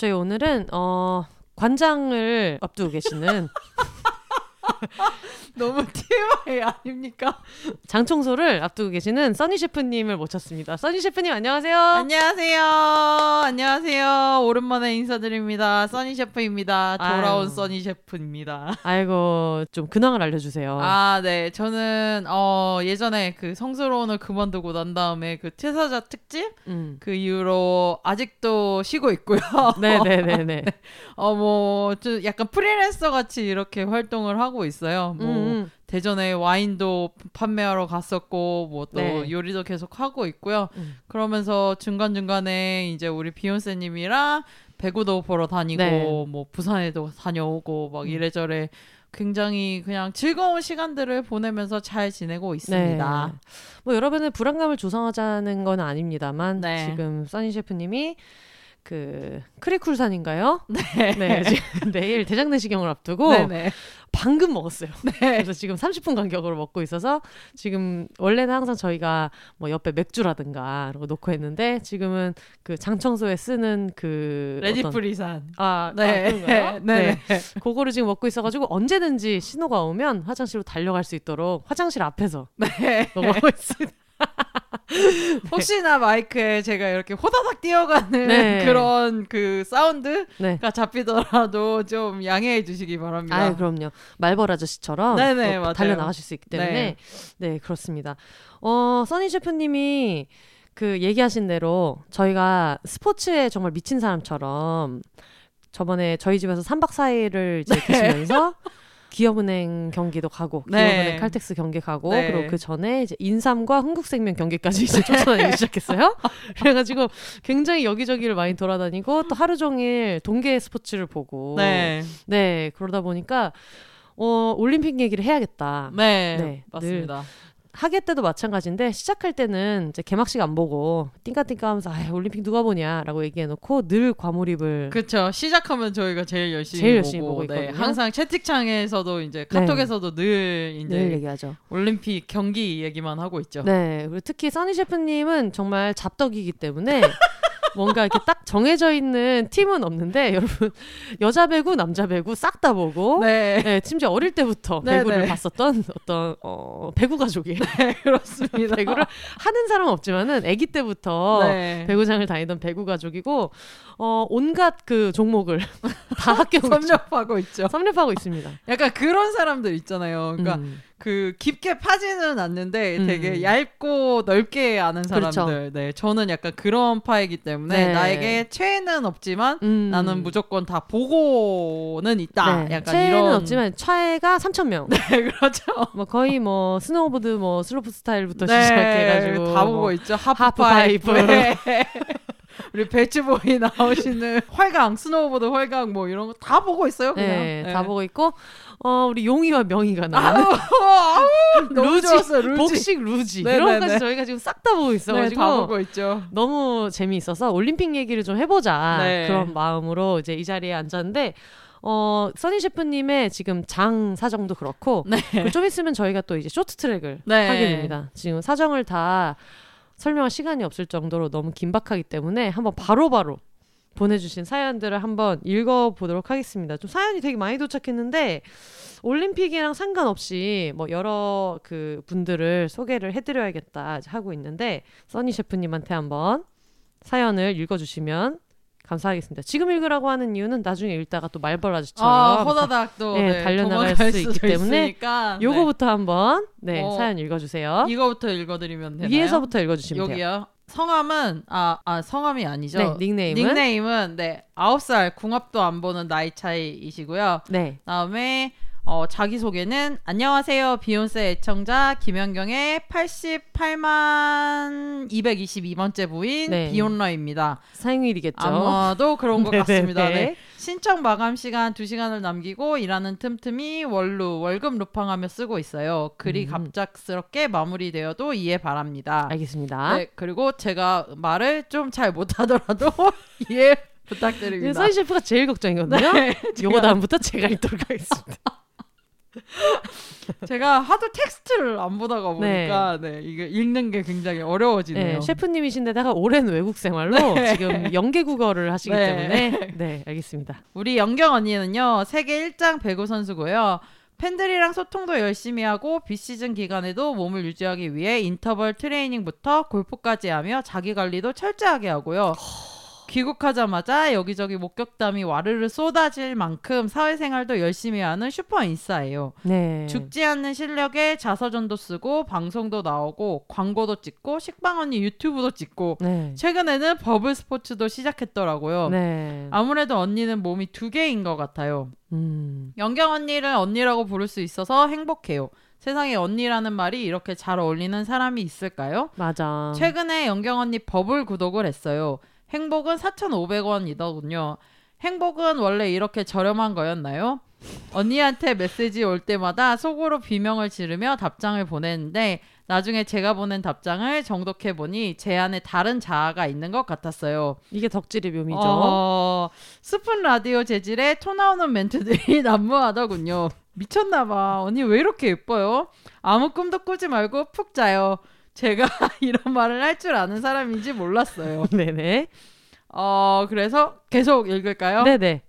저희 오늘은 어 관장을 앞두고 계시는 너무 TMI 아닙니까? 장 청소를 앞두고 계시는 써니 셰프님을 모셨습니다. 써니 셰프님 안녕하세요. 안녕하세요. 안녕하세요. 오랜만에 인사드립니다. 써니 셰프입니다. 돌아온 아유. 써니 셰프입니다. 아이고 좀 근황을 알려주세요. 아, 네. 저는 어 예전에 그 성스러운을 그만두고 난 다음에 그 퇴사자 특집 음. 그 이후로 아직도 쉬고 있고요. 네네네네. 어뭐좀 약간 프리랜서 같이 이렇게 활동을 하고 있어요. 뭐 음, 대전에 와인도 판매하러 갔었고 뭐또 네. 요리도 계속 하고 있고요. 음. 그러면서 중간 중간에 이제 우리 비욘세님이랑 배구도 보러 다니고 네. 뭐 부산에도 다녀오고 막 음. 이래저래 굉장히 그냥 즐거운 시간들을 보내면서 잘 지내고 있습니다. 네. 뭐 여러분의 불안감을 조성하자는 건 아닙니다만 네. 지금 써니 셰프님이 그 크리쿨산인가요? 네. 네, 내일 대장내시경을 앞두고 네네. 방금 먹었어요. 네. 그래서 지금 30분 간격으로 먹고 있어서 지금 원래는 항상 저희가 뭐 옆에 맥주라든가 이런 거 놓고 했는데 지금은 그 장청소에 쓰는 그 레디 어떤- 프리산. 아, 네. 아, 그런가요? 네. 그거를 지금 먹고 있어가지고 언제든지 신호가 오면 화장실로 달려갈 수 있도록 화장실 앞에서 네. 먹고 있습니다. 혹시나 마이크에 제가 이렇게 호다닥 뛰어가는 네. 그런 그 사운드가 네. 잡히더라도 좀 양해해 주시기 바랍니다. 아, 그럼요. 말벌 아저씨처럼 또 맞아요. 달려 나가실 수 있기 때문에 네. 그렇습니다. 어, 써니 셰프님이 그 얘기하신 대로 저희가 스포츠에 정말 미친 사람처럼 저번에 저희 집에서 3박 4일을 이제 계시면서 기업은행 경기도 가고 네. 기업은행 칼텍스 경기 가고 네. 그리고 그 전에 이제 인삼과 흥국생명 경기까지 이제 쫓아다니기 시작했어요. 그래가지고 굉장히 여기저기를 많이 돌아다니고 또 하루 종일 동계 스포츠를 보고 네. 네, 그러다 보니까 어, 올림픽 얘기를 해야겠다. 네. 네, 맞습니다. 하계 때도 마찬가지인데 시작할 때는 이제 개막식 안 보고 띵까띵까 하면서 아, 올림픽 누가 보냐라고 얘기해 놓고 늘 과몰입을 그렇죠. 시작하면 저희가 제일 열심히 제일 보고, 열심히 보고 네, 있거든요. 항상 채팅창에서도 이제 카톡에서도 늘 이제 늘 얘기하죠. 올림픽 경기 얘기만 하고 있죠. 네, 그리고 특히 써니 셰프님은 정말 잡덕이기 때문에 뭔가 이렇게 딱 정해져 있는 팀은 없는데 여러분 여자 배구, 남자 배구 싹 다 보고 네. 네, 심지어 어릴 때부터 네, 배구를 네. 봤었던 어떤 어, 배구 가족이에요. 그렇습니다. 배구를 하는 사람은 없지만은 아기 때부터 네. 배구장을 다니던 배구 가족이고 어 온갖 그 종목을 다 합격을 섭렵하고 있죠. 섭렵하고 있습니다. 약간 그런 사람들 있잖아요. 그러니까 음. 그 깊게 파지는 않는데 음. 되게 얇고 넓게 아는 사람들. 그렇죠. 네, 저는 약간 그런 파이기 때문에 네. 나에게 최애는 없지만 음. 나는 무조건 다 보고는 있다. 네. 약간 최애는 이런. 없지만 최애가 3천 명. 네, 그렇죠. 뭐 거의 뭐 스노우보드 뭐 슬로프 스타일부터 네, 시작해가지고 다 뭐 보고 있죠. 하프. 파이프. 네. 우리 배추보이 나오시는 활강, 스노우보드 활강 뭐 이런 거 다 보고 있어요. 그냥. 네, 다 보고 있고 어 우리 용이와 명이가 나오는 루지, 좋았어요. 복식 루지 네, 이런 네, 것까지 네. 저희가 지금 싹 다 보고 네, 있어가지고 다 보고 있죠. 너무 재미있어서 올림픽 얘기를 좀 해보자 네. 그런 마음으로 이제 이 자리에 앉았는데 어 써니 셰프님의 지금 장 사정도 그렇고 네. 좀 있으면 저희가 또 이제 쇼트 트랙을 네. 하게 됩니다. 지금 사정을 다 설명할 시간이 없을 정도로 너무 긴박하기 때문에 한번 바로바로 보내주신 사연들을 한번 읽어보도록 하겠습니다. 좀 사연이 되게 많이 도착했는데 올림픽이랑 상관없이 뭐 여러 그 분들을 소개를 해드려야겠다 하고 있는데 써니 셰프님한테 한번 사연을 읽어주시면 감사하겠습니다. 지금 읽으라고 하는 이유는 나중에 읽다가 또 말벌 아저씨처럼 아, 호다닥 또 네, 네, 달려나갈 수 있기 때문에 있으니까. 네. 요거부터 한번 네 어, 사연 읽어주세요. 이거부터 읽어드리면 되나요? 위에서부터 읽어주시면 돼요. 여기요. 성함은 아, 아 성함이 아니죠. 네, 닉네임은 닉네임은 네 아홉 살 궁합도 안 보는 나이 차이이시고요. 네. 다음에 어, 자기 소개는 안녕하세요. 비욘세 애청자 김연경의 88만 222번째 부인 네. 비욘러입니다. 사행일이겠죠. 아마도 그런 것 네네네. 같습니다. 네. 신청 마감 시간 2시간을 남기고 일하는 틈틈이 월루 월급 루팡하며 쓰고 있어요. 글이 음. 갑작스럽게 마무리되어도 이해 바랍니다. 알겠습니다. 네, 그리고 제가 말을 좀 잘 못하더라도 이해 부탁드립니다. 서희 셰프가 제일 걱정이거든요. 네, 요거 다음부터 제가 읽도록 하겠습니다. 제가 하도 텍스트를 안 보다가 보니까 네, 이게 읽는 게 굉장히 어려워지네요. 네, 셰프님이신데다가 오랜 외국 생활로 네. 지금 연계 국어를 하시기 네. 때문에 네, 알겠습니다. 우리 연경 언니는요 세계 1장 배구 선수고요. 팬들이랑 소통도 열심히 하고 비시즌 기간에도 몸을 유지하기 위해 인터벌 트레이닝부터 골프까지 하며 자기 관리도 철저하게 하고요. 귀국하자마자 여기저기 목격담이 와르르 쏟아질 만큼 사회생활도 열심히 하는 슈퍼 인싸예요. 네. 죽지 않는 실력에 자서전도 쓰고 방송도 나오고 광고도 찍고 식빵 언니 유튜브도 찍고 네. 최근에는 버블 스포츠도 시작했더라고요. 네. 아무래도 언니는 몸이 두 개인 것 같아요. 음. 연경 언니를 언니라고 부를 수 있어서 행복해요. 세상에 언니라는 말이 이렇게 잘 어울리는 사람이 있을까요? 맞아. 최근에 연경 언니 버블 구독을 했어요. 행복은 4,500원이더군요. 행복은 원래 이렇게 저렴한 거였나요? 언니한테 메시지 올 때마다 속으로 비명을 지르며 답장을 보냈는데 나중에 제가 보낸 답장을 정독해 보니 제 안에 다른 자아가 있는 것 같았어요. 이게 덕질의 묘미죠. 어, 스푼 라디오 재질의 토 나오는 멘트들이 난무하더군요. 미쳤나봐. 언니 왜 이렇게 예뻐요? 아무 꿈도 꾸지 말고 푹 자요. 제가 이런 말을 할 줄 아는 사람인지 몰랐어요. 네네. 어, 그래서 계속 읽을까요? 네네.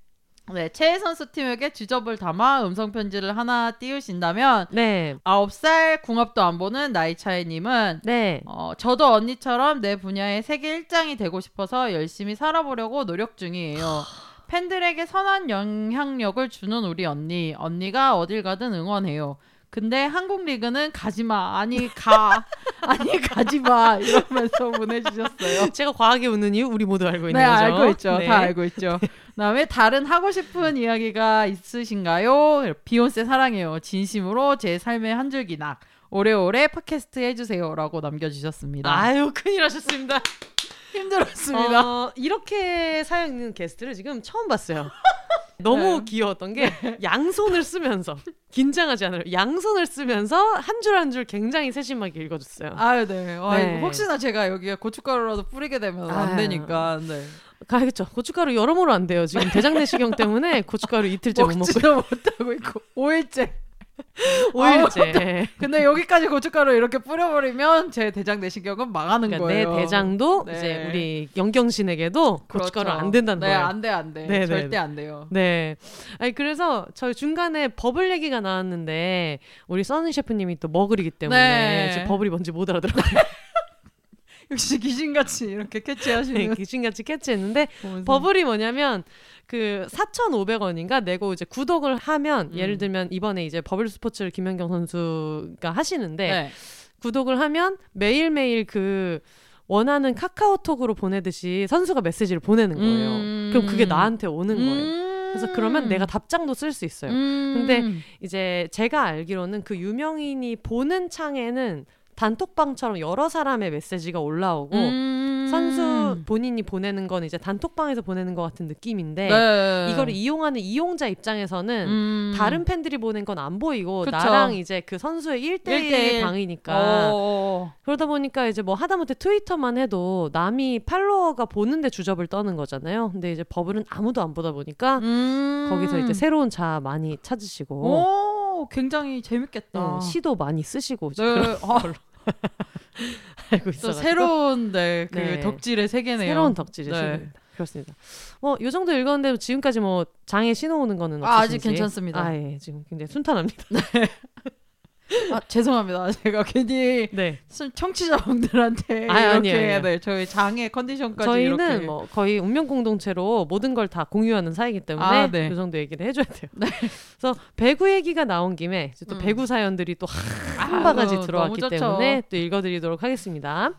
네, 최애 선수 팀에게 주접을 담아 음성 편지를 하나 띄우신다면 네. 9살 궁합도 안 보는 나이 차이 님은 네. 어, 저도 언니처럼 내 분야의 세계 일장이 되고 싶어서 열심히 살아보려고 노력 중이에요. 팬들에게 선한 영향력을 주는 우리 언니. 언니가 어딜 가든 응원해요. 근데 한국 리그는 가지마. 아니 가. 아니 가지마. 이러면서 보내주셨어요. 제가 과하게 웃는 이유 우리 모두 알고 있는 네, 거죠. 알고 있죠. 네. 다 알고 있죠. 그다음에 다른 하고 싶은 이야기가 있으신가요? 비욘세 사랑해요. 진심으로 제 삶의 한 줄기나 오래오래 팟캐스트 해주세요라고 남겨주셨습니다. 아유 큰일 하셨습니다. 힘들었습니다. 어, 이렇게 사연 있는 게스트를 지금 처음 봤어요. 너무 네. 귀여웠던 게 양손을 쓰면서 긴장하지 않아요. 양손을 쓰면서 한 줄 한 줄 굉장히 세심하게 읽어줬어요. 아유, 네. 아, 네. 혹시나 제가 여기에 고춧가루라도 뿌리게 되면 안 아유. 되니까. 네. 가야겠죠. 고춧가루 여러모로 안 돼요. 지금 대장 내시경 때문에 고춧가루 이틀째 못 먹고 못하고 있고 5일째. 5일째. 근데 여기까지 고춧가루 이렇게 뿌려버리면 제 대장 내시경은 망하는 그러니까 거예요. 내 대장도 네. 이제 우리 영경신에게도 고춧가루 그렇죠. 안 된다는 네, 거예요. 안 돼, 안 돼. 네, 네, 절대 네. 안 돼요. 네. 아니 그래서 저희 중간에 버블 얘기가 나왔는데 우리 써니 셰프님이 또 머글이기 때문에 네. 버블이 뭔지 못 알아들어요. 역시 귀신같이 이렇게 캐치하시는 귀신같이 캐치했는데 보면서. 버블이 뭐냐면 그 4,500원인가 내고 이제 구독을 하면 음. 예를 들면 이번에 이제 버블 스포츠를 김연경 선수가 하시는데 네. 구독을 하면 매일매일 그 원하는 카카오톡으로 보내듯이 선수가 메시지를 보내는 거예요. 음. 그럼 그게 나한테 오는 거예요. 음. 그래서 그러면 내가 답장도 쓸 수 있어요. 음. 근데 이제 제가 알기로는 그 유명인이 보는 창에는 단톡방처럼 여러 사람의 메시지가 올라오고 음. 선수 본인이 보내는 건 이제 단톡방에서 보내는 것 같은 느낌인데 네. 이거를 이용하는 이용자 입장에서는 음. 다른 팬들이 보낸 건 안 보이고 그쵸. 나랑 이제 그 선수의 1대1 일대일. 방이니까 어. 그러다 보니까 이제 뭐 하다못해 트위터만 해도 남이 팔로워가 보는데 주접을 떠는 거잖아요. 근데 이제 버블은 아무도 안 보다 보니까 음. 거기서 이제 새로운 자 많이 찾으시고 오, 굉장히 재밌겠다. 네, 시도 많이 쓰시고 네. 아, 알고 또 있어요. 새로운 네, 그 네. 덕질의 세계네요. 새로운 덕질의 네. 세계입니다. 그렇습니다. 뭐요 정도 읽었는데 지금까지 뭐 장에 신호 오는 거는 아, 아직? 괜찮습니다. 아, 예, 지금 굉장히 순탄합니다. 아, 죄송합니다. 제가 괜히 네. 청취자분들한테 아니, 이렇게 아니에요, 아니에요. 네, 저희 장애 컨디션까지 저희는 이렇게 뭐 거의 운명 공동체로 모든 걸 다 공유하는 사이기 때문에 아, 네. 그 정도 얘기를 해줘야 돼요. 그래서 배구 얘기가 나온 김에 또 음. 배구 사연들이 또 한 바가지 들어왔기. 때문에 또 읽어드리도록 하겠습니다.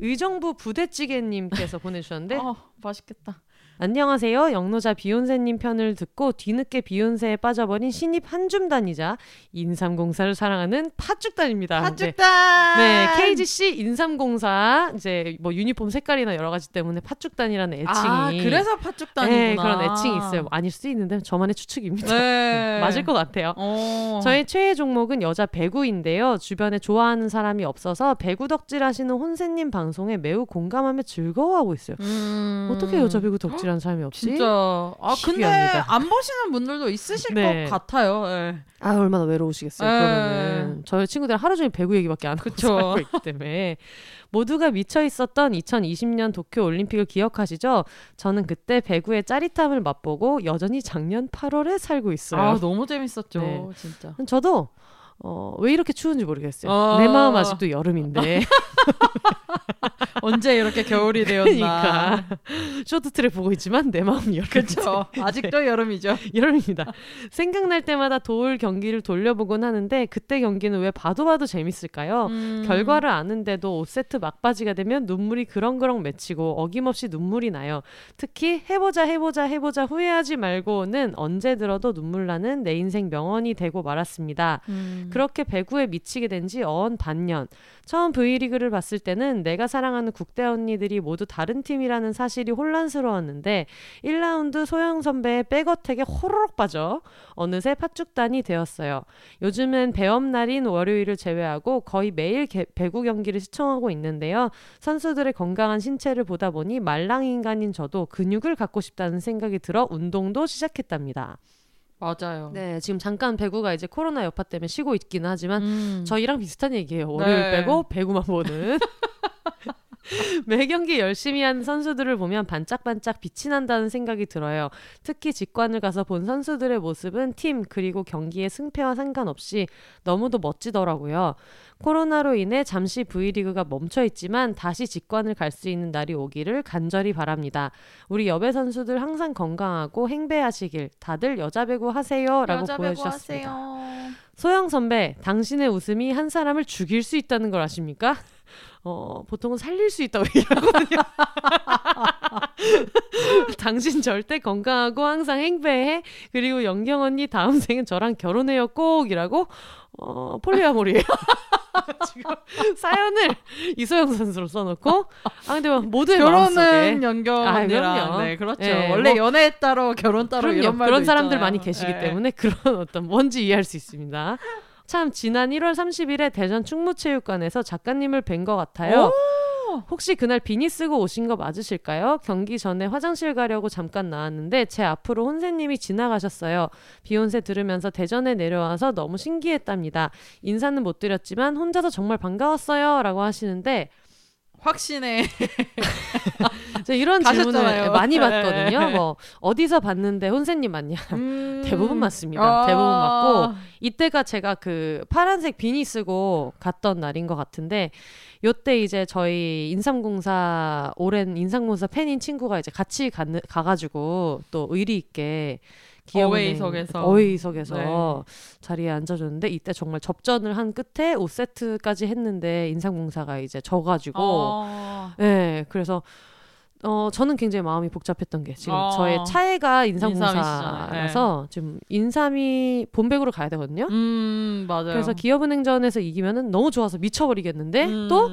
의정부 부대찌개님께서 보내주셨는데 어, 맛있겠다. 안녕하세요. 영노자 비욘세님 편을 듣고 뒤늦게 비욘세에 빠져버린 신입 한줌단이자 인삼공사를 사랑하는 팥죽단입니다. 네. 팥죽단. 네, KGC 인삼공사 이제 뭐 유니폼 색깔이나 여러 가지 때문에 팥죽단이라는 애칭이 아 그래서 팥죽단이구나. 네, 그런 애칭이 있어요. 뭐 아닐 수도 있는데 저만의 추측입니다. 네. 맞을 것 같아요. 어. 저의 최애 종목은 여자 배구인데요. 주변에 좋아하는 사람이 없어서 배구 덕질 하시는 혼세님 방송에 매우 공감하며 즐거워하고 있어요. 음. 어떻게 여자 배구 덕질 하는 사람이 없지? 진짜 아 근데 희귀합니다. 안 보시는 분들도 있으실 네. 것 같아요. 예. 아 얼마나 외로우시겠어요. 에. 그러면은 저희 친구들 하루 종일 배구 얘기밖에 안 하고 그쵸. 살고 있기 때문에 모두가 미쳐 있었던 2020년 도쿄 올림픽을 기억하시죠? 저는 그때 배구의 짜릿함을 맛보고 여전히 작년 8월에 살고 있어요. 아 너무 재밌었죠. 네. 진짜. 저도 어, 왜 이렇게 추운지 모르겠어요. 어. 내 마음 아직도 여름인데. 언제 이렇게 겨울이 되었나. 그러니까 쇼트트랙 보고 있지만 내 마음이 여름. 그렇죠. 아직도 여름이죠. 여름입니다. 생각날 때마다 도울 경기를 돌려보곤 하는데 그때 경기는 왜 봐도 봐도 재밌을까요? 음. 결과를 아는데도 5세트 막바지가 되면 눈물이 그렁그렁 맺히고 어김없이 눈물이 나요. 특히 해보자 해보자 해보자 후회하지 말고는 언제 들어도 눈물 나는 내 인생 명언이 되고 말았습니다. 음. 그렇게 배구에 미치게 된 지 어언 반년. 처음 V리그를 봤을 때는 내가 사랑하는 국대 언니들이 모두 다른 팀이라는 사실이 혼란스러웠는데 1라운드 소영 선배의 백어택에 호로록 빠져 어느새 팥죽단이 되었어요. 요즘은 배업 날인 월요일을 제외하고 거의 매일 개- 배구 경기를 시청하고 있는데요. 선수들의 건강한 신체를 보다 보니 말랑 인간인 저도 근육을 갖고 싶다는 생각이 들어 운동도 시작했답니다. 맞아요. 네, 지금 잠깐 배구가 이제 코로나 여파 때문에 쉬고 있기는 하지만 음. 저희랑 비슷한 얘기예요. 월요일 네. 빼고 배구만 보는. 매 경기 열심히 한 선수들을 보면 반짝반짝 빛이 난다는 생각이 들어요. 특히 직관을 가서 본 선수들의 모습은 팀 그리고 경기의 승패와 상관없이 너무도 멋지더라고요. 코로나로 인해 잠시 V리그가 멈춰 있지만 다시 직관을 갈 수 있는 날이 오기를 간절히 바랍니다. 우리 여배 선수들 항상 건강하고 행배하시길 다들 여자 배구 하세요라고 여자 배구 보여주셨습니다. 하세요. 소영 선배, 당신의 웃음이 한 사람을 죽일 수 있다는 걸 아십니까? 어, 보통은 살릴 수 있다고 얘기하거든요. 당신 절대 건강하고 항상 행배해. 그리고 영경 언니 다음 생은 저랑 결혼해요 꼭이라고 어, 폴리아모리예요. 지금 사연을 이소영 선수로 써놓고 아 근데 뭐 모두의 결혼은 아, 언니랑 그럼요. 네 그렇죠. 예, 원래 뭐- 연애 따로 결혼 따로 그럼요. 이런 말도 그런 사람들 있잖아요. 많이 계시기 예. 때문에 그런 어떤 뭔지 이해할 수 있습니다. 참 지난 1월 30일에 대전 충무체육관에서 작가님을 뵌 것 같아요. 혹시 그날 비니 쓰고 오신 거 맞으실까요? 경기 전에 화장실 가려고 잠깐 나왔는데 제 앞으로 혼세님이 지나가셨어요. 비욘세 들으면서 대전에 내려와서 너무 신기했답니다. 인사는 못 드렸지만 혼자서 정말 반가웠어요. 라고 하시는데 확신해. 제가 이런 질문을. 많이 네. 받거든요. 뭐 어디서 봤는데 혼세님 맞냐? 음. 대부분 맞습니다. 아. 대부분 맞고 이때가 제가 그 파란색 비니 쓰고 갔던 날인 것 같은데 요때 이제 저희 인삼공사 오랜 인삼공사 팬인 친구가 이제 같이 가, 가가지고 또 의리 있게 어웨이석에서. 어웨이석에서 자리에 앉아줬는데 이때 정말 접전을 한 끝에 5세트까지 했는데 인삼공사가 이제 져가지고 어. 네, 그래서 어 저는 굉장히 마음이 복잡했던 게 지금 어. 저의 인삼이시잖아요. 인삼공사라서 지금 인삼이 본백으로 가야 되거든요. 음 맞아요. 그래서 기업은행전에서 이기면은 너무 좋아서 미쳐버리겠는데 음. 또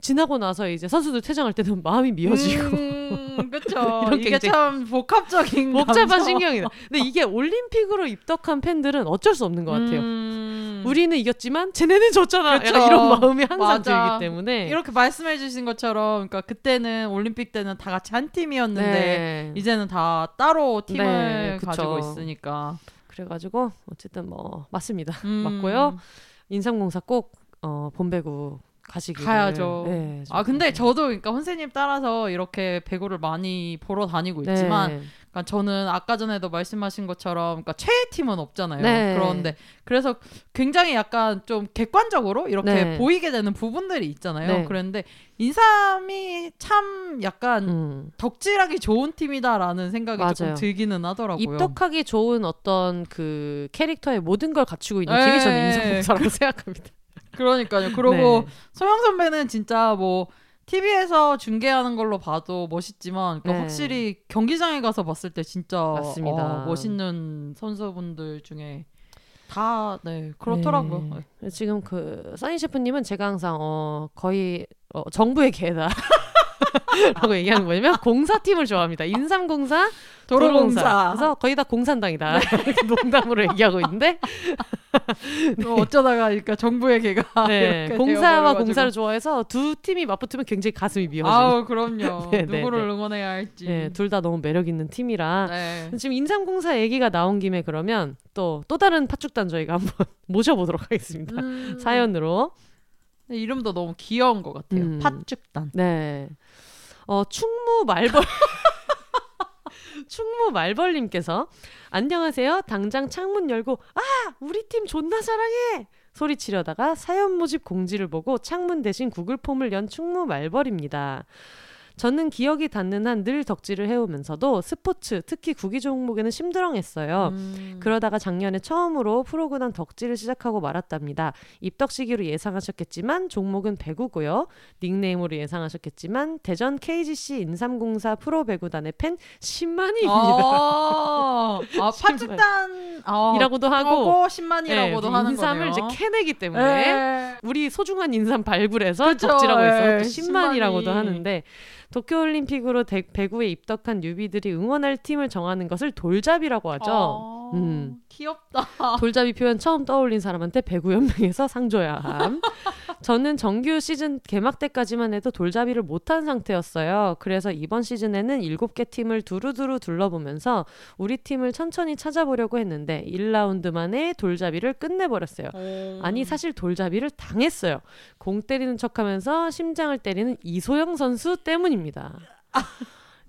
지나고 나서 이제 선수들 퇴장할 때는 마음이 미어지고 음. 이런 이게 참 복합적인 복잡한. 신경이다. 근데 이게 올림픽으로 입덕한 팬들은 어쩔 수 없는 것 같아요. 음. 우리는 이겼지만 쟤네는 졌잖아. 그쵸. 약간 이런 마음이 항상 맞아. 들기 때문에 이렇게 말씀해 주신 것처럼 그러니까 그때는 올림픽 때는 다 같이 한 팀이었는데 네. 이제는 다 따로 팀을 네. 가지고 있으니까 그래가지고 어쨌든 뭐 맞습니다. 음. 맞고요. 인삼공사 꼭 어, 본배구 가시길 가야죠. 네, 좀아 근데. 저도 그러니까 선생님 따라서 이렇게 배구를 많이 보러 다니고 네. 있지만 그러니까 저는 아까 전에도 말씀하신 것처럼 그러니까 최애 팀은 없잖아요. 네. 그런데 그래서 굉장히 약간 좀 객관적으로 이렇게 네. 보이게 되는 부분들이 있잖아요. 네. 그런데 인삼이 참 약간 음, 덕질하기 좋은 팀이다라는 생각이 조금 맞아요. 들기는 하더라고요. 입덕하기 좋은 어떤 그 캐릭터의 모든 걸 갖추고 있는 네. 팀이 저는 인삼공사라고 생각합니다. 그러니까요. 그리고 네. 소영 선배는 진짜 뭐 TV에서 중계하는 걸로 봐도 멋있지만 그 네. 확실히 경기장에 가서 봤을 때 진짜. 어, 멋있는 선수분들 중에 다 네 그렇더라고요. 네. 지금 그 써니 셰프님은 제가 항상 어 거의 어, 정부의 개다. 라고 얘기하는 거냐면 공사팀을 좋아합니다. 인삼공사, 도로공사. 그래서 거의 다 공산당이다. 이렇게 농담으로 얘기하고 있는데 어, 어쩌다가 그러니까 정부의 개가 네, 공사와. 공사를 좋아해서 두 팀이 맞붙으면 굉장히 가슴이 미어지는. 아우 그럼요. 네, 네, 누구를 네. 응원해야 할지. 네, 둘 다 너무 매력 있는 팀이라 네. 지금 인삼공사 얘기가 나온 김에 그러면 또 또 다른 팥죽단 저희가 한번 모셔보도록 하겠습니다. 음, 사연으로. 네, 이름도 너무 귀여운 것 같아요. 음. 팥죽단. 네. 어, 충무 말벌. 충무 말벌님께서 안녕하세요. 당장 창문 열고 아 우리 팀 존나 사랑해 소리치려다가 사연 모집 공지를 보고 창문 대신 구글 폼을 연 충무 말벌입니다. 저는 기억이 닿는 한 늘 덕질을 해오면서도 스포츠, 특히 구기 종목에는 심드렁했어요. 음. 그러다가 작년에 처음으로 프로구단 덕질을 시작하고 말았답니다. 입덕 시기로 예상하셨겠지만 종목은 배구고요. 닉네임으로 예상하셨겠지만 대전 KGC 인삼공사 프로 배구단의 팬 10만이입니다. 아, 아 팥죽단 아, 이라고도 하고 하고 10만이라고도 하는 인삼을 거네요. 이제 캐내기 때문에 네. 우리 소중한 인삼 발굴해서 덕질하고 예, 있어. 10만이라고도 10만이. 하는데 도쿄올림픽으로 대- 배구에 입덕한 뉴비들이 응원할 팀을 정하는 것을 돌잡이라고 하죠. 아, 음. 귀엽다. 돌잡이 표현 처음 떠올린 사람한테 배구연맹에서 상 줘야 함. 저는 정규 시즌 개막 때까지만 해도 돌잡이를 못한 상태였어요. 그래서 이번 시즌에는 7개 팀을 두루두루 둘러보면서 우리 팀을 천천히 찾아보려고 했는데 1라운드 만에 돌잡이를 끝내버렸어요. 아니 사실 돌잡이를 당했어요. 공 때리는 척하면서 심장을 때리는 이소영 선수 때문입니다.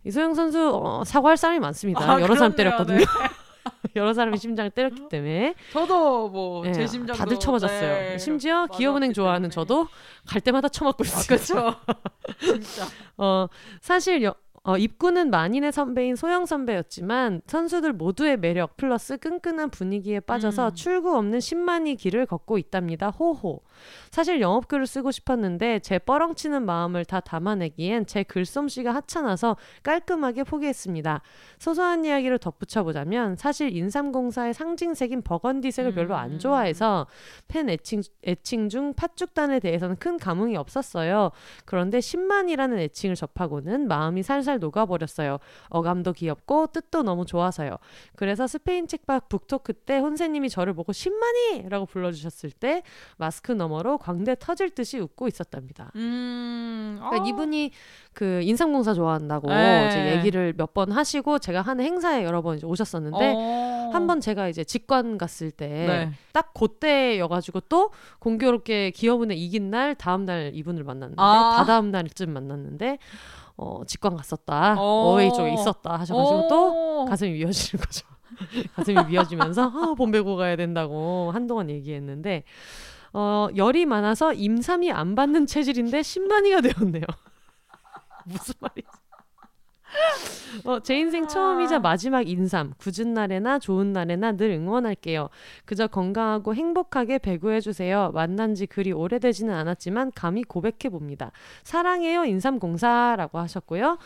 이소영 선수 어, 사과할 사람이 많습니다. 아, 여러 사람 그렇네요. 때렸거든요. 네. 여러 사람이 심장을 때렸기 때문에 저도 뭐제 예, 심장도 다들 쳐맞았어요. 네, 심지어 기업은행 좋아하는 때문에. 저도 갈 때마다 쳐맞고 아, 있어요. 그렇죠. 진짜. 어, 사실 여, 어, 입구는 만인의 선배인 소영 선배였지만 선수들 모두의 매력 플러스 끈끈한 분위기에 빠져서 음. 출구 없는 10만이 길을 걷고 있답니다. 호호. 사실 영업글을 쓰고 싶었는데 제 뻐렁치는 마음을 다 담아내기엔 제 글솜씨가 하찮아서 깔끔하게 포기했습니다. 소소한 이야기를 덧붙여보자면 사실 인삼공사의 상징색인 버건디색을 별로 안 음. 좋아해서 팬 애칭, 애칭 중 팥죽단에 대해서는 큰 감흥이 없었어요. 그런데 10만이라는 애칭을 접하고는 마음이 살살 녹아버렸어요. 어감도 귀엽고 뜻도 너무 좋아서요. 그래서 스페인 책박 북토크 때 혼세님이 저를 보고 10만이! 라고 불러주셨을 때 마스크 너머로 광대 터질 듯이 웃고 있었답니다. 음. 그러니까 아. 이분이 그 인삼공사 좋아한다고 네. 이제 얘기를 몇 번 하시고 제가 하는 행사에 여러 번 이제 오셨었는데 어. 한번 제가 이제 직관 갔을 때 네. 딱 그때여가지고 또 공교롭게 기업은행 이긴 날 다음 날 이분을 만났는데 아. 다다음 날쯤 만났는데 어 직관 갔었다 어. 어웨이 쪽에 있었다 하셔가지고 또 오. 가슴이 미어지는 거죠. 가슴이 미어지면서 아, 본배구 가야 된다고 한동안 얘기했는데 어, 열이 많아서 임삼이 안 받는 체질인데 10만이가 되었네요. 무슨 말이지? 어, 제 인생 처음이자 마지막 인삼. 굳은 날에나 좋은 날에나 늘 응원할게요. 그저 건강하고 행복하게 배구해 주세요. 만난 지 그리 오래되지는 않았지만 감히 고백해 봅니다. 사랑해요 인삼공사라고 하셨고요.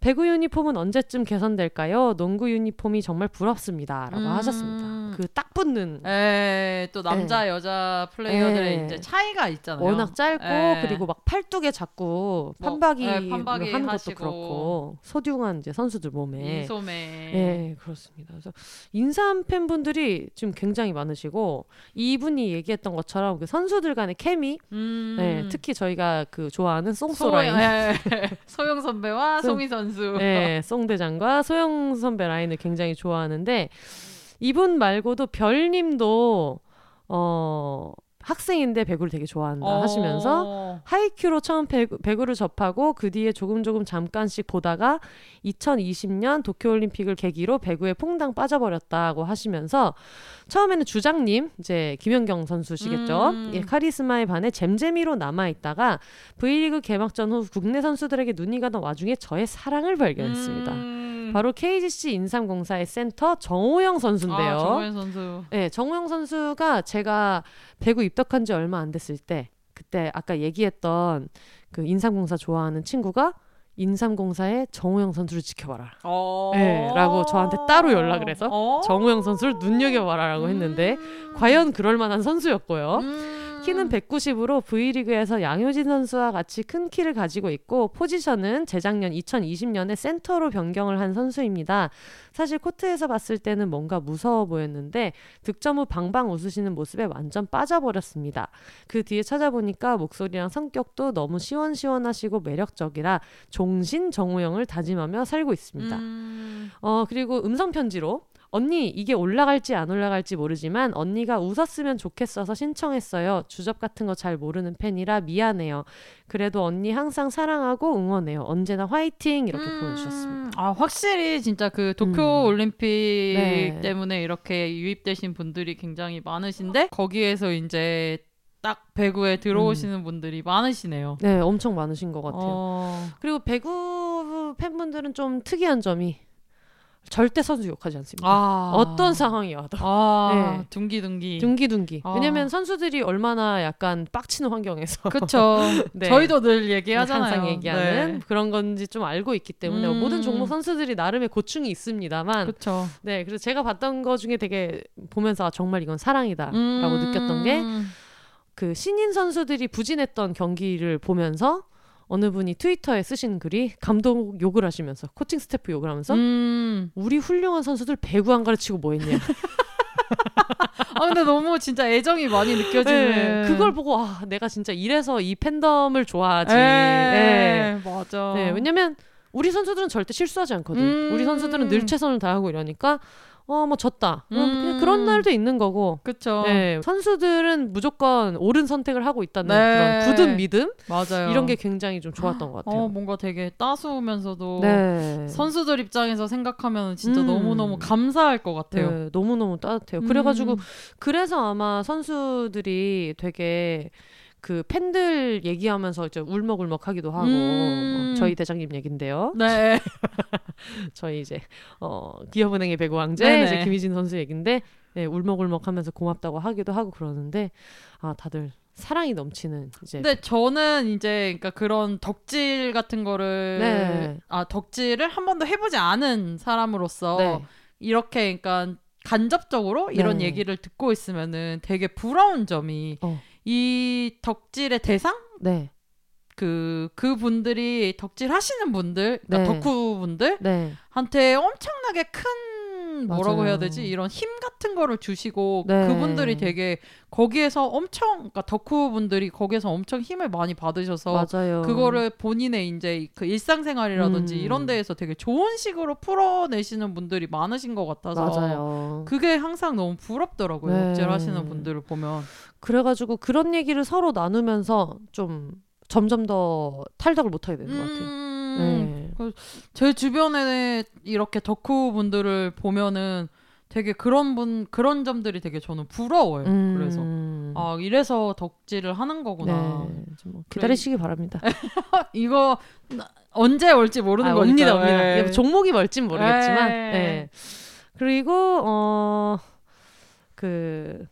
배구 유니폼은 언제쯤 개선될까요? 농구 유니폼이 정말 부럽습니다라고 음. 하셨습니다. 그 딱 붙는 에, 또 남자 여자 플레이어들의 에. 이제 차이가 있잖아요. 워낙 짧고 에. 그리고 막 팔뚝에 자꾸 뭐, 판박이 네, 판박이 하는 것도 하시고. 그렇고 소중한 이제 선수들 몸에 인소매. 네, 그렇습니다. 그래서 인삼 팬분들이 지금 굉장히 많으시고 이분이 얘기했던 것처럼 그 선수들 간의 케미, 음. 네, 특히 저희가 그 좋아하는 송소라인, 예. 소영 선배와 송- 송희 선수. 네, 송대장과 소영 선배 라인을 굉장히 좋아하는데 이분 말고도 별님도 어 학생인데 배구를 되게 좋아한다 어. 하시면서 하이큐로 처음 배구, 배구를 접하고 그 뒤에 조금 조금 잠깐씩 보다가 2020년 도쿄올림픽을 계기로 배구에 퐁당 빠져버렸다고 하시면서 처음에는 주장님 이제 김연경 선수시겠죠. 음. 예, 카리스마에 반해 잼잼이로 남아 있다가 V리그 개막전 후 국내 선수들에게 눈이 가던 와중에 저의 사랑을 발견했습니다. 음. 바로 KGC 인삼공사의 센터 정호영 선수인데요. 아, 정호연 선수. 네, 정우영 선수가 제가 배구 입덕한 지 얼마 안 됐을 때 그때 아까 얘기했던 그 인삼공사 좋아하는 친구가 인삼공사의 정우영 선수를 지켜봐라. 어. 네, 라고 저한테 따로 연락을 해서 어? 정우영 선수를 눈여겨봐라라고 했는데 음. 과연 그럴 만한 선수였고요. 음. 키는 190으로 V리그에서 양효진 선수와 같이 큰 키를 가지고 있고 포지션은 재작년 2020년에 센터로 변경을 한 선수입니다. 사실 코트에서 봤을 때는 뭔가 무서워 보였는데 득점 후 방방 웃으시는 모습에 완전 빠져버렸습니다. 그 뒤에 찾아보니까 목소리랑 성격도 너무 시원시원하시고 매력적이라 종신 정우영을 다짐하며 살고 있습니다. 음. 어 그리고 음성 편지로 언니 이게 올라갈지 안 올라갈지 모르지만 언니가 웃었으면 좋겠어서 신청했어요. 주접 같은 거 잘 모르는 팬이라 미안해요. 그래도 언니 항상 사랑하고 응원해요. 언제나 화이팅 이렇게 음. 보내주셨습니다. 아 확실히 진짜 그 도쿄 음. 올림픽 네. 때문에 이렇게 유입되신 분들이 굉장히 많으신데 거기에서 이제 딱 배구에 들어오시는 분들이 많으시네요. 네, 엄청 많으신 것 같아요. 어. 그리고 배구 팬분들은 좀 특이한 점이 절대 선수 욕하지 않습니다. 아. 어떤 상황이 와도 아, 네. 둥기둥기. 둥기둥기. 아. 왜냐면 선수들이 얼마나 약간 빡치는 환경에서 그렇죠. 네. 저희도 늘 얘기하잖아요. 항상 얘기하는 네. 그런 건지 좀 알고 있기 때문에 음. 모든 종목 선수들이 나름의 고충이 있습니다만 그렇죠. 네 그래서 제가 봤던 거 중에 되게 보면서 아, 정말 이건 사랑이다라고 음. 느꼈던 게 그 신인 선수들이 부진했던 경기를 보면서 어느 분이 트위터에 쓰신 글이 감독 욕을 하시면서 코칭 스태프 욕을 하면서 음. 우리 훌륭한 선수들 배구 안 가르치고 뭐 했냐 아 근데 너무 진짜 애정이 많이 느껴지는. 네, 그걸 보고 아 내가 진짜 이래서 이 팬덤을 좋아하지 에 네. 맞아. 네, 왜냐면 우리 선수들은 절대 실수하지 않거든. 음. 우리 선수들은 늘 최선을 다하고 이러니까 어뭐 졌다. 그럼 음. 그냥 그런 날도 있는 거고. 그쵸. 네, 선수들은 무조건 옳은 선택을 하고 있다는 네. 그런 굳은 믿음 맞아요. 이런 게 굉장히 좀 좋았던 것 같아요. 어 뭔가 되게 따스우면서도 네. 선수들 입장에서 생각하면 진짜 음. 너무 너무 감사할 것 같아요. 네, 너무너무 따뜻해요. 그래가지고 음. 그래서 아마 선수들이 되게 그 팬들 얘기하면서 이제 울먹울먹하기도 하고 음. 어, 저희 대장님 얘긴데요. 네. 저희 이제 어 기업은행의 배구 왕제 네네. 이제 김희진 선수 얘긴데 네, 울먹울먹하면서 고맙다고 하기도 하고 그러는데 아 다들 사랑이 넘치는 이제 근데 저는 이제 그러니까 그런 덕질 같은 거를 네. 아 덕질을 한 번도 해보지 않은 사람으로서 네. 이렇게 그러니까 간접적으로 이런 네. 얘기를 듣고 있으면은 되게 부러운 점이 어. 이 덕질의 대상 네. 그 그 분들이 덕질 하시는 분들 그러니까 네. 덕후 분들 네. 한테 엄청나게 큰 뭐라고 맞아요. 해야 되지 이런 힘 같은 거를 주시고 네. 그분들이 되게 거기에서 엄청 그러니까 덕후 분들이 거기에서 엄청 힘을 많이 받으셔서 맞아요. 그거를 본인의 이제 그 일상생활이라든지 음. 이런 데에서 되게 좋은 식으로 풀어내시는 분들이 많으신 것 같아서 맞아요. 그게 항상 너무 부럽더라고요. 네. 덕질 하시는 분들을 보면. 그래가지고 그런 얘기를 서로 나누면서 좀 점점 더 탈덕을 못 하게 되는 것 같아요. 음, 네. 제 주변에 이렇게 덕후 분들을 보면은 되게 그런 분 그런 점들이 되게 저는 부러워요. 음. 그래서 아 이래서 덕질을 하는 거구나. 네. 좀뭐 기다리시기 바랍니다. 이거 나- 언제 올지 모르는 아, 거니까. 옵니다, 옵니다. 네. 이게 종목이 뭘진 모르겠지만. 네. 네. 그리고 어 그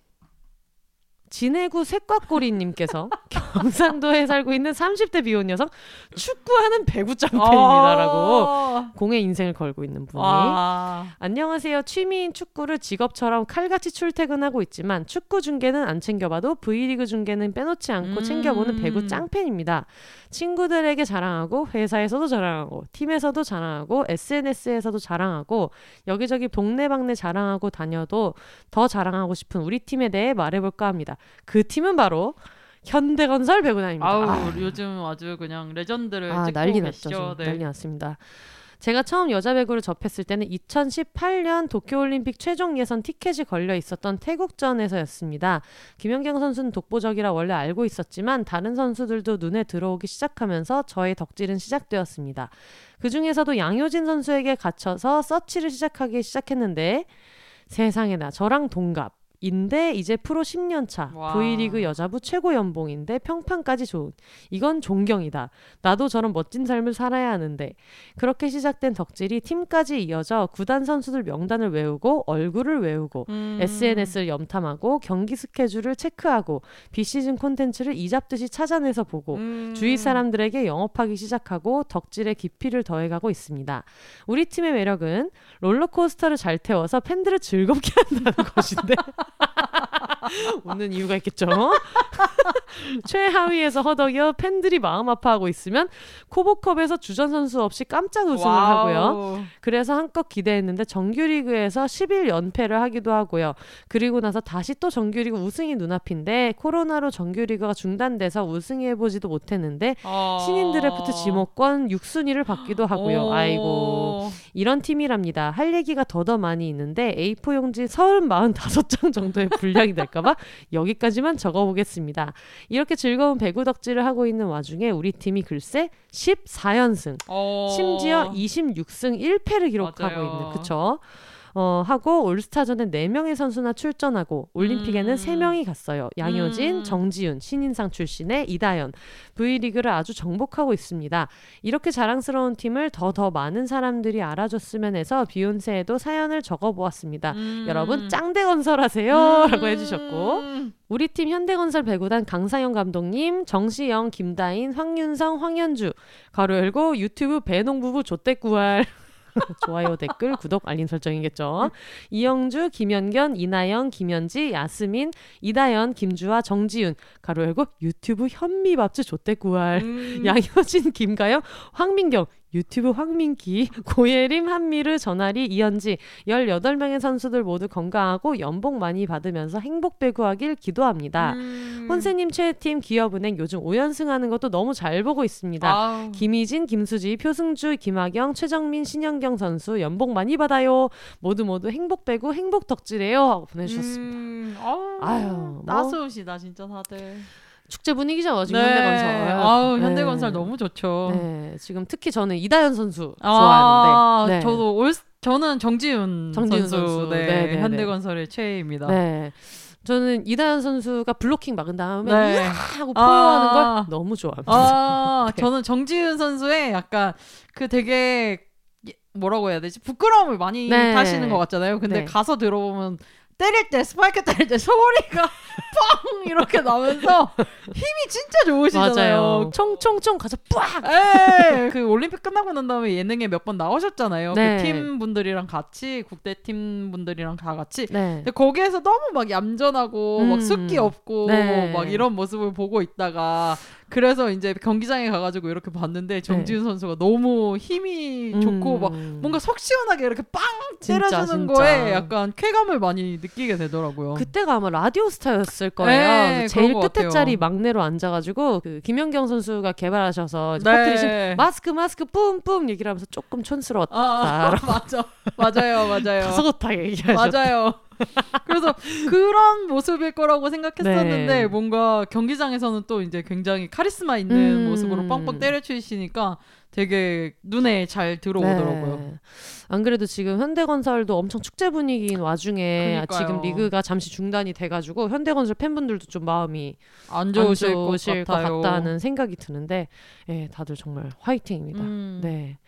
진해구 색과꼬리님께서 경상도에 살고 있는 30대 비혼 여성 축구하는 배구 짱팬입니다라고 아. 공의 인생을 걸고 있는 분이 아. 안녕하세요. 취미인 축구를 직업처럼 칼같이 출퇴근하고 있지만 축구 중계는 안 챙겨봐도 V리그 중계는 빼놓지 않고 음. 챙겨보는 배구 짱팬입니다. 친구들에게 자랑하고 회사에서도 자랑하고 팀에서도 자랑하고 SNS에서도 자랑하고 여기저기 동네방네 자랑하고 다녀도 더 자랑하고 싶은 우리 팀에 대해 말해볼까 합니다. 그 팀은 바로 현대건설 배구단입니다. 아우 아, 요즘 아주 그냥 레전드를 아, 난리 났죠. 네. 난리 났습니다. 제가 처음 여자 배구를 접했을 때는 2018년 도쿄올림픽 최종 예선 티켓이 걸려 있었던 태국전에서였습니다. 김연경 선수는 독보적이라 원래 알고 있었지만 다른 선수들도 눈에 들어오기 시작하면서 저의 덕질은 시작되었습니다. 그 중에서도 양효진 선수에게 갇혀서 서치를 시작하기 시작했는데 세상에나 저랑 동갑 인데 이제 프로 10년 차. 와. V리그 여자부 최고 연봉인데 평판까지 좋은. 이건 존경이다. 나도 저런 멋진 삶을 살아야 하는데. 그렇게 시작된 덕질이 팀까지 이어져 구단 선수들 명단을 외우고 얼굴을 외우고 음. SNS를 염탐하고 경기 스케줄을 체크하고 비시즌 콘텐츠를 이잡듯이 찾아내서 보고 음. 주위 사람들에게 영업하기 시작하고 덕질의 깊이를 더해가고 있습니다. 우리 팀의 매력은 롤러코스터를 잘 태워서 팬들을 즐겁게 한다는 것인데 웃는 이유가 있겠죠. 최하위에서 허덕여 팬들이 마음 아파하고 있으면 KOVO컵에서 주전 선수 없이 깜짝 우승을 wow. 하고요. 그래서 한껏 기대했는데 정규리그에서 11연패를 하기도 하고요. 그리고 나서 다시 또 정규리그 우승이 눈앞인데 코로나로 정규리그가 중단돼서 우승해보지도 못했는데 어. 신인 드래프트 지목권 6순위를 받기도 하고요. 오. 아이고 이런 팀이랍니다. 할 얘기가 더더 많이 있는데 A4 용지 30, 45장 정도의 분량이 될까봐 여기까지만 적어보겠습니다. 이렇게 즐거운 배구 덕질을 하고 있는 와중에 우리 팀이 글쎄 14연승 어. 심지어 26승 1패를 기록하고 맞아요. 있는 그쵸? 어, 하고 올스타전에 4명의 선수나 출전하고 올림픽에는 음. 3명이 갔어요. 양효진, 음. 정지윤, 신인상 출신의 이다연. V리그를 아주 정복하고 있습니다. 이렇게 자랑스러운 팀을 더더 많은 사람들이 알아줬으면 해서 비욘세에도 사연을 적어보았습니다. 음. 여러분 짱대 건설하세요 라고 해주셨고 음. 우리 팀 현대건설 배구단 강상영 감독님, 정시영, 김다인, 황윤성, 황현주 가로 열고 유튜브 배농부부 조떼구할 좋아요, 댓글, 구독, 알림 설정이겠죠. 이영주, 김연견, 이나영, 김현지, 야스민, 이다연, 김주아, 정지윤 가로 열고 유튜브 현미밥집 조떼구할 음. 양효진, 김가영, 황민경 유튜브 황민기, 고예림, 한미르, 전아리, 이현지 18명의 선수들 모두 건강하고 연봉 많이 받으면서 행복 배구하길 기도합니다. 음. 혼세님 최애팀 기업은행 요즘 5연승 하는 것도 너무 잘 보고 있습니다. 아우. 김희진, 김수지, 표승주, 김하경, 최정민, 신현경 선수 연봉 많이 받아요. 모두 모두 행복 배구 행복 덕질해요 하고 보내주셨습니다. 음. 아우, 아유, 뭐. 따스우시다 진짜 다들. 축제 분위기죠 지금 네. 현대건설. 아우 네. 현대건설 너무 좋죠. 네, 지금 특히 저는 이다현 선수 아, 좋아하는데. 네. 저도 올 저는 정지훈, 정지훈 선수, 선수. 네, 네, 네, 네. 현대건설의 최애입니다. 네. 저는 이다현 선수가 블로킹 막은 다음에 네. 하고 포효하는 아. 걸 너무 좋아합니다. 아, 네. 저는 정지훈 선수의 약간 그 되게 예- 뭐라고 해야 되지? 부끄러움을 많이 네. 타시는 것 같잖아요. 근데 네. 가서 들어보면 때릴 때 스파이크 때릴 때 소리가 뻥 이렇게 나면서 힘이 진짜 좋으시잖아요. 맞아요. 총총총 가서 빡. 에, 그 올림픽 끝나고 난 다음에 예능에 몇 번 나오셨잖아요. 네. 그팀 분들이랑 같이 국대 팀 분들이랑 다 같이. 네. 근데 거기에서 너무 막 얌전하고 음. 막 숫기 없고 네. 막 이런 모습을 보고 있다가 그래서 이제 경기장에 가가지고 이렇게 봤는데 정지훈 선수가 너무 힘이 좋고 막 네. 음. 뭔가 속 시원하게 이렇게 빵 진짜, 때려주는 진짜. 거에 약간 쾌감을 많이 느끼게 되더라고요. 그때가 아마 라디오 스타였을 거예요. 네, 그 제일 끝에. 자리 막내로 앉아가지고 그 김연경 선수가 개발하셔서 네. 마스크 마스크 뿜뿜 얘기를 하면서 조금 촌스러웠다. 아, 맞아, 맞아요, 맞아요. 가소못하게 얘기하셨다. 맞아요. 그래서 그런 모습일 거라고 생각했었는데 네. 뭔가 경기장에서는 또 이제 굉장히 카리스마 있는 음. 모습으로 빵빵 때려치시니까 되게 눈에 잘 들어오더라고요. 네. 안 그래도 지금 현대건설도 엄청 축제 분위기인 와중에 그러니까요. 지금 리그가 잠시 중단이 돼가지고 현대건설 팬분들도 좀 마음이 안안 좋으실, 좋으실 것 같아요. 같다는 생각이 드는데, 예, 다들 정말 화이팅입니다. 음. 네.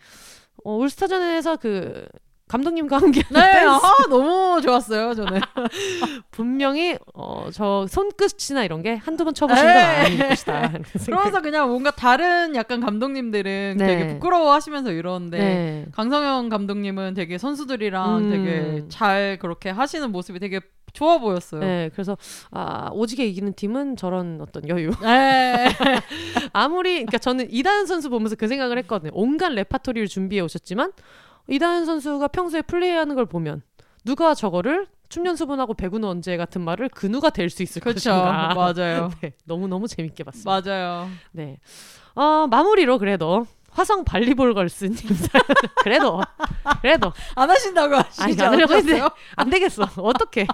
어, 올스타전에서 그 감독님과 함께 네, 아, 너무 좋았어요, 저는. 분명히 어, 저 손끝이나 이런 게 한두 번 쳐보신 건 에이. 아닐 것이다. 그러면서 그냥 뭔가 다른 약간 감독님들은 네. 되게 부끄러워하시면서 이러는데 네. 강성현 감독님은 되게 선수들이랑 음. 되게 잘 그렇게 하시는 모습이 되게 좋아 보였어요. 네, 그래서 아 오지게 이기는 팀은 저런 어떤 여유. 네. 아무리 그러니까 저는 이다현 선수 보면서 그 생각을 했거든요. 온갖 레파토리를 준비해 오셨지만 이다현 선수가 평소에 플레이하는 걸 보면 누가 저거를 춤 연습은 하고 배구는 언제 같은 말을 그 누가 될 수 있을 그렇죠. 것인가. 맞아요. 네, 너무 너무 재밌게 봤습니다. 맞아요. 네. 어, 마무리로 그래도 화성 발리볼 걸스님 그래도 그래도 안 하신다고 아니 하시지 했는데 않으셨어요? 안 되겠어. 어떻게?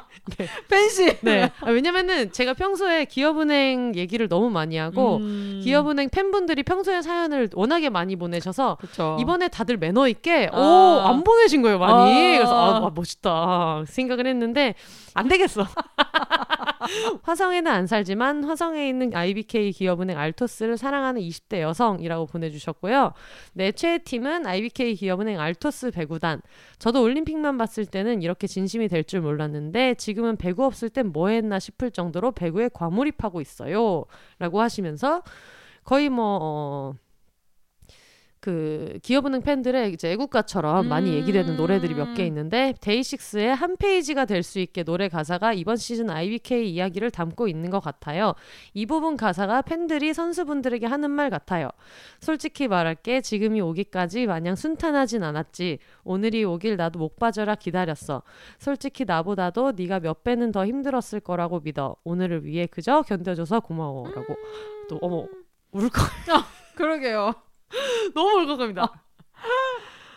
팬시. 네. 아, 왜냐면은 제가 평소에 기업은행 얘기를 너무 많이 하고 음. 기업은행 팬분들이 평소에 사연을 워낙에 많이 보내셔서 그쵸. 이번에 다들 매너 있게 아. 오안 보내신 거예요 많이 아. 그래서 아 와, 멋있다 생각을 했는데 안 되겠어. 화성에는 안 살지만 화성에 있는 IBK 기업은행 알토스를 사랑하는 20대 여성이라고 보내주셨고요. 내 최애 팀은 IBK 기업은행 알토스 배구단. 저도 올림픽만 봤을 때는 이렇게 진심이 될 줄 몰랐는데 지금은 배구 없을 땐 뭐 했나 싶을 정도로 배구에 과몰입하고 있어요. 라고 하시면서 거의 뭐 어, 그 기업은행 팬들의 이제 애국가처럼 많이 얘기되는 노래들이 몇개 음. 있는데 데이식스의 한 페이지가 될 수 있게 노래 가사가 이번 시즌 IBK 이야기를 담고 있는 것 같아요. 이 부분 가사가 팬들이 선수분들에게 하는 말 같아요. 솔직히 말할게 지금이 오기까지 마냥 순탄하진 않았지. 오늘이 오길 나도 목 빠져라 기다렸어. 솔직히 나보다도 네가 몇 배는 더 힘들었을 거라고 믿어. 오늘을 위해 그저 견뎌줘서 고마워라고. 또 어머 울컥 그러게요. 너무 울컥합니다.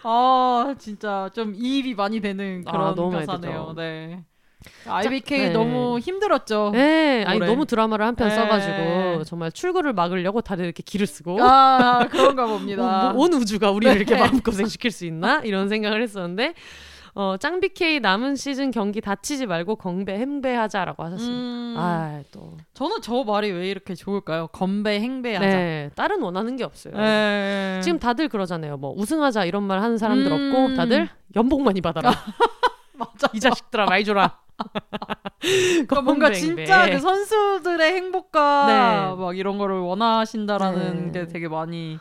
아 진짜 좀 이입이 많이 되는 아, 그런 너무 많이 가사네요. 네. IBK 네. 너무 힘들었죠. 네, 아니 노래. 너무 드라마를 한편 네. 써가지고 정말 출구를 막으려고 다들 이렇게 길을 쓰고 아 그런가 봅니다. 뭐, 뭐, 온 우주가 우리를 네. 이렇게 마음 고생 시킬 수 있나 이런 생각을 했었는데 어, 짱비K 남은 시즌 경기 다치지 말고 건배 행배하자라고 하셨습니다. 음, 아 또. 저는 저 말이 왜 이렇게 좋을까요? 건배 행배하자. 네, 다른 원하는 게 없어요. 네. 지금 다들 그러잖아요. 뭐 우승하자 이런 말 하는 사람들 음. 없고 다들 연봉 많이 받아라. 맞아. 이 자식들아 많이 줘라. 그러니까 뭔가 진짜. 그 선수들의 행복과 네. 막 이런 거를 원하신다라는 네. 게 되게 많이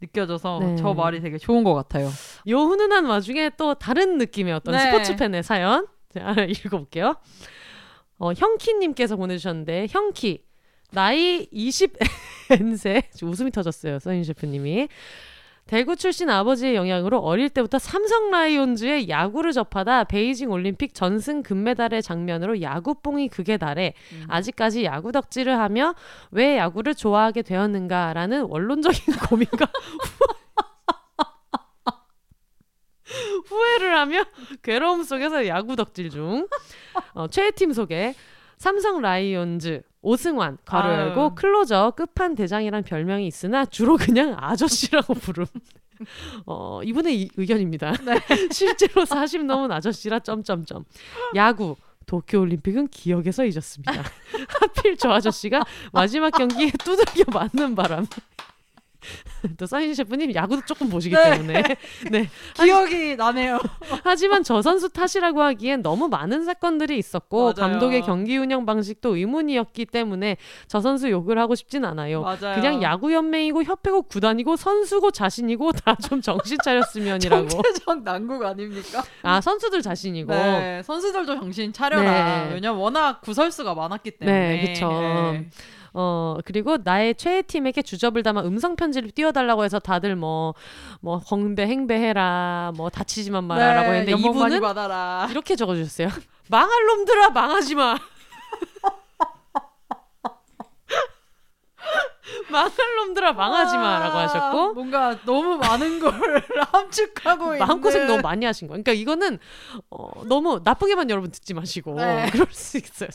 느껴져서 네. 저 말이 되게 좋은 것 같아요. 요 훈훈한 와중에 또 다른 느낌의 어떤 네. 스포츠 팬의 사연 자, 읽어볼게요. 어, 형키님께서 보내주셨는데 형키 나이 20N세 웃음이 터졌어요 써인 셰프님이 대구 출신 아버지의 영향으로 어릴 때부터 삼성 라이온즈의 야구를 접하다 베이징 올림픽 전승 금메달의 장면으로 야구뽕이 극에 달해 음. 아직까지 야구 덕질을 하며 왜 야구를 좋아하게 되었는가라는 원론적인 고민과 후회를 하며 괴로움 속에서 야구 덕질 중. 어, 최애 팀 소개. 삼성 라이온즈 오승환 가로 아유. 열고 클로저 끝판 대장이란 별명이 있으나 주로 그냥 아저씨라고 부름. 어, 이분의 이- 의견입니다. 실제로 40 넘은 아저씨라 점점점. 야구 도쿄올림픽은 기억에서 잊었습니다. 하필 저 아저씨가 마지막 경기에 두들겨 맞는 바람. 또 사인 셰프님 야구도 조금 보시기 네. 때문에 네 기억이 나네요. 하지만 저 선수 탓이라고 하기엔 너무 많은 사건들이 있었고 맞아요. 감독의 경기 운영 방식도 의문이었기 때문에 저 선수 욕을 하고 싶진 않아요. 맞아요. 그냥 야구 연맹이고 협회고 구단이고 선수고 자신이고 다 좀 정신 차렸으면이라고. 정체적 난국 아닙니까? 아 선수들 자신이고. 네, 선수들도 정신 차려라. 네. 왜냐면 워낙 구설수가 많았기 때문에. 네, 그쵸. 어 그리고 나의 최애 팀에게 주접을 담아 음성 편지를 띄워달라고 해서 다들 뭐뭐 건배 행배해라 뭐 다치지만 말아라고 했는데 네, 많이 이분은. 이렇게 적어주셨어요. 망할 놈들아 망하지 마. 망할 놈들아 망하지 마라고 아, 하셨고 뭔가 너무 많은 걸 함축하고 마음고생 너무 많이 하신 거예요. 그러니까 이거는 어, 너무 나쁘게만 여러분 듣지 마시고 네. 그럴 수 있어요.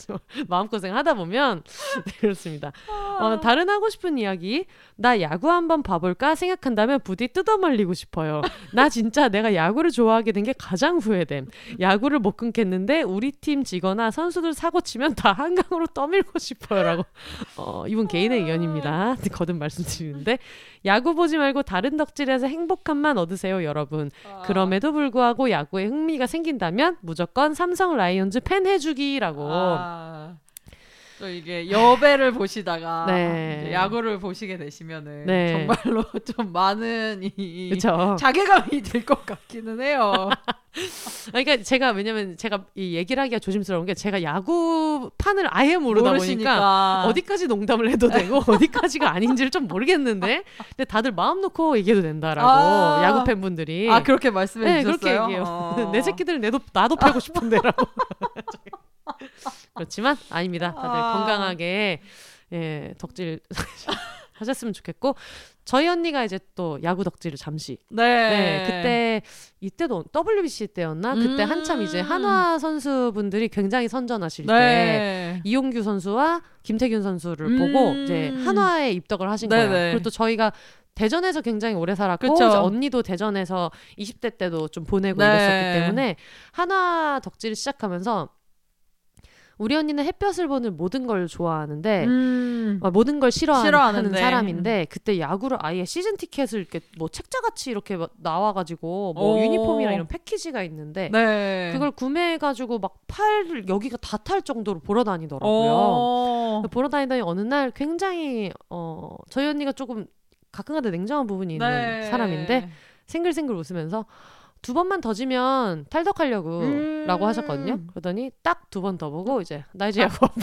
마음고생 하다 보면 네, 그렇습니다. 어, 다른 하고 싶은 이야기 나 야구 한번 봐볼까 생각한다면 부디 뜯어말리고 싶어요. 나 진짜 내가 야구를 좋아하게 된 게 가장 후회됨. 야구를 못 끊겠는데 우리 팀 지거나 선수들 사고 치면 다 한강으로 떠밀고 싶어요라고 어, 이분 개인의 의견입니다. 거듭 말씀드리는데 야구 보지 말고 다른 덕질에서 행복함만 얻으세요, 여러분. 아, 그럼에도 불구하고 야구에 흥미가 생긴다면 무조건 삼성 라이온즈 팬 해주기라고. 아, 또 이게 여배를 보시다가 네. 야구를 보시게 되시면은 네. 정말로 좀 많은 이 그렇죠. 자괴감이 들 것 같기는 해요. 그러니까 제가 왜냐면 제가 이 얘기를 하기가 조심스러운 게 제가 야구 판을 아예 모르다 보니까 모르시니까 어디까지 농담을 해도 되고 어디까지가 아닌지를 좀 모르겠는데 근데 다들 마음 놓고 얘기해도 된다라고 아. 야구 팬분들이 아 그렇게 말씀해 네 주셨어요. 그렇게 얘기해요. 어. 내 새끼들 내도 나도 패고 싶은데라고. 그렇지만 아닙니다. 다들 아. 건강하게 예 덕질 하셨으면 좋겠고 저희 언니가 이제 또 야구 덕질을 잠시 네. 네, 그때 이때도 WBC 때였나? 그때 음. 한참 이제 한화 선수분들이 굉장히 선전하실 때 네. 이용규 선수와 김태균 선수를 음. 보고 이제 한화에 입덕을 하신 거예요. 네네. 그리고 또 저희가 대전에서 굉장히 오래 살았고. 이제 언니도 대전에서 20대 때도 좀 보내고 네. 이랬었기 때문에 한화 덕질을 시작하면서 우리 언니는 햇볕을 보는 모든 걸 좋아하는데 음. 어, 모든 걸 싫어하는 싫어하는데. 사람인데 그때 야구를 아예 시즌 티켓을 이렇게 뭐 책자같이 이렇게 막 나와가지고 뭐 오. 유니폼이랑 이런 패키지가 있는데 네. 그걸 구매해가지고 막 팔 여기가 다 탈 정도로 보러 다니더라고요. 어. 보러 다니더니 어느 날 굉장히 어 저희 언니가 조금 가끔가다 냉정한 부분이 있는 네. 사람인데 생글생글 웃으면서 두 번만 더 지면 탈덕하려고 음. 라고 하셨거든요. 그러더니 딱 두 번 더 보고 이제 나 이제 보려고.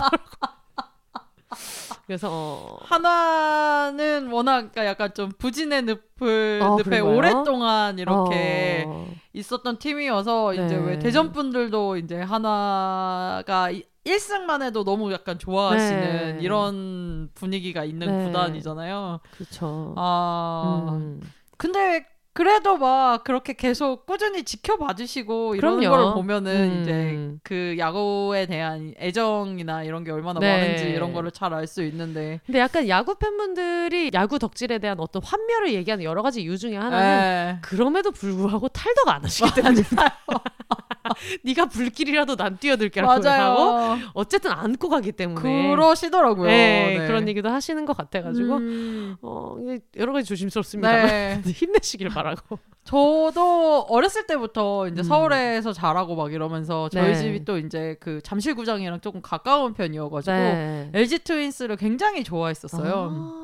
그래서 어, 하나는 워낙 그러니까 약간 좀 부진의 늪을 어, 늪에 그런가요? 오랫동안 이렇게 어, 있었던 팀이어서 이제 네. 왜 대전 분들도 이제 하나가 1승만 해도 너무 약간 좋아하시는 네. 이런 분위기가 있는 네. 구단이잖아요. 그렇죠. 아 음. 근데 그래도 막 그렇게 계속 꾸준히 지켜봐 주시고 그럼요. 걸 보면은 음. 이제 그 야구에 대한 애정이나 이런 게 얼마나 네. 많은지 이런 거를 잘 알 수 있는데 근데 약간 야구 팬분들이 야구 덕질에 대한 어떤 환멸을 얘기하는 여러 가지 이유 중에 하나는 에. 그럼에도 불구하고 탈덕 안 하시기 때문에 네가 불길이라도 난 뛰어들게라고 하고. 어쨌든 안고 가기 때문에 그러시더라고요. 네, 네. 그런 얘기도 하시는 것 같아가지고 음, 어, 여러 가지 조심스럽습니다. 네. 힘내시길 바 라고. 저도 어렸을 때부터 이제 음. 서울에서 자라고 막 이러면서 저희 네. 집이 또 이제 그 잠실구장이랑 조금 가까운 편이어가지고 네. LG 트윈스를 굉장히 좋아했었어요. 아.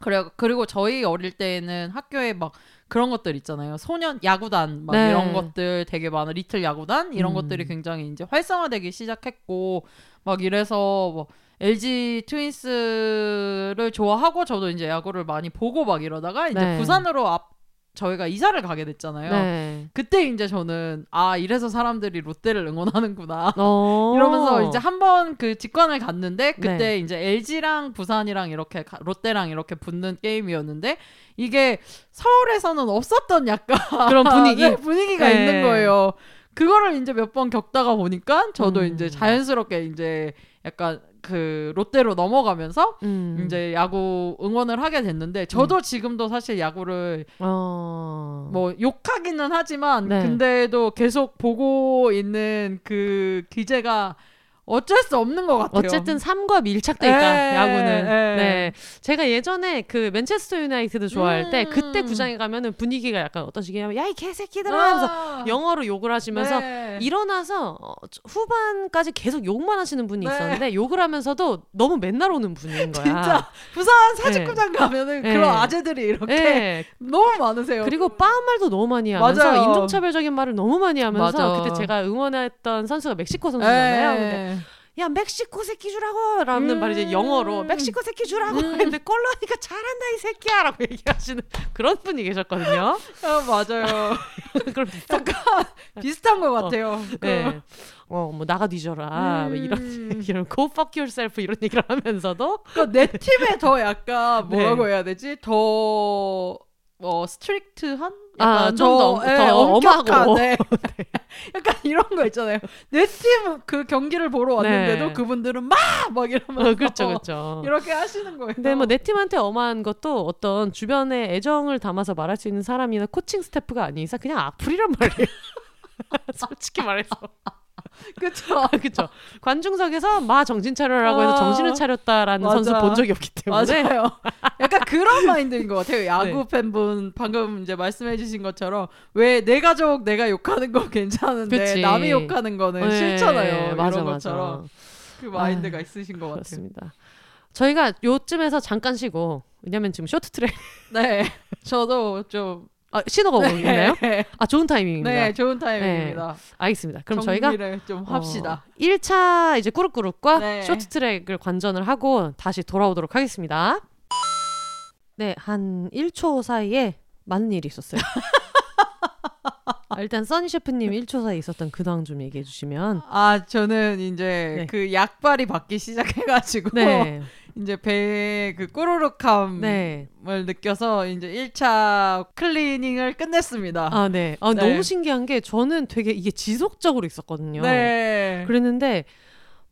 그래 그리고 저희 어릴 때는 학교에 막 그런 것들 있잖아요. 소년 야구단 막 네. 이런 것들 되게 많아. 리틀 야구단 이런 음. 것들이 굉장히 이제 활성화되기 시작했고 막 이래서 뭐 LG 트윈스를 좋아하고 저도 이제 야구를 많이 보고 막 이러다가 이제 네. 부산으로 앞 저희가 이사를 가게 됐잖아요. 네. 그때 이제 저는 아 이래서 사람들이 롯데를 응원하는구나. 어. 이러면서 이제 한번 그 직관을 갔는데 그때 네. 이제 LG랑 부산이랑 이렇게 가- 롯데랑 이렇게 붙는 게임이었는데 이게 서울에서는 없었던 약간 그런 분위기? 네, 분위기가 네. 있는 거예요. 그거를 이제 몇 번 겪다가 보니까 저도 음. 이제 자연스럽게 이제 약간 그 롯데로 넘어가면서 음. 이제 야구 응원을 하게 됐는데 저도 지금도 사실 야구를 어. 뭐 욕하기는 하지만 네. 근데도 계속 보고 있는 그 기제가 어쩔 수 없는 것 같아요. 어쨌든 삶과 밀착돼 있다 예, 야구는. 예. 네, 제가 예전에 그 맨체스터 유나이티드 좋아할 때 음. 그때 구장에 가면은 분위기가 약간 어떤 식이냐면 야 이 개새끼들아 하면서 아, 영어로 욕을 하시면서 네. 일어나서 어, 후반까지 계속 욕만 하시는 분이 네. 있었는데 욕을 하면서도 너무 맨날 오는 분인 거야. 진짜 부산 사직구장 가면은 네. 그런 아재들이 이렇게 네. 너무 많으세요. 그리고 빠은 말도 너무 많이 하면서 맞아요. 인종차별적인 말을 너무 많이 하면서 맞아. 그때 제가 응원했던 선수가 멕시코 선수잖아요. 근데 네. 야 멕시코 새끼 주라고 라는 음. 말을 이제 영어로 멕시코 새끼 주라고 음. 했는데 꼴로니까 잘한다 이 새끼야 라고 얘기하시는 그런 분이 계셨거든요. 아, 맞아요. 그럼 비슷한 비슷한 것 같아요. 네. 어뭐 나가 뒤져라 뭐 이런 음. 이런 go fuck yourself 이런 얘기를 하면서도 그러니까 내 팀에 더 약간 네. 뭐라고 해야 되지? 더 어, strict한? 약간 아, 좀더 예, 더 엄격한, 엄하고. 네. 약간 이런 거 있잖아요. 내 팀 그 경기를 보러 왔는데도 네. 그분들은 막! 막 이러면서 어, 그렇죠 그렇죠. 이렇게 하시는 거예요. 근데 뭐 내 팀한테 엄한 것도 어떤 주변에 애정을 담아서 말할 수 있는 사람이나 코칭 스태프가 아닌 이상 그냥 악플이란 말이에요. 솔직히 말해서. 그쵸. 그렇죠. 관중석에서 마 정신 차려라고 해서 아, 정신을 차렸다는 맞아. 선수 본 적이 없기 때문에 맞아요. 약간 그런 마인드인 것 같아요. 야구 네. 팬분 방금 이제 말씀해주신 것처럼 왜 내 가족 내가 욕하는 거 괜찮은데 그치. 남이 욕하는 거는 네, 싫잖아요. 맞아 이런 맞아. 것처럼 그 마인드가 아, 있으신 것 같아요. 그렇습니다. 저희가 요쯤에서 잠깐 쉬고 왜냐면 지금 쇼트트랙 네, 저도 좀 아, 신호가 오고 있나요? 네, 아 좋은 타이밍입니다. 네, 좋은 타이밍입니다. 알겠습니다. 그럼 저희가 좀 합시다. 어, 1차 이제 꾸룩꾸룩과 네. 쇼트트랙을 관전을 하고 다시 돌아오도록 하겠습니다. 네, 한 1초 사이에 많은 일이 있었어요. 아, 일단 써니 셰프님 1초 사이 있었던 근황 좀 얘기해 주시면. 아 저는 이제 네. 그 약발이 받기 시작해가지고 네. 이제 배의 그 꼬르륵함을 네. 느껴서 이제 1차 클리닝을 끝냈습니다. 아, 네. 아, 네. 너무 신기한 게 저는 되게 이게 지속적으로 있었거든요. 네. 그랬는데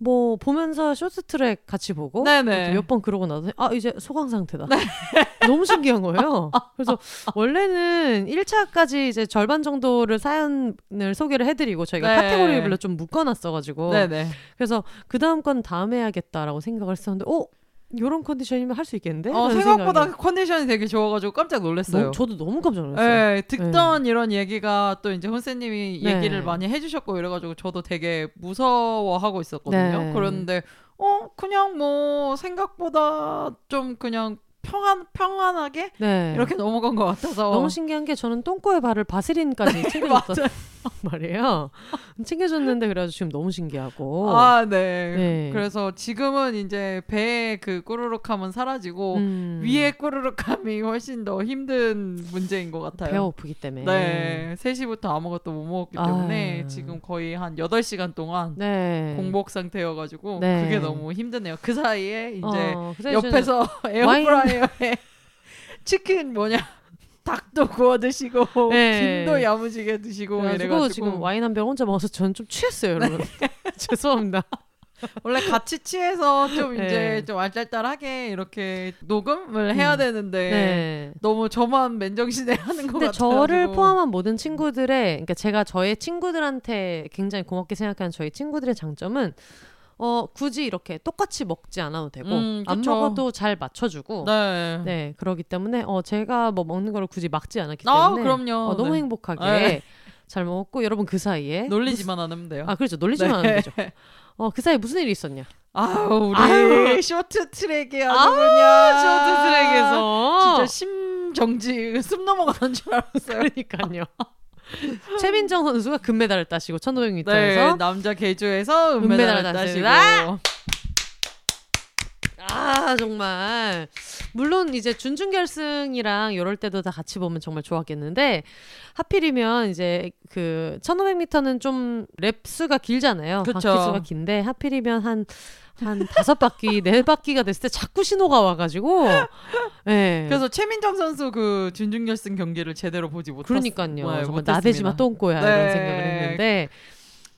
뭐 보면서 쇼트 트랙 같이 보고 네네. 몇번 그러고 나서 아 이제 소강 상태다. 너무 신기한 거예요. 그래서 원래는 1차까지 이제 절반 정도를 사연을 소개를 해드리고 저희가 네. 카테고리별로 좀 묶어놨어가지고 네네. 그래서 그 다음 건 다음에 해야겠다라고 생각을 했었는데 어 이런 컨디션이면 할 수 있겠는데? 어, 생각보다 생각이 컨디션이 되게 좋아가지고 깜짝 놀랐어요. 너무- 저도 너무 깜짝 놀랐어요. 네, 듣던 이런 얘기가 또 이제 혼세님이 네. 얘기를 많이 해주셨고 이래가지고 저도 되게 무서워하고 있었거든요. 네. 그런데 어 그냥 뭐 생각보다 좀 그냥 평안 평안하게 네. 이렇게 넘어간 것 같아서 너무 신기한 게 저는 똥꼬에 바를 바세린까지 챙겨줬단 맞아요. 말이에요. 챙겨줬는데 그래가지고 지금 너무 신기하고. 아, 네. 네. 그래서 지금은 이제 배의 그 꾸르륵함은 사라지고 음, 위의 꾸르륵함이 훨씬 더 힘든 문제인 것 같아요. 배가 고프기 때문에. 네. 3시부터 아무것도 못 먹었기 때문에 아. 지금 거의 한 8시간 동안 네. 공복 상태여가지고 네. 그게 너무 힘드네요. 그 사이에 이제 어, 그 사이에 옆에서 에어프라이어 에 치킨 뭐냐 닭도 구워 드시고 네. 김도 야무지게 드시고 그래가지고 지금 와인 한 병 혼자 먹어서 저는 좀 취했어요, 여러분. 죄송합니다. 원래 같이 취해서 좀 네. 이제 좀 알짤딸하게 이렇게 녹음을 해야 음. 되는데 네. 너무 저만 맨정신에 하는 것 같아요. 저를 포함한 모든 친구들의, 그러니까 제가 저의 친구들한테 굉장히 고맙게 생각하는 저희 친구들의 장점은 어 굳이 이렇게 똑같이 먹지 않아도 되고 음, 안. 먹어도 잘 맞춰주고 네. 네 그러기 때문에 어 제가 뭐 먹는 거를 굳이 막지 않았기 아 때문에 그럼요. 어, 너무 네. 행복하게 네. 잘 먹었고 여러분 그 사이에 놀리지만 않으면 돼요. 아 그렇죠 놀리지만 네. 하면 되죠. 어그 사이에 무슨 일이 있었냐? 아우 우리 아유. 쇼트 트랙에 아주 아우, 그냥 쇼트 트랙에서 진짜 심정지 숨 넘어가는 줄 알았어요. 그러니까요. 최민정 선수가 금메달을 따시고 1500m에서 네, 남자 계주에서 은메달을 은메달을 따시고. 아 정말 물론 이제 준준 결승이랑 이럴 때도 다 같이 보면 정말 좋았겠는데 하필이면 이제 그 1500m는 좀 랩수가 길잖아요. 그쵸. 바퀴 수가 긴데 하필이면 한한 다섯 바퀴 네 바퀴가 됐을 때 자꾸 신호가 와가지고 예. 그래서 최민정 선수 그 준중결승 경기를 제대로 보지 못했 그러니까요. 네, 정말 못했습니다. 나대지마 똥꼬야 네. 이런 생각을 했는데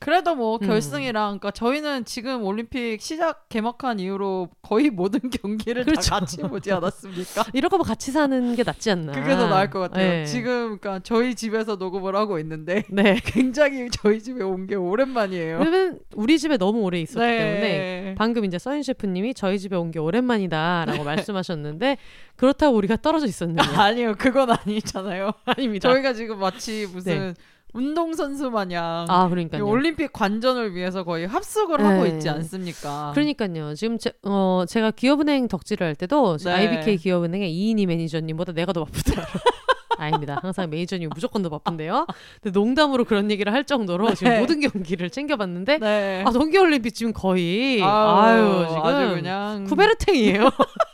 그래도 뭐 음. 결승이랑 그러니까 저희는 지금 올림픽 시작 개막한 이후로 거의 모든 경기를 그렇죠. 다 같이 보지 않았습니까? 이럴 거면 같이 사는 게 낫지 않나. 그게 더 나을 것 같아요. 네. 지금 그러니까 저희 집에서 녹음을 하고 있는데 네. 굉장히 저희 집에 온 게 오랜만이에요. 왜냐면 우리 집에 너무 오래 있었기 네. 때문에 방금 이제 써인 셰프님이 저희 집에 온 게 오랜만이다라고 말씀하셨는데 그렇다고 우리가 떨어져 있었느냐? 아니요, 그건 아니잖아요. 아닙니다. 저희가 지금 마치 무슨 운동선수 마냥 아이 그러니까요. 올림픽 관전을 위해서 거의 합숙을 하고 네. 있지 않습니까? 그러니까요. 지금 제, 어, 제가 기업은행 덕질을 할 때도 네. IBK 기업은행의 이인희 매니저님보다 내가 더 바쁘다. 아닙니다. 항상 매니저님 무조건 더 바쁜데요. 근데 농담으로 그런 얘기를 할 정도로 지금 네. 모든 경기를 챙겨봤는데 네. 아 동계올림픽 지금 거의 아유, 아유, 지금 아주 그냥 쿠베르탱이에요.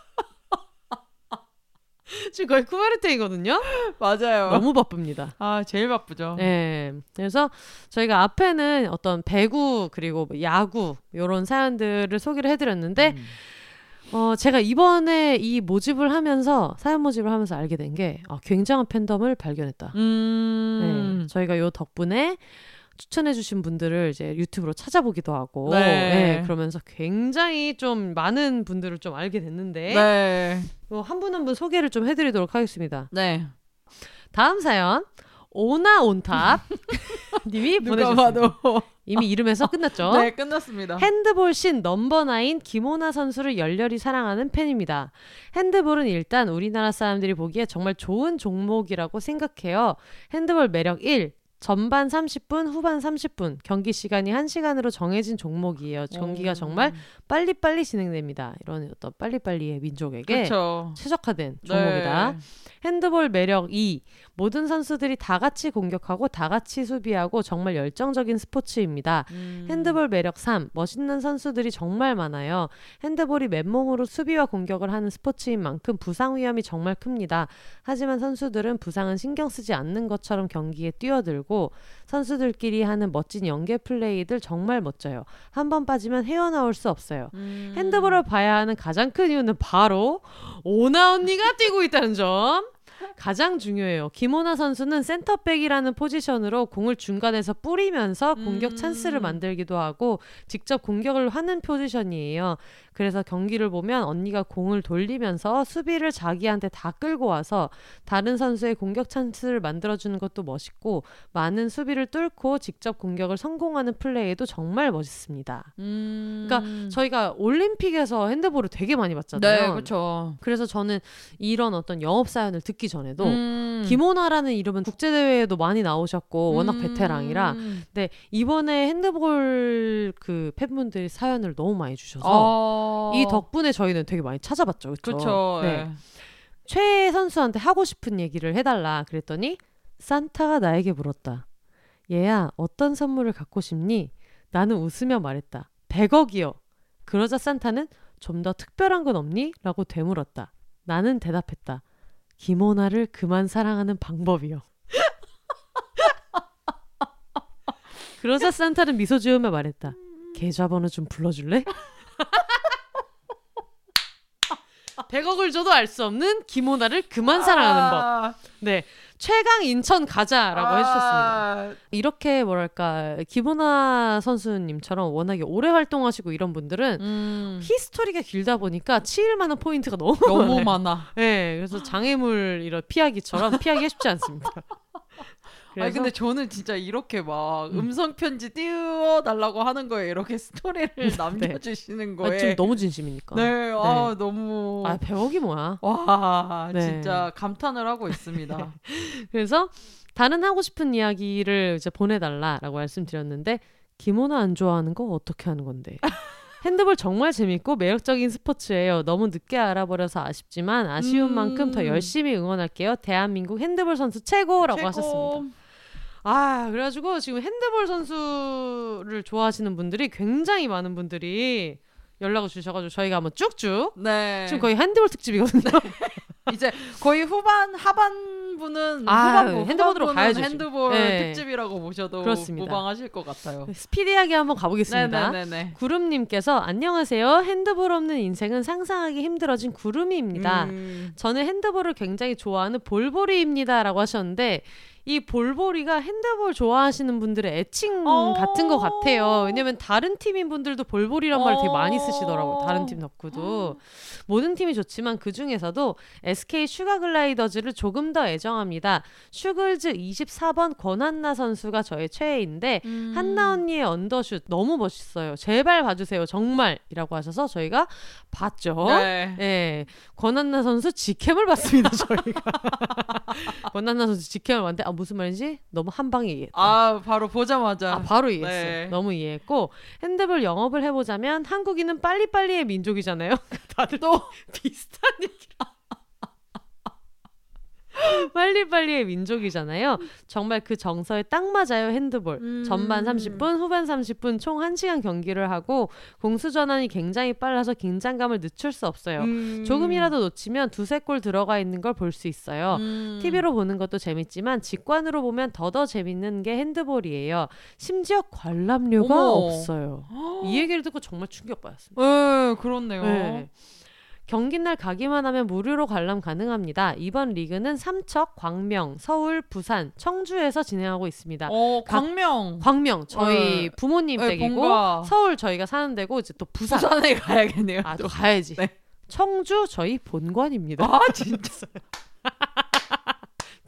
지금 거의 쿠베르탱이거든요. 맞아요. 너무 바쁩니다. 아 제일 바쁘죠. 네. 그래서 저희가 앞에는 어떤 배구 그리고 뭐 야구 이런 사연들을 소개를 해드렸는데 음. 어 제가 이번에 이 모집을 하면서 사연 모집을 하면서 알게 된게 아, 굉장한 팬덤을 발견했다. 음. 네. 저희가 요 덕분에 추천해주신 분들을 이제 유튜브로 찾아보기도 하고 네. 네, 그러면서 굉장히 좀 많은 분들을 좀 알게 됐는데 네. 한분 한 분 소개를 좀 해드리도록 하겠습니다. 네. 다음 사연 오나 온탑 님이 보내주셨습니다. 이미 이름에서 끝났죠. 네 끝났습니다. 핸드볼 신 넘버 나인 김오나 선수를 열렬히 사랑하는 팬입니다. 핸드볼은 일단 우리나라 사람들이 보기에 정말 좋은 종목이라고 생각해요. 핸드볼 매력 1. 전반 30분, 후반 30분. 경기 시간이 1시간으로 정해진 종목이에요. 경기가 오. 정말 빨리빨리 진행됩니다. 이런 어떤 빨리빨리의 민족에게 그렇죠. 최적화된 종목이다. 네. 핸드볼 매력 2. 모든 선수들이 다 같이 공격하고 다 같이 수비하고 정말 열정적인 스포츠입니다. 음. 핸드볼 매력 3. 멋있는 선수들이 정말 많아요. 핸드볼이 맨몸으로 수비와 공격을 하는 스포츠인 만큼 부상 위험이 정말 큽니다. 하지만 선수들은 부상은 신경 쓰지 않는 것처럼 경기에 뛰어들고 선수들끼리 하는 멋진 연계 플레이들 정말 멋져요. 한 번 빠지면 헤어나올 수 없어요. 음. 핸드볼을 봐야 하는 가장 큰 이유는 바로 오나 언니가 뛰고 있다는 점. 가장 중요해요. 김오나 선수는 센터백이라는 포지션으로 공을 중간에서 뿌리면서 공격 음. 찬스를 만들기도 하고 직접 공격을 하는 포지션이에요. 그래서 경기를 보면 언니가 공을 돌리면서 수비를 자기한테 다 끌고 와서 다른 선수의 공격 찬스를 만들어주는 것도 멋있고 많은 수비를 뚫고 직접 공격을 성공하는 플레이도 정말 멋있습니다. 음. 그러니까 저희가 올림픽에서 핸드볼을 되게 많이 봤잖아요. 네, 그렇죠. 그래서 저는 이런 어떤 영업 사연을 듣기 전에도 음. 김오나라는 이름은 국제 대회에도 많이 나오셨고 워낙 음. 베테랑이라 네 이번에 핸드볼 그 팬분들이 사연을 너무 많이 주셔서 어. 이 덕분에 저희는 되게 많이 찾아봤죠, 그렇죠? 그렇죠. 네. 최 선수한테 하고 싶은 얘기를 해달라 그랬더니 산타가 나에게 물었다. 얘야 어떤 선물을 갖고 싶니? 나는 웃으며 말했다. 100억이요. 그러자 산타는 좀 더 특별한 건 없니? 라고 되물었다. 나는 대답했다. 김온아를 그만 사랑하는 방법이요. 그러자 산타는 미소 지으며 말했다. 계좌번호 좀 불러줄래? 100억을 줘도 알 수 없는 김온아를 그만 사랑하는 법. 아. 네. 최강 인천 가자라고 해주셨습니다. 아. 이렇게 뭐랄까 김온아 선수님처럼 워낙에 오래 활동하시고 이런 분들은 음. 히스토리가 길다 보니까 치일 만한 포인트가 너무 너무 많아요. 많아. 네, 그래서 장애물 이런 피하기처럼 피하기 쉽지 않습니다. 아니 근데 저는 진짜 이렇게 막 음 성 편지 띄워 달라고 하는 거에 이렇게 스토리를 남겨주시는 아, 거에 지금 너무 진심이니까. 네, 아 너무 아, 100억이 뭐야? 와 네. 진짜 감탄을 하고 있습니다. 그래서 다른 하고 싶은 이야기를 이제 보내달라라고 말씀드렸는데 김오나 안 좋아하는 거 어떻게 하는 건데? 핸드볼 정말 재밌고 매력적인 스포츠예요. 너무 늦게 알아버려서 아쉽지만 아쉬운 음. 만큼 더 열심히 응원할게요. 대한민국 핸드볼 선수 최고라고 최고. 하셨습니다. 아 그래가지고 지금 핸드볼 선수를 좋아하시는 분들이 굉장히 많은 분들이 연락을 주셔가지고 저희가 한번 쭉쭉 네. 지금 거의 핸드볼 특집이거든요. 이제 거의 후반 하반부는 아, 후반부, 핸드볼으로 후반부는 가야죠. 핸드볼 네. 특집이라고 보셔도 그렇습니다. 무방하실 것 같아요. 스피디하게 한번 가보겠습니다. 네네네네. 구름님께서 안녕하세요. 핸드볼 없는 인생은 상상하기 힘들어진 구름이입니다. 음. 저는 핸드볼을 굉장히 좋아하는 볼보리입니다라고 하셨는데 이 볼보리가 핸드볼 좋아하시는 분들의 애칭 어. 같은 것 같아요. 왜냐면 다른 팀인 분들도 볼보리란 말을 되게 많이 어. 쓰시더라고요. 다른 팀 덕후도. 모든 팀이 좋지만 그 중에서도 SK 슈가글라이더즈를 조금 더 애정합니다. 슈글즈 24번 권한나 선수가 저의 최애인데 음. 한나 언니의 언더슛 너무 멋있어요. 제발 봐주세요. 정말이라고 하셔서 저희가 봤죠. 네. 예, 권한나 선수 직캠을 봤습니다. 저희가 권한나 선수 직캠을 봤는데 아 무슨 말인지 너무 한 방에 이해했다. 아 바로 보자마자 아, 바로 이해했어요. 네. 너무 이해했고 핸드볼 영업을 해보자면 한국인은 빨리빨리의 민족이잖아요. 다들 또 비슷한 얘기를 빨리빨리의 민족이잖아요. 정말 그 정서에 딱 맞아요 핸드볼. 음. 전반 30분, 후반 30분 총 1시간 경기를 하고 공수 전환이 굉장히 빨라서 긴장감을 늦출 수 없어요. 음. 조금이라도 놓치면 두세 골 들어가 있는 걸 볼 수 있어요. 음. TV로 보는 것도 재밌지만 직관으로 보면 더더 재밌는 게 핸드볼이에요. 심지어 관람료가 어머. 없어요. 이 얘기를 듣고 정말 충격받았습니다. 네, 그렇네요. 네. 경기날 가기만 하면 무료로 관람 가능합니다. 이번 리그는 삼척, 광명, 서울, 부산, 청주에서 진행하고 있습니다. 어, 광명. 광명 저희 네. 부모님 네, 댁이고 본가. 서울 저희가 사는 데고 이제 또 부산. 부산에 가야겠네요. 아, 또. 또 가야지. 네. 청주 저희 본관입니다. 아, 진짜.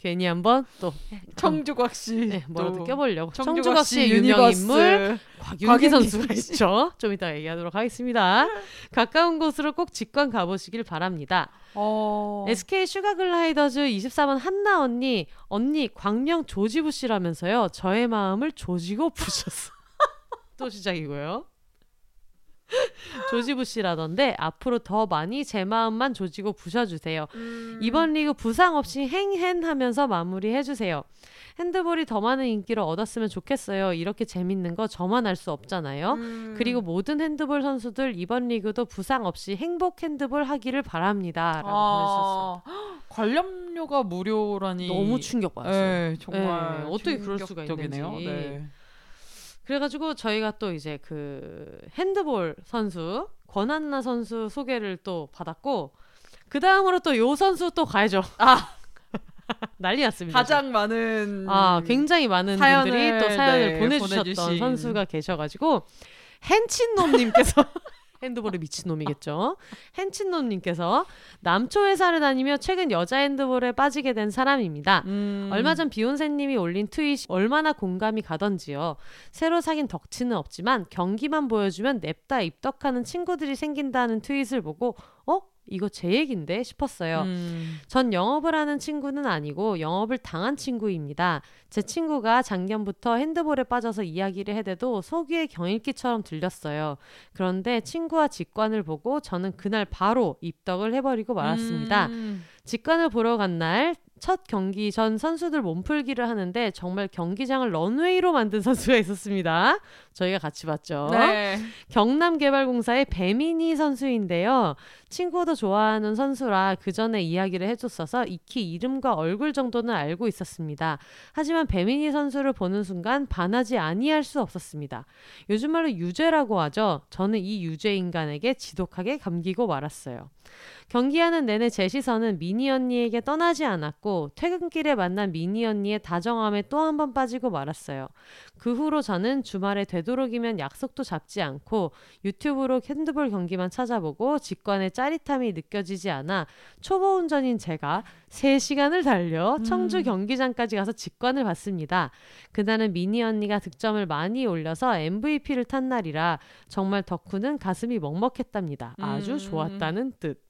괜히 한번 또 청주곽 씨. 네, 뭐라도 또 껴보려고. 청주곽 청주각 씨 유명. 인물 곽윤기 선수가 씨. 있죠. 좀 이따 얘기하도록 하겠습니다. 가까운 곳으로 꼭 직관 가보시길 바랍니다. 어. SK 슈가글라이더즈 24번 한나 언니, 언니 광명 조지부 씨라면서요. 저의 마음을 조지고 부셨어. 또 시작이고요. 조지부 씨라던데 앞으로 더 많이 제 마음만 조지고 부셔주세요. 음. 이번 리그 부상 없이 행행 하면서 마무리해주세요. 핸드볼이 더 많은 인기를 얻었으면 좋겠어요. 이렇게 재밌는 거 저만 알 수 없잖아요. 음. 그리고 모든 핸드볼 선수들 이번 리그도 부상 없이 행복 핸드볼 하기를 바랍니다. 라고. 아, 관람료가 무료라니 너무 충격받았어요. 네, 정말 네, 어떻게 그럴 수가. 있는지. 네. 그래가지고 저희가 또 이제 그 핸드볼 선수 권한나 선수 소개를 또 받았고 그 다음으로 또 요 선수 또 가야죠. 아. 난리 났습니다. 가장 많은 아 굉장히 많은 사연을, 분들이 또 사연을 네, 보내주셨던 보내주신. 선수가 계셔가지고 헨친놈님께서 핸드볼에 미친놈이겠죠. 헨친놈님께서 남초 회사를 다니며 최근 여자 핸드볼에 빠지게 된 사람입니다. 음. 얼마 전 비욘세님이 올린 트윗이 얼마나 공감이 가던지요. 새로 사귄 덕치는 없지만 경기만 보여주면 냅다 입덕하는 친구들이 생긴다는 트윗을 보고 어? 이거 제 얘긴데 싶었어요. 음. 전 영업을 하는 친구는 아니고 영업을 당한 친구입니다. 제 친구가 작년부터 핸드볼에 빠져서 이야기를 해대도 속이의 경일기처럼 들렸어요. 그런데 친구와 직관을 보고 저는 그날 바로 입덕을 해버리고 말았습니다. 음. 직관을 보러 간 날 첫 경기 전 선수들 몸풀기를 하는데 정말 경기장을 런웨이로 만든 선수가 있었습니다. 저희가 같이 봤죠. 네. 경남개발공사의 배민희 선수인데요. 친구도 좋아하는 선수라 그 전에 이야기를 해줬어서 익히 이름과 얼굴 정도는 알고 있었습니다. 하지만 배민희 선수를 보는 순간 반하지 아니할 수 없었습니다. 요즘 말로 유죄라고 하죠. 저는 이 유죄 인간에게 지독하게 감기고 말았어요. 경기하는 내내 제 시선은 미니 언니에게 떠나지 않았고 퇴근길에 만난 미니 언니의 다정함에 또 한 번 빠지고 말았어요. 그 후로 저는 주말에 되도록이면 약속도 잡지 않고 유튜브로 핸드볼 경기만 찾아보고 직관의 짜릿함이 느껴지지 않아 초보 운전인 제가 3시간을 달려 청주 음. 경기장까지 가서 직관을 봤습니다. 그날은 미니 언니가 득점을 많이 올려서 MVP를 탄 날이라 정말 덕후는 가슴이 먹먹했답니다. 아주 음. 좋았다는 뜻.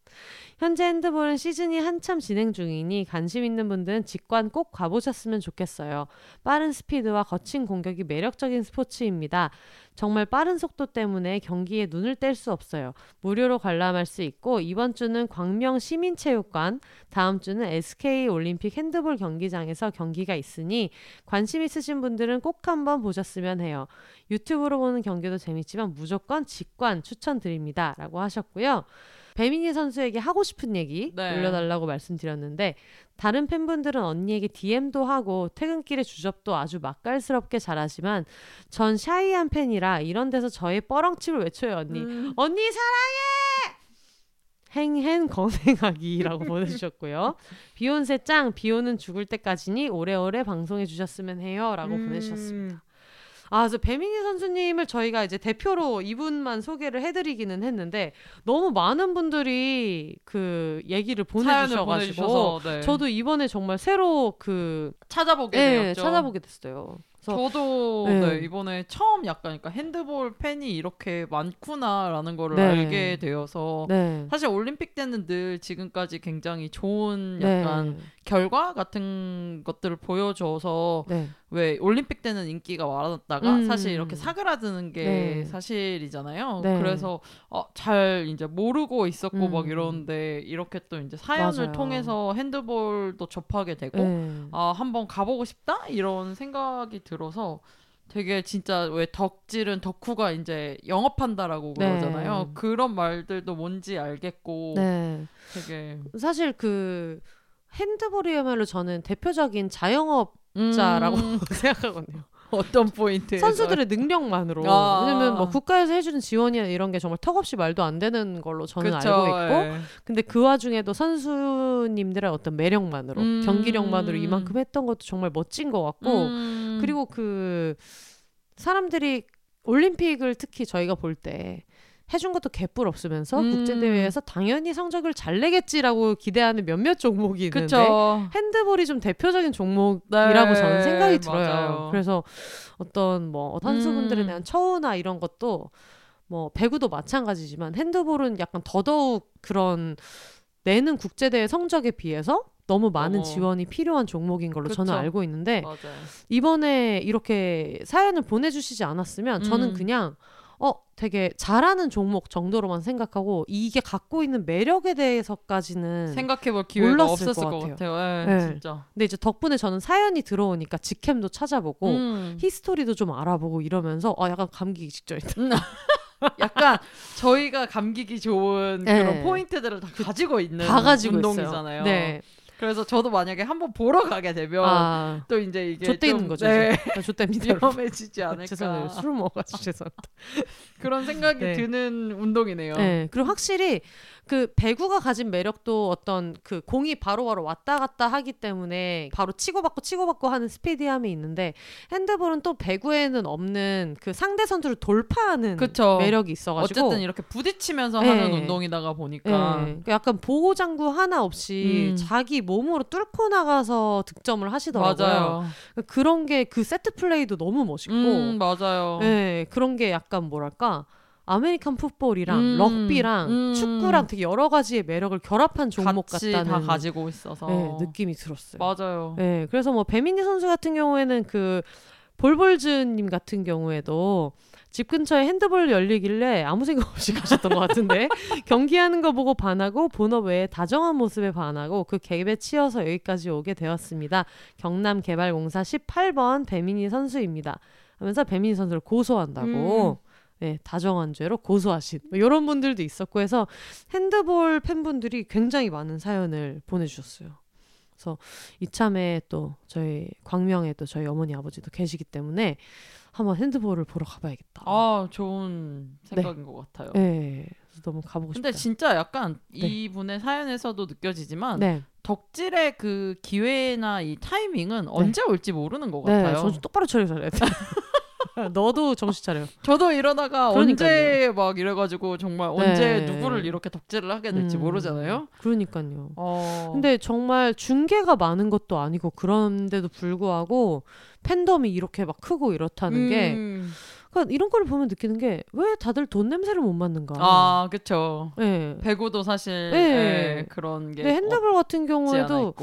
현재 핸드볼은 시즌이 한참 진행 중이니 관심 있는 분들은 직관 꼭 가보셨으면 좋겠어요. 빠른 스피드와 거친 공격이 매력적인 스포츠입니다. 정말 빠른 속도 때문에 경기에 눈을 뗄 수 없어요. 무료로 관람할 수 있고 이번 주는 광명 시민체육관, 다음 주는 SK 올림픽 핸드볼 경기장에서 경기가 있으니 관심 있으신 분들은 꼭 한번 보셨으면 해요. 유튜브로 보는 경기도 재밌지만 무조건 직관 추천드립니다. 라고 하셨고요. 배민희 선수에게 하고 싶은 얘기 네. 올려달라고 말씀드렸는데 다른 팬분들은 언니에게 DM도 하고 퇴근길에 주접도 아주 맛깔스럽게 잘하지만 전 샤이한 팬이라 이런 데서 저의 뻐렁칩을 외쳐요 언니 음. 언니 사랑해 행행 건행하기라고 보내주셨고요 비욘세 짱 비오는 죽을 때까지니 오래오래 방송해 주셨으면 해요라고 음. 보내주셨습니다 아, 그래서 배민희 선수님을 저희가 이제 대표로 이분만 소개를 해드리기는 했는데 너무 많은 분들이 그 얘기를 보내주셔가지고 네. 저도 이번에 정말 새로 그 찾아보게 예, 되었죠. 찾아보게 됐어요. 저도 네. 네, 이번에 처음 약간 그러니까 핸드볼 팬이 이렇게 많구나라는 거를 네. 알게 되어서 네. 사실 올림픽 때는 늘 지금까지 굉장히 좋은 네. 약간 결과 같은 것들을 보여줘서 네. 왜 올림픽 때는 인기가 많았다가 음. 사실 이렇게 사그라드는 게 네. 사실이잖아요. 네. 그래서 어, 잘 이제 모르고 있었고 음. 막 이러는데 이렇게 또 이제 사연을 맞아요. 통해서 핸드볼도 접하게 되고 네. 아 한번 가보고 싶다 이런 생각이 들어서 되게 진짜 왜 덕질은 덕후가 이제 영업한다라고 네. 그러잖아요. 그런 말들도 뭔지 알겠고 네. 되게 사실 그 핸드볼이야말로 저는 대표적인 자영업 자라고 음, 생각하거든요. 어떤 포인트 선수들의 능력만으로. 아. 왜냐면 뭐 국가에서 해주는 지원이나 이런 게 정말 턱없이 말도 안 되는 걸로 저는 알고 있고. 예. 근데 그 와중에도 선수님들의 어떤 매력만으로 음. 경기력만으로 이만큼 했던 것도 정말 멋진 것 같고 음. 그리고 그 사람들이 올림픽을 특히 저희가 볼 때 해준 것도 개뿔 없으면서 음. 국제 대회에서 당연히 성적을 잘 내겠지라고 기대하는 몇몇 종목이 있는데 그쵸. 핸드볼이 좀 대표적인 종목이라고 네, 저는 생각이 들어요. 맞아요. 그래서 어떤 뭐 선수분들에 음. 대한 처우나 이런 것도 뭐 배구도 마찬가지지만 핸드볼은 약간 더더욱 그런 내는 국제대회 성적에 비해서 너무 많은 어머. 지원이 필요한 종목인 걸로 저는 그쵸. 알고 있는데 맞아요. 이번에 이렇게 사연을 보내주시지 않았으면 저는 음. 그냥 어 되게 잘하는 종목 정도로만 생각하고 이게 갖고 있는 매력에 대해서까지는 생각해볼 기회가 없었을 것 것 같아요. 같아요. 예, 네. 진짜. 근데 이제 덕분에 저는 사연이 들어오니까 직캠도 찾아보고 음. 히스토리도 좀 알아보고 이러면서 어 약간 감기기 직전이다. 약간 저희가 감기기 좋은 네. 그런 포인트들을 다 가지고 있는 다 가지고 운동이잖아요. 있어요. 네. 그래서 저도 만약에 한번 보러 가게 되면 아, 또 이제 이게 좆대 있는 좀, 거죠. 네, 네. 좆대입니다. 위험해지지 않을까 죄송해요. 술을 먹어가지고 죄송합니다. 그런 생각이 네. 드는 운동이네요. 네. 그리고 확실히 그 배구가 가진 매력도 어떤 그 공이 바로 바로 왔다 갔다 하기 때문에 바로 치고받고 치고받고 하는 스피디함이 있는데 핸드볼은 또 배구에는 없는 그 상대 선수를 돌파하는 그쵸. 매력이 있어가지고 어쨌든 이렇게 부딪히면서 네. 하는 운동이다가 보니까 네, 약간 보호 장구 하나 없이 음. 자기 몸으로 뚫고 나가서 득점을 하시더라고요. 맞아요. 그런 게 그 세트 플레이도 너무 멋있고, 음, 맞아요. 네, 그런 게 약간 뭐랄까 American football이랑 음, 럭비랑 음. 축구랑 되게 여러 가지의 매력을 결합한 종목 같다는 다 가지고 있어서 네, 느낌이 들었어요. 맞아요. 네, 그래서 뭐 배민희 선수 같은 경우에는 그 볼볼즈님 같은 경우에도 집 근처에 핸드볼 열리길래 아무 생각 없이 가셨던 것 같은데 경기하는 거 보고 반하고 본업 외에 다정한 모습에 반하고 그 갭에 치여서 여기까지 오게 되었습니다. 경남 개발공사 18번 배민희 선수입니다. 하면서 배민희 선수를 고소한다고 네, 다정한 죄로 고소하신 뭐 이런 분들도 있었고 해서 핸드볼 팬분들이 굉장히 많은 사연을 보내주셨어요. 그래서 이참에 또 저희 광명에 또 저희 어머니 아버지도 계시기 때문에 한번 핸드볼을 보러 가봐야겠다. 아, 좋은 생각인 것 같아요. 네, 그래서 너무 가보고 근데 싶다. 진짜 약간 네. 이분의 사연에서도 느껴지지만 네, 덕질의 그 기회나 이 타이밍은 언제 올지 모르는 것 네, 같아요. 정신 똑바로 차려야 돼. 너도 정신 차려. 저도 이러다가 그러니까요. 언제 막 이래가지고 정말 네. 언제 누구를 이렇게 덕질을 하게 될지 음, 모르잖아요. 그러니까요. 어. 근데 정말 중계가 많은 것도 아니고 그런데도 불구하고 팬덤이 이렇게 막 크고 이렇다는 게 음. 그러니까 이런 거를 보면 느끼는 게 왜 다들 돈 냄새를 못 맡는가. 아, 그쵸. 네. 배구도 사실 네. 예, 그런 게 근데 핸드볼 같은 경우에도.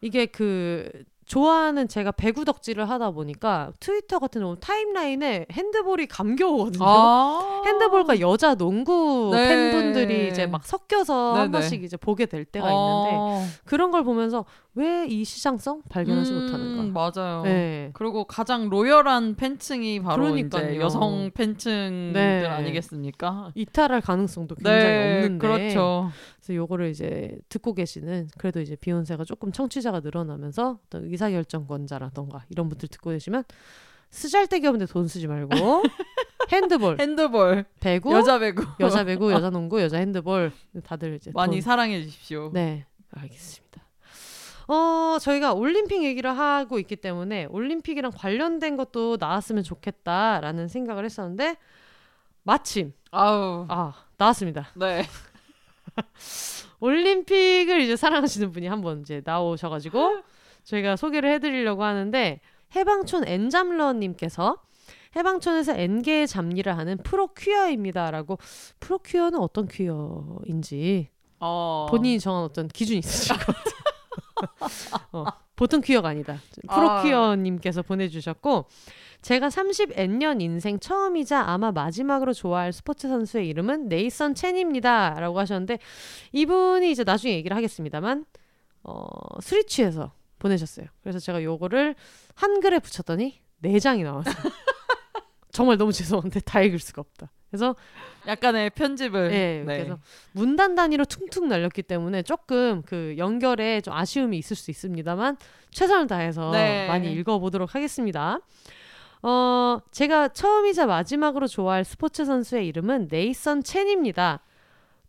이게 그 좋아하는 제가 배구 덕질을 하다 보니까 트위터 같은 경우 타임라인에 핸드볼이 감겨오거든요. 아. 핸드볼과 여자 농구 네. 팬분들이 이제 막 섞여서 한 네네. 번씩 이제 보게 될 때가 어. 있는데 그런 걸 보면서 왜 이 시장성 발견하지 음, 못하는가. 맞아요. 네. 그리고 가장 로열한 팬층이 바로 그러니까요. 이제 여성 팬층들 네. 아니겠습니까? 이탈할 가능성도 굉장히 네, 없는데 그렇죠. 그래서 요거를 이제 듣고 계시는 그래도 이제 비욘세가 조금 청취자가 늘어나면서 어떤 의사결정권자라던가 이런 분들 듣고 계시면 쓰잘데기 없는데 돈 쓰지 말고 핸드볼, 핸드볼, 배구, 여자 배구 여자 배구, 여자 농구, 여자 핸드볼 다들 이제 많이 돈- 사랑해 주십시오. 네, 알겠습니다. 어, 저희가 올림픽 얘기를 하고 있기 때문에 올림픽이랑 관련된 것도 나왔으면 좋겠다라는 생각을 했었는데 마침 아우, 아 나왔습니다. 네. 올림픽을 이제 사랑하시는 분이 한번 이제 나오셔가지고 저희가 소개를 해드리려고 하는데 해방촌 엔잠러님께서 해방촌에서 N개의 잡일을 하는 프로 퀴어입니다라고 프로 퀴어는 어떤 퀴어인지 어. 본인이 정한 어떤 기준이 있으실 것 같아요. 어, 보통 퀴어가 아니다. 프로 아. 퀴어님께서 보내주셨고 제가 30N년 인생 처음이자 아마 마지막으로 좋아할 스포츠 선수의 이름은 네이선 첸입니다. 라고 하셨는데 이분이 이제 나중에 얘기를 하겠습니다만 어, 스리치에서 보내셨어요. 그래서 제가 요거를 한글에 붙였더니 네 장이 나왔어요. 정말 너무 죄송한데 다 읽을 수가 없다. 그래서 약간의 편집을. 네, 그래서 문단 단위로 퉁퉁 날렸기 때문에 조금 그 연결에 좀 아쉬움이 있을 수 있습니다만 최선을 다해서 네. 많이 읽어보도록 하겠습니다. 어, 제가 처음이자 마지막으로 좋아할 스포츠 선수의 이름은 네이선 첸입니다.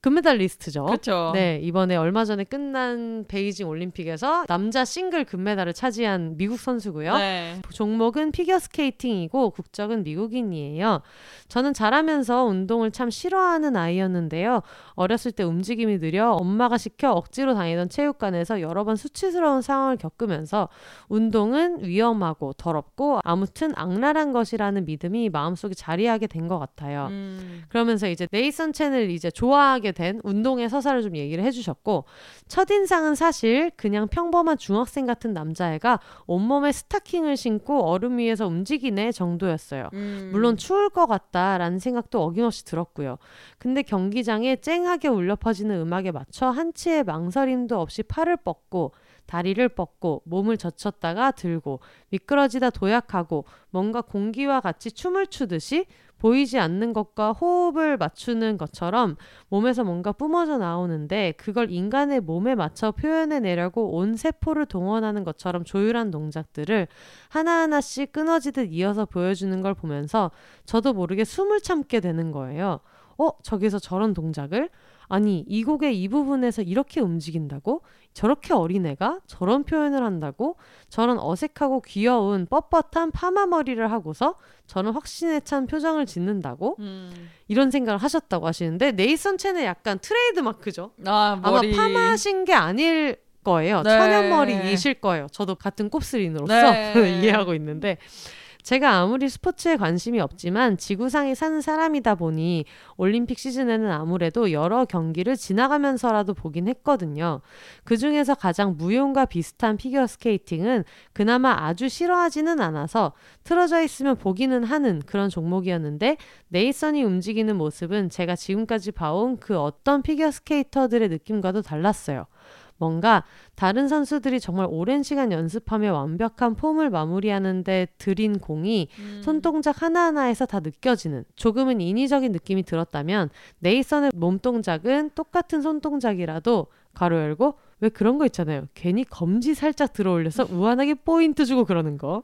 금메달리스트죠. 그렇죠. 네, 이번에 얼마 전에 끝난 베이징 올림픽에서 남자 싱글 금메달을 차지한 미국 선수고요. 네. 종목은 피겨 스케이팅이고 국적은 미국인이에요. 저는 자라면서 운동을 참 싫어하는 아이였는데요. 어렸을 때 움직임이 느려 엄마가 시켜 억지로 다니던 체육관에서 여러 번 수치스러운 상황을 겪으면서 운동은 위험하고 더럽고 아무튼 악랄한 것이라는 믿음이 마음속에 자리하게 된 것 같아요. 음. 그러면서 이제 네이선 첸을 이제 좋아하게 된 운동의 서사를 좀 얘기를 해주셨고 첫인상은 사실 그냥 평범한 중학생 같은 남자애가 온몸에 스타킹을 신고 얼음 위에서 움직이네 정도였어요. 음. 물론 추울 것 같다라는 생각도 어김없이 들었고요. 근데 경기장에 쨍하게 울려 퍼지는 음악에 맞춰 한치의 망설임도 없이 팔을 뻗고 다리를 뻗고 몸을 젖혔다가 들고 미끄러지다 도약하고 뭔가 공기와 같이 춤을 추듯이 보이지 않는 것과 호흡을 맞추는 것처럼 몸에서 뭔가 뿜어져 나오는데 그걸 인간의 몸에 맞춰 표현해 내려고 온 세포를 동원하는 것처럼 조율한 동작들을 하나하나씩 끊어지듯 이어서 보여주는 걸 보면서 저도 모르게 숨을 참게 되는 거예요. 어, 저기서 저런 동작을? 아니, 이 곡의 이 부분에서 이렇게 움직인다고? 저렇게 어린애가 저런 표현을 한다고? 저런 어색하고 귀여운 뻣뻣한 파마 머리를 하고서 저런 확신에 찬 표정을 짓는다고? 음. 이런 생각을 하셨다고 하시는데 네이선 첸의 약간 트레이드 마크죠. 아. 아마 파마신 게 아닐 거예요. 네. 천연머리이실 거예요. 저도 같은 곱슬인으로서 네. 이해하고 있는데 제가 아무리 스포츠에 관심이 없지만 지구상에 사는 사람이다 보니 올림픽 시즌에는 아무래도 여러 경기를 지나가면서라도 보긴 했거든요. 그 중에서 가장 무용과 비슷한 피겨 스케이팅은 그나마 아주 싫어하지는 않아서 틀어져 있으면 보기는 하는 그런 종목이었는데 네이선이 움직이는 모습은 제가 지금까지 봐온 그 어떤 피겨 스케이터들의 느낌과도 달랐어요. 뭔가 다른 선수들이 정말 오랜 시간 연습하며 완벽한 폼을 마무리하는데 들인 공이 음. 손동작 하나하나에서 다 느껴지는 조금은 인위적인 느낌이 들었다면 네이선의 몸동작은 똑같은 손동작이라도 가로 열고 왜 그런 거 있잖아요. 괜히 검지 살짝 들어 올려서 우아하게 포인트 주고 그러는 거.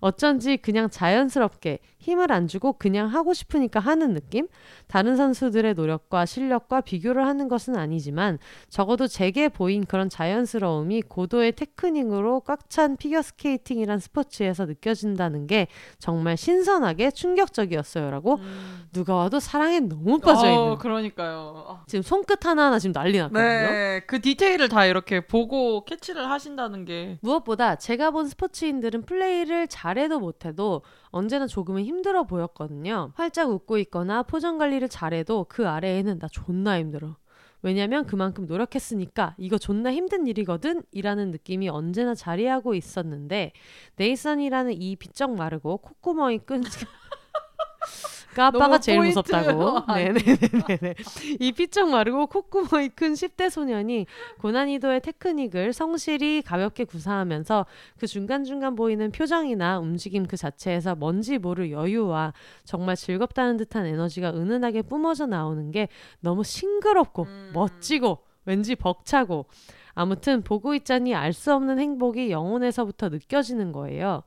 어쩐지 그냥 자연스럽게 힘을 안 주고 그냥 하고 싶으니까 하는 느낌? 다른 선수들의 노력과 실력과 비교를 하는 것은 아니지만 적어도 제게 보인 그런 자연스러움이 고도의 테크닉으로 꽉 찬 피겨스케이팅이란 스포츠에서 느껴진다는 게 정말 신선하게 충격적이었어요라고 음. 누가 와도 사랑에 너무 빠져 있는 어, 그러니까요. 아. 지금 손끝 하나하나 지금 난리 났거든요. 네, 그 디테일을 다 이렇게 보고 캐치를 하신다는 게 무엇보다 제가 본 스포츠인들은 플레이를 잘 해도 못해도 언제나 조금은 힘들어 보였거든요. 활짝 웃고 있거나 포정 관리를 잘해도 그 아래에는 나 존나 힘들어. 왜냐면 그만큼 노력했으니까 이거 존나 힘든 일이거든 이라는 느낌이 언제나 자리하고 있었는데 네이선이라는 이 비쩍 마르고 콧구멍이 끈 까빠가 제일 포인트. 무섭다고. 아니. 네네네네. 이 삐쩍 마르고 콧구멍이 큰 10대 소년이 고난이도의 테크닉을 성실히 가볍게 구사하면서 그 중간중간 보이는 표정이나 움직임 그 자체에서 뭔지 모를 여유와 정말 즐겁다는 듯한 에너지가 은은하게 뿜어져 나오는 게 너무 싱그럽고 음. 멋지고 왠지 벅차고 아무튼 보고 있자니 알 수 없는 행복이 영혼에서부터 느껴지는 거예요.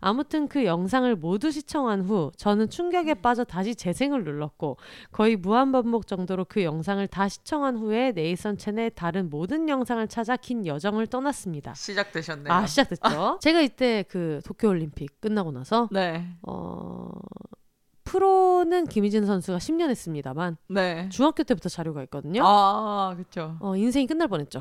아무튼 그 영상을 모두 시청한 후 저는 충격에 빠져 다시 재생을 눌렀고 거의 무한 반복 정도로 그 영상을 다 시청한 후에 네이선 첸의 다른 모든 영상을 찾아 긴 여정을 떠났습니다. 시작되셨네요. 아 시작됐죠. 제가 이때 그 도쿄올림픽 끝나고 나서 네, 어 프로는 김희진 선수가 10년 했습니다만 네. 중학교 때부터 자료가 있거든요. 아, 그렇죠. 어, 인생이 끝날 뻔했죠.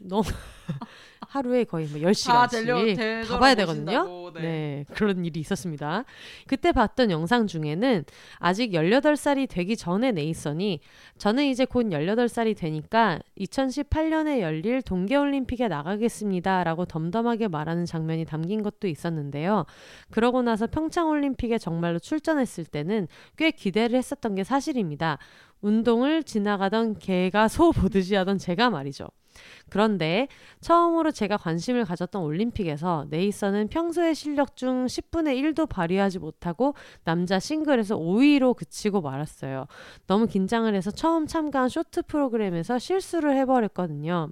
너무 하루에 거의 뭐 10시간씩 다 되려 되도록 다 봐야 되거든요. 네. 네. 그런 일이 있었습니다. 그때 봤던 영상 중에는 아직 18살이 되기 전에 네이선이 저는 이제 곧 18살이 되니까 2018년에 열릴 동계올림픽에 나가겠습니다. 라고 덤덤하게 말하는 장면이 담긴 것도 있었는데요. 그러고 나서 평창올림픽에 정말로 출전했을 때는 꽤 기대를 했었던 게 사실입니다. 운동을 지나가던 개가 소 보듯이 하던 제가 말이죠. 그런데 처음으로 제가 관심을 가졌던 올림픽에서 네이선은 평소의 실력 중 10분의 1도 발휘하지 못하고 남자 싱글에서 5위로 그치고 말았어요. 너무 긴장을 해서 처음 참가한 쇼트 프로그램에서 실수를 해버렸거든요.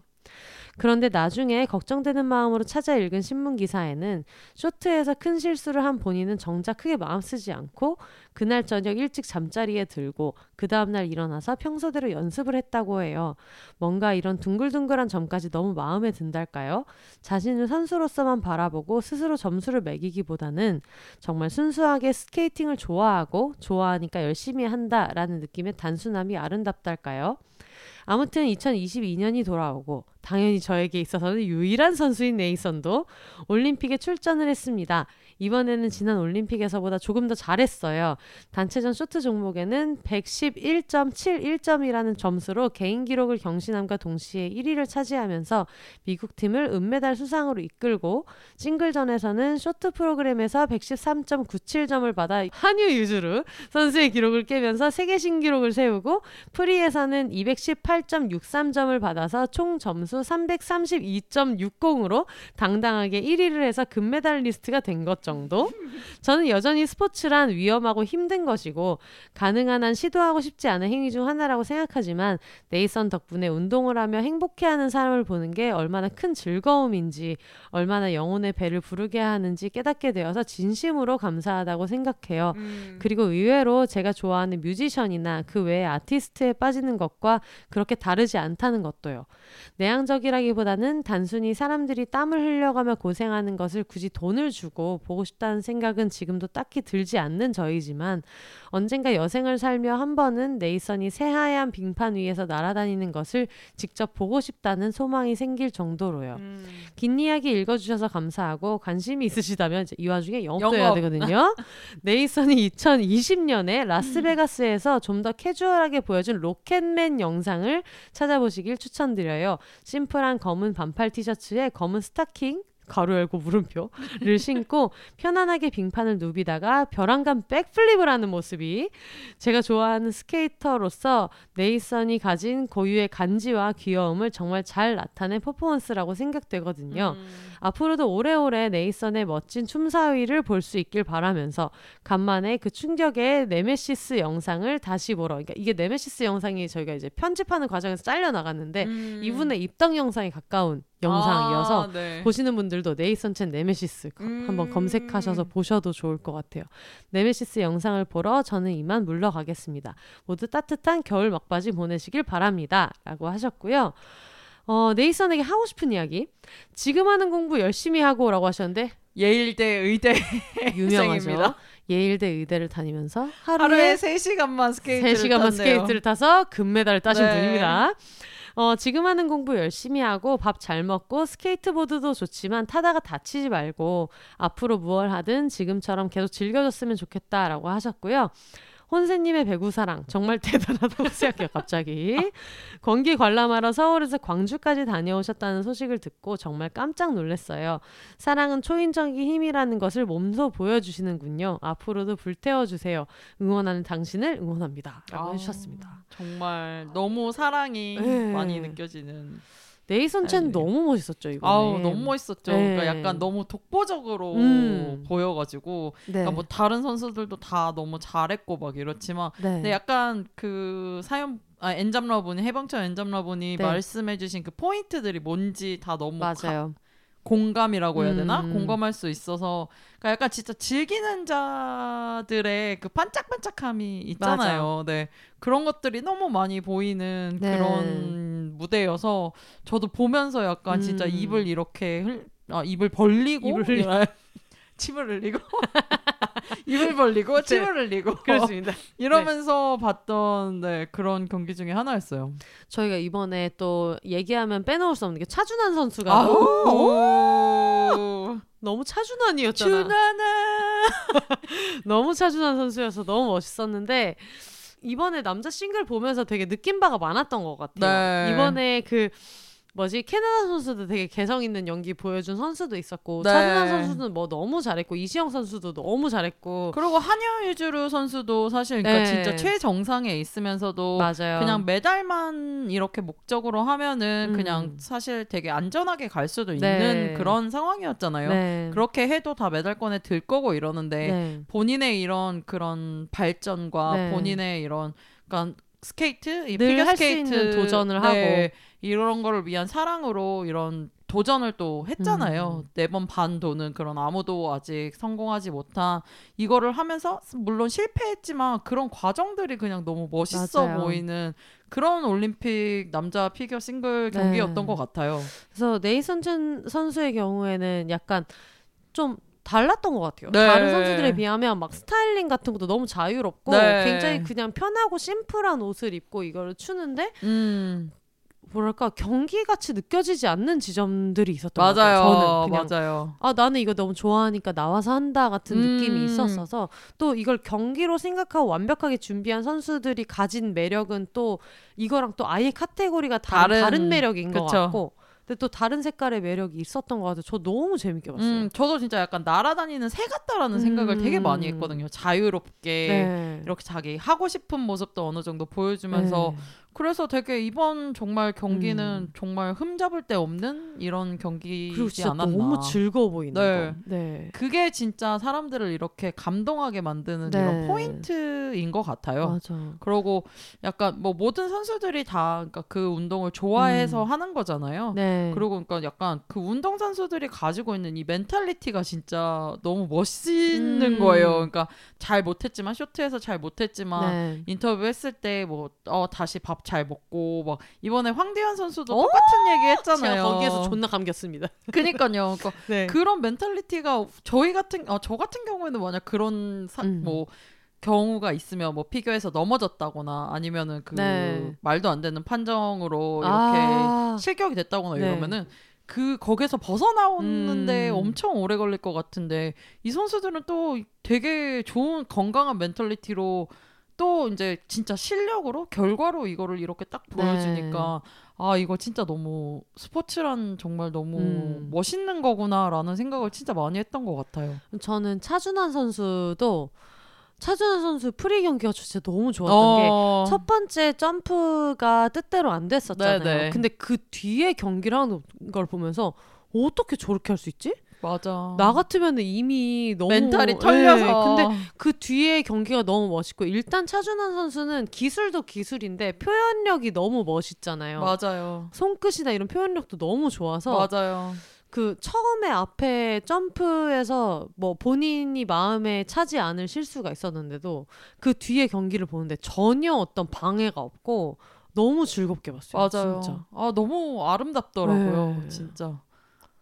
그런데 나중에 걱정되는 마음으로 찾아 읽은 신문 기사에는 쇼트에서 큰 실수를 한 본인은 정작 크게 마음 쓰지 않고 그날 저녁 일찍 잠자리에 들고 그 다음날 일어나서 평소대로 연습을 했다고 해요. 뭔가 이런 둥글둥글한 점까지 너무 마음에 든달까요? 자신을 선수로서만 바라보고 스스로 점수를 매기기보다는 정말 순수하게 스케이팅을 좋아하고 좋아하니까 열심히 한다라는 느낌의 단순함이 아름답달까요? 아무튼 2022년이 돌아오고 당연히 저에게 있어서는 유일한 선수인 네이선도 올림픽에 출전을 했습니다. 이번에는 지난 올림픽에서보다 조금 더 잘했어요. 단체전 쇼트 종목에는 111.71점이라는 점수로 개인 기록을 경신함과 동시에 1위를 차지하면서 미국 팀을 은메달 수상으로 이끌고 싱글전에서는 쇼트 프로그램에서 113.97점을 받아 하뉴 유즈루 선수의 기록을 깨면서 세계 신기록을 세우고 프리에서는 218.63점을 받아서 총 점수 332.60으로 당당하게 1위를 해서 금메달 리스트가 된 것 정도? 저는 여전히 스포츠란 위험하고 힘든 것이고 가능한 한 시도하고 싶지 않은 행위 중 하나라고 생각하지만 네이선 덕분에 운동을 하며 행복해하는 사람을 보는 게 얼마나 큰 즐거움인지 얼마나 영혼의 배를 부르게 하는지 깨닫게 되어서 진심으로 감사하다고 생각해요. 음. 그리고 의외로 제가 좋아하는 뮤지션이나 그 외의 아티스트에 빠지는 것과 그렇게 다르지 않다는 것도요. 내향적이라기보다는 단순히 사람들이 땀을 흘려가며 고생하는 것을 굳이 돈을 주고 보고 싶다는 생각은 지금도 딱히 들지 않는 저이지만 언젠가 여생을 살며 한 번은 네이선이 새하얀 빙판 위에서 날아다니는 것을 직접 보고 싶다는 소망이 생길 정도로요. 음. 긴 이야기 읽어주셔서 감사하고 관심이 있으시다면 이 와중에 영업도 영업. 해야 되거든요. 네이선이 2020년에 라스베가스에서 좀 더 캐주얼하게 보여준 로켓맨 영상을 찾아보시길 추천드려요. 심플한 검은 반팔 티셔츠에 검은 스타킹 가로 열고 물음표를 신고 편안하게 빙판을 누비다가 별안간 backflip을 하는 모습이 제가 좋아하는 스케이터로서 네이선이 가진 고유의 간지와 귀여움을 정말 잘 나타낸 퍼포먼스라고 생각되거든요. 음. 앞으로도 오래오래 네이선의 멋진 춤사위를 볼 수 있길 바라면서 간만에 그 충격의 네메시스 영상을 다시 보러 그러니까 이게 네메시스 영상이 저희가 이제 편집하는 과정에서 잘려 나갔는데 음. 이분의 입덕 영상에 가까운 영상이어서 아, 네. 보시는 분들도 네이선 첸 네메시스 거- 음. 한번 검색하셔서 보셔도 좋을 것 같아요. 네메시스 영상을 보러 저는 이만 물러가겠습니다. 모두 따뜻한 겨울 막바지 보내시길 바랍니다. 라고 하셨고요. 어, 네이선에게 하고 싶은 이야기. 지금 하는 공부 열심히 하고 라고 하셨는데 예일대 의대 유명하죠. 예일대 의대를 다니면서 하루에 하루에 3시간만 스케이트를 3시간만 탔네요. 스케이트를 타서 금메달을 따신 네. 분입니다. 어, 지금 하는 공부 열심히 하고 밥 잘 먹고 스케이트보드도 좋지만 타다가 다치지 말고 앞으로 무얼 하든 지금처럼 계속 즐겨줬으면 좋겠다라고 하셨고요. 혼세님의 배구사랑. 정말 대단하다고 생각해요 갑자기. 건기 관람하러 서울에서 광주까지 다녀오셨다는 소식을 듣고 정말 깜짝 놀랐어요. 사랑은 초인적인 힘이라는 것을 몸소 보여주시는군요. 앞으로도 불태워주세요. 응원하는 당신을 응원합니다. 라고 아우, 해주셨습니다. 정말 너무 사랑이 네. 많이 느껴지는. 네이선 첸. 너무 멋있었죠 이번에 아우 너무 멋있었죠. 네. 그러니까 약간 너무 독보적으로 음. 보여가지고 네. 그러니까 뭐 다른 선수들도 다 너무 잘했고 막 이렇지만 네. 근데 약간 그 사연 아 엔잡러분이 해방천 엔잡러분이 네. 말씀해주신 그 포인트들이 뭔지 다 너무 가- 맞아요 공감이라고 해야 되나 음. 공감할 수 있어서 그러니까 약간 진짜 즐기는 자들의 그 반짝반짝함이 있잖아요. 네 그런 것들이 너무 많이 보이는 네. 그런 무대여서 저도 보면서 약간 진짜 음. 입을 이렇게 흘, 아, 입을 벌리고 입을 침을 흘리고 입을 벌리고 침을 흘리고 그렇습니다 이러면서 봤던 네, 그런 경기 중에 하나였어요. 저희가 이번에 또 얘기하면 빼놓을 수 없는 게 차준환 선수가 아우 너무 차준환이었잖아 준하나 너무 차준환 선수여서 너무 멋있었는데 이번에 남자 싱글 보면서 되게 느낀 바가 많았던 것 같아요. 네. 이번에 그 뭐지 캐나다 선수도 되게 개성 있는 연기 보여준 선수도 있었고 네. 차준환 선수는 뭐 너무 잘했고 이시영 선수도 너무 잘했고 그리고 한여 유주르 선수도 사실 그러니까 네. 진짜 최정상에 있으면서 맞아요. 그냥 메달만 이렇게 목적으로 하면은 음. 그냥 사실 되게 안전하게 갈 수도 네. 있는 그런 상황이었잖아요. 네. 그렇게 해도 다 메달권에 들 거고 이러는데 네. 본인의 이런 그런 발전과 네. 본인의 이런 그러니까 스케이트, 이늘 피겨 스케이트 도전을 네, 이런 거를 위한 사랑으로 이런 도전을 또 했잖아요. 음. 네번 반 도는 그런 아무도 아직 성공하지 못한 이거를 하면서 물론 실패했지만 그런 과정들이 그냥 너무 멋있어 맞아요. 보이는 그런 올림픽 남자 피겨 싱글 네. 경기였던 것 같아요. 그래서 네이선 첸 선수의 경우에는 약간 좀 달랐던 것 같아요. 네. 다른 선수들에 비하면 막 스타일링 같은 것도 너무 자유롭고 네. 굉장히 그냥 편하고 심플한 옷을 입고 이거를 추는데 음, 뭐랄까 경기 같이 느껴지지 않는 지점들이 있었던 것 같아요. 맞아요. 저는 그냥 맞아요. 아 나는 이거 너무 좋아하니까 나와서 한다 같은 음. 느낌이 있었어서 또 이걸 경기로 생각하고 완벽하게 준비한 선수들이 가진 매력은 또 이거랑 또 아예 카테고리가 다른, 다른- 다른 매력인 것 그쵸. 같고 근데 또 다른 색깔의 매력이 있었던 것 같아서 저 너무 재밌게 봤어요. 음, 저도 진짜 약간 날아다니는 새 같다라는 생각을 되게 많이 음. 했거든요. 자유롭게 네. 이렇게 자기 하고 싶은 모습도 어느 정도 보여주면서 네. 그래서 되게 이번 정말 경기는 음. 정말 흠잡을 데 없는 이런 경기지 진짜 않았나. 너무 즐거워 보이는 네. 거. 네. 그게 진짜 사람들을 이렇게 감동하게 만드는 네. 이런 포인트인 것 같아요. 맞아. 그러고 약간 뭐 모든 선수들이 다 그러니까 그 운동을 좋아해서 음. 하는 거잖아요. 네. 그리고 그러니까 약간 그 운동 선수들이 가지고 있는 이 mentality가 진짜 너무 멋있는 음. 거예요. 그러니까 잘 못했지만 쇼트에서 잘 못했지만 네. 인터뷰 했을 때 뭐 어, 다시 밥잘 먹고 막 이번에 황대헌 선수도 어? 똑같은 얘기 했잖아요. 제가 거기에서 존나 감겼습니다. 그니까요. 그러니까 네. 그런 mentality가 저희 같은 어, 저 같은 경우에는 만약 그런 사, 음. 뭐 경우가 있으면 뭐 피겨에서 넘어졌다거나 아니면은 그 네. 말도 안 되는 판정으로 이렇게 아. 실격이 됐다거나 네. 이러면은 그 거기서 벗어나오는데 음. 엄청 오래 걸릴 것 같은데 이 선수들은 또 되게 좋은 건강한 mentality로 또 이제 진짜 실력으로 결과로 이거를 이렇게 딱 네. 보여주니까 아 이거 진짜 너무 스포츠란 정말 너무 음. 멋있는 거구나라는 생각을 진짜 많이 했던 것 같아요. 저는 차준환 선수도 차준환 선수 프리 경기가 진짜 너무 좋았던 게 어, 첫 번째 점프가 뜻대로 안 됐었잖아요. 네네. 근데 그 뒤에 경기를 하는 걸 보면서 어떻게 저렇게 할 수 있지? 맞아. 나 같으면 이미 너무 멘탈이 털려서. 네, 근데 그 뒤에 경기가 너무 멋있고 일단 차준환 선수는 기술도 기술인데 표현력이 너무 멋있잖아요. 맞아요. 손끝이나 이런 표현력도 너무 좋아서 맞아요. 그 처음에 앞에 점프에서 뭐 본인이 마음에 차지 않을 실수가 있었는데도 그 뒤에 경기를 보는데 전혀 어떤 방해가 없고 너무 즐겁게 봤어요. 맞아요. 진짜. 아 너무 아름답더라고요, 네. 진짜.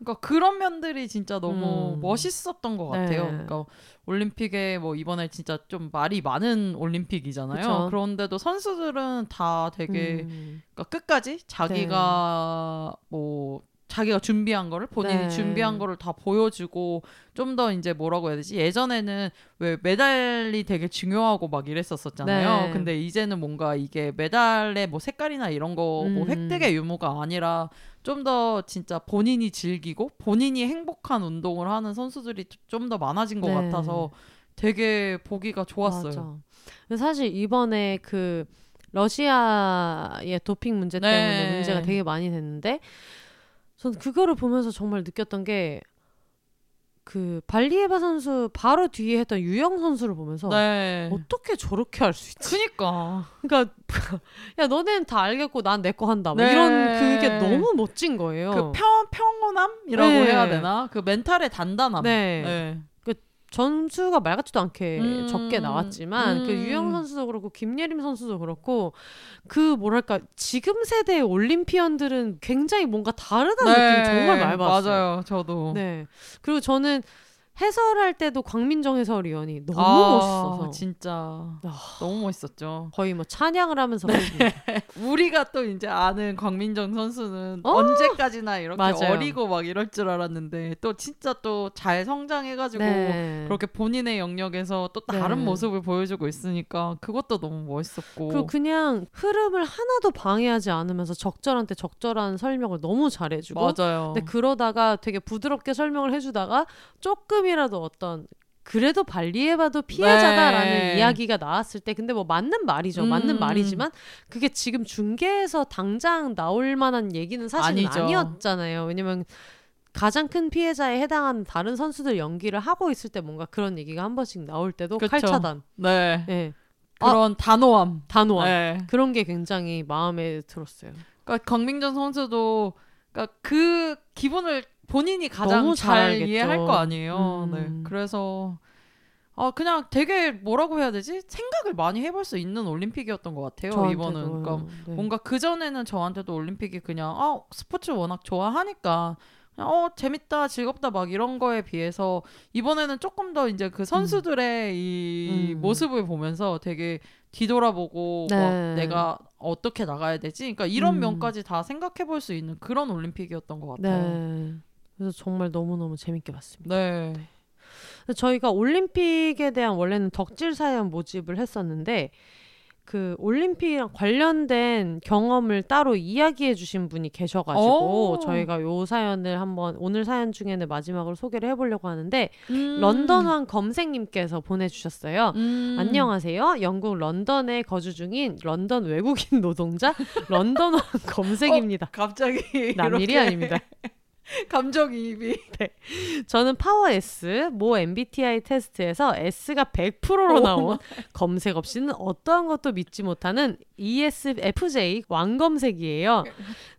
그러니까 그런 면들이 진짜 너무 음. 멋있었던 것 같아요. 네. 그러니까 올림픽에 뭐 이번에 진짜 좀 말이 많은 올림픽이잖아요. 그쵸. 그런데도 선수들은 다 되게 음. 그러니까 끝까지 자기가 뭐 자기가 준비한 거를 본인이 네. 준비한 거를 다 보여주고 좀 더 이제 뭐라고 해야 되지 예전에는 왜 메달이 되게 중요하고 막 이랬었었잖아요. 네. 근데 이제는 뭔가 이게 메달의 뭐 색깔이나 이런 거뭐 음. 획득의 유무가 아니라 좀 더 진짜 본인이 즐기고 본인이 행복한 운동을 하는 선수들이 좀 더 많아진 것 네. 같아서 되게 보기가 좋았어요. 맞아. 사실 이번에 그 러시아의 도핑 문제 네. 때문에 문제가 되게 많이 됐는데 전 그거를 보면서 정말 느꼈던 게 그 발리에바 선수 바로 뒤에 했던 유영 선수를 보면서 네. 어떻게 저렇게 할 수 있지? 그니까. 그러니까 야 너네는 다 알겠고 난 내 거 한다. 뭐 네. 이런 그게 너무 멋진 거예요. 그 평, 평온함이라고 네. 해야 되나? 그 멘탈의 단단함. 네. 네. 점수가 말 같지도 않게 음, 적게 나왔지만 그 음. 유영 선수도 그렇고 김예림 선수도 그렇고 그 뭐랄까 지금 세대의 올림피언들은 굉장히 뭔가 다르다는 느낌이 정말 많이 받았어요. 네. 맞아요. 저도. 네. 그리고 저는 해설할 때도 광민정 해설위원이 너무 아, 멋있어서 진짜 아. 너무 멋있었죠. 거의 뭐 찬양을 하면서 네. 우리가 또 이제 아는 광민정 선수는 어? 언제까지나 이렇게 맞아요. 어리고 막 이럴 줄 알았는데 또 진짜 또 잘 성장해가지고 네. 그렇게 본인의 영역에서 또 다른 네. 모습을 보여주고 있으니까 그것도 너무 멋있었고. 그리고 그냥 흐름을 하나도 방해하지 않으면서 적절한 때 적절한 설명을 너무 잘해주고 맞아요. 근데 그러다가 되게 부드럽게 설명을 해주다가 조금 이라도 어떤 그래도 발리에봐도 피해자다라는 네. 이야기가 나왔을 때 근데 뭐 맞는 말이죠 맞는 음. 말이지만 그게 지금 중계에서 당장 나올 만한 얘기는 아니죠. 아니었잖아요 왜냐면 가장 큰 피해자에 해당하는 다른 선수들 연기를 하고 있을 때 뭔가 그런 얘기가 한 번씩 나올 때도 그쵸. 칼차단 네. 예 그런 단호함. 단호함 네. 그런 게 굉장히 마음에 들었어요 그러니까 강민정 선수도 그러니까 그 기분을 본인이 가장 잘 잘. 이해할 거 아니에요. 음. 네. 그래서 아 그냥 되게 뭐라고 해야 되지? 생각을 많이 해볼 수 있는 올림픽이었던 것 같아요. 저한테도. 이번은 그러니까 네. 뭔가 그 전에는 저한테도 올림픽이 그냥 아 스포츠 워낙 좋아하니까 어 재밌다 즐겁다 막 이런 거에 비해서 이번에는 조금 더 이제 그 선수들의 이 음. 모습을 보면서 되게 뒤돌아보고 네. 막 내가 어떻게 나가야 되지? 그러니까 이런 음. 면까지 다 생각해 볼 수 있는 그런 올림픽이었던 것 같아요. 네. 그래서 정말 너무너무 재밌게 봤습니다. 네. 그래서 저희가 올림픽에 대한 원래는 덕질 사연 모집을 했었는데 그 올림픽이랑 관련된 경험을 따로 이야기해 주신 분이 계셔가지고 오. 저희가 요 사연을 한번 오늘 사연 중에는 마지막으로 소개를 해보려고 하는데 음. 런던왕 검색님께서 보내주셨어요. 음. 안녕하세요. 영국 런던에 거주 중인 런던 외국인 노동자 런던 왕검색입니다. 갑자기 남일이 아닙니다. 감정이입이. 저는 파워 S 모 MBTI 테스트에서 S가 100%로 나온 검색 없이는 어떠한 것도 믿지 못하는 ESFJ 왕검색이에요.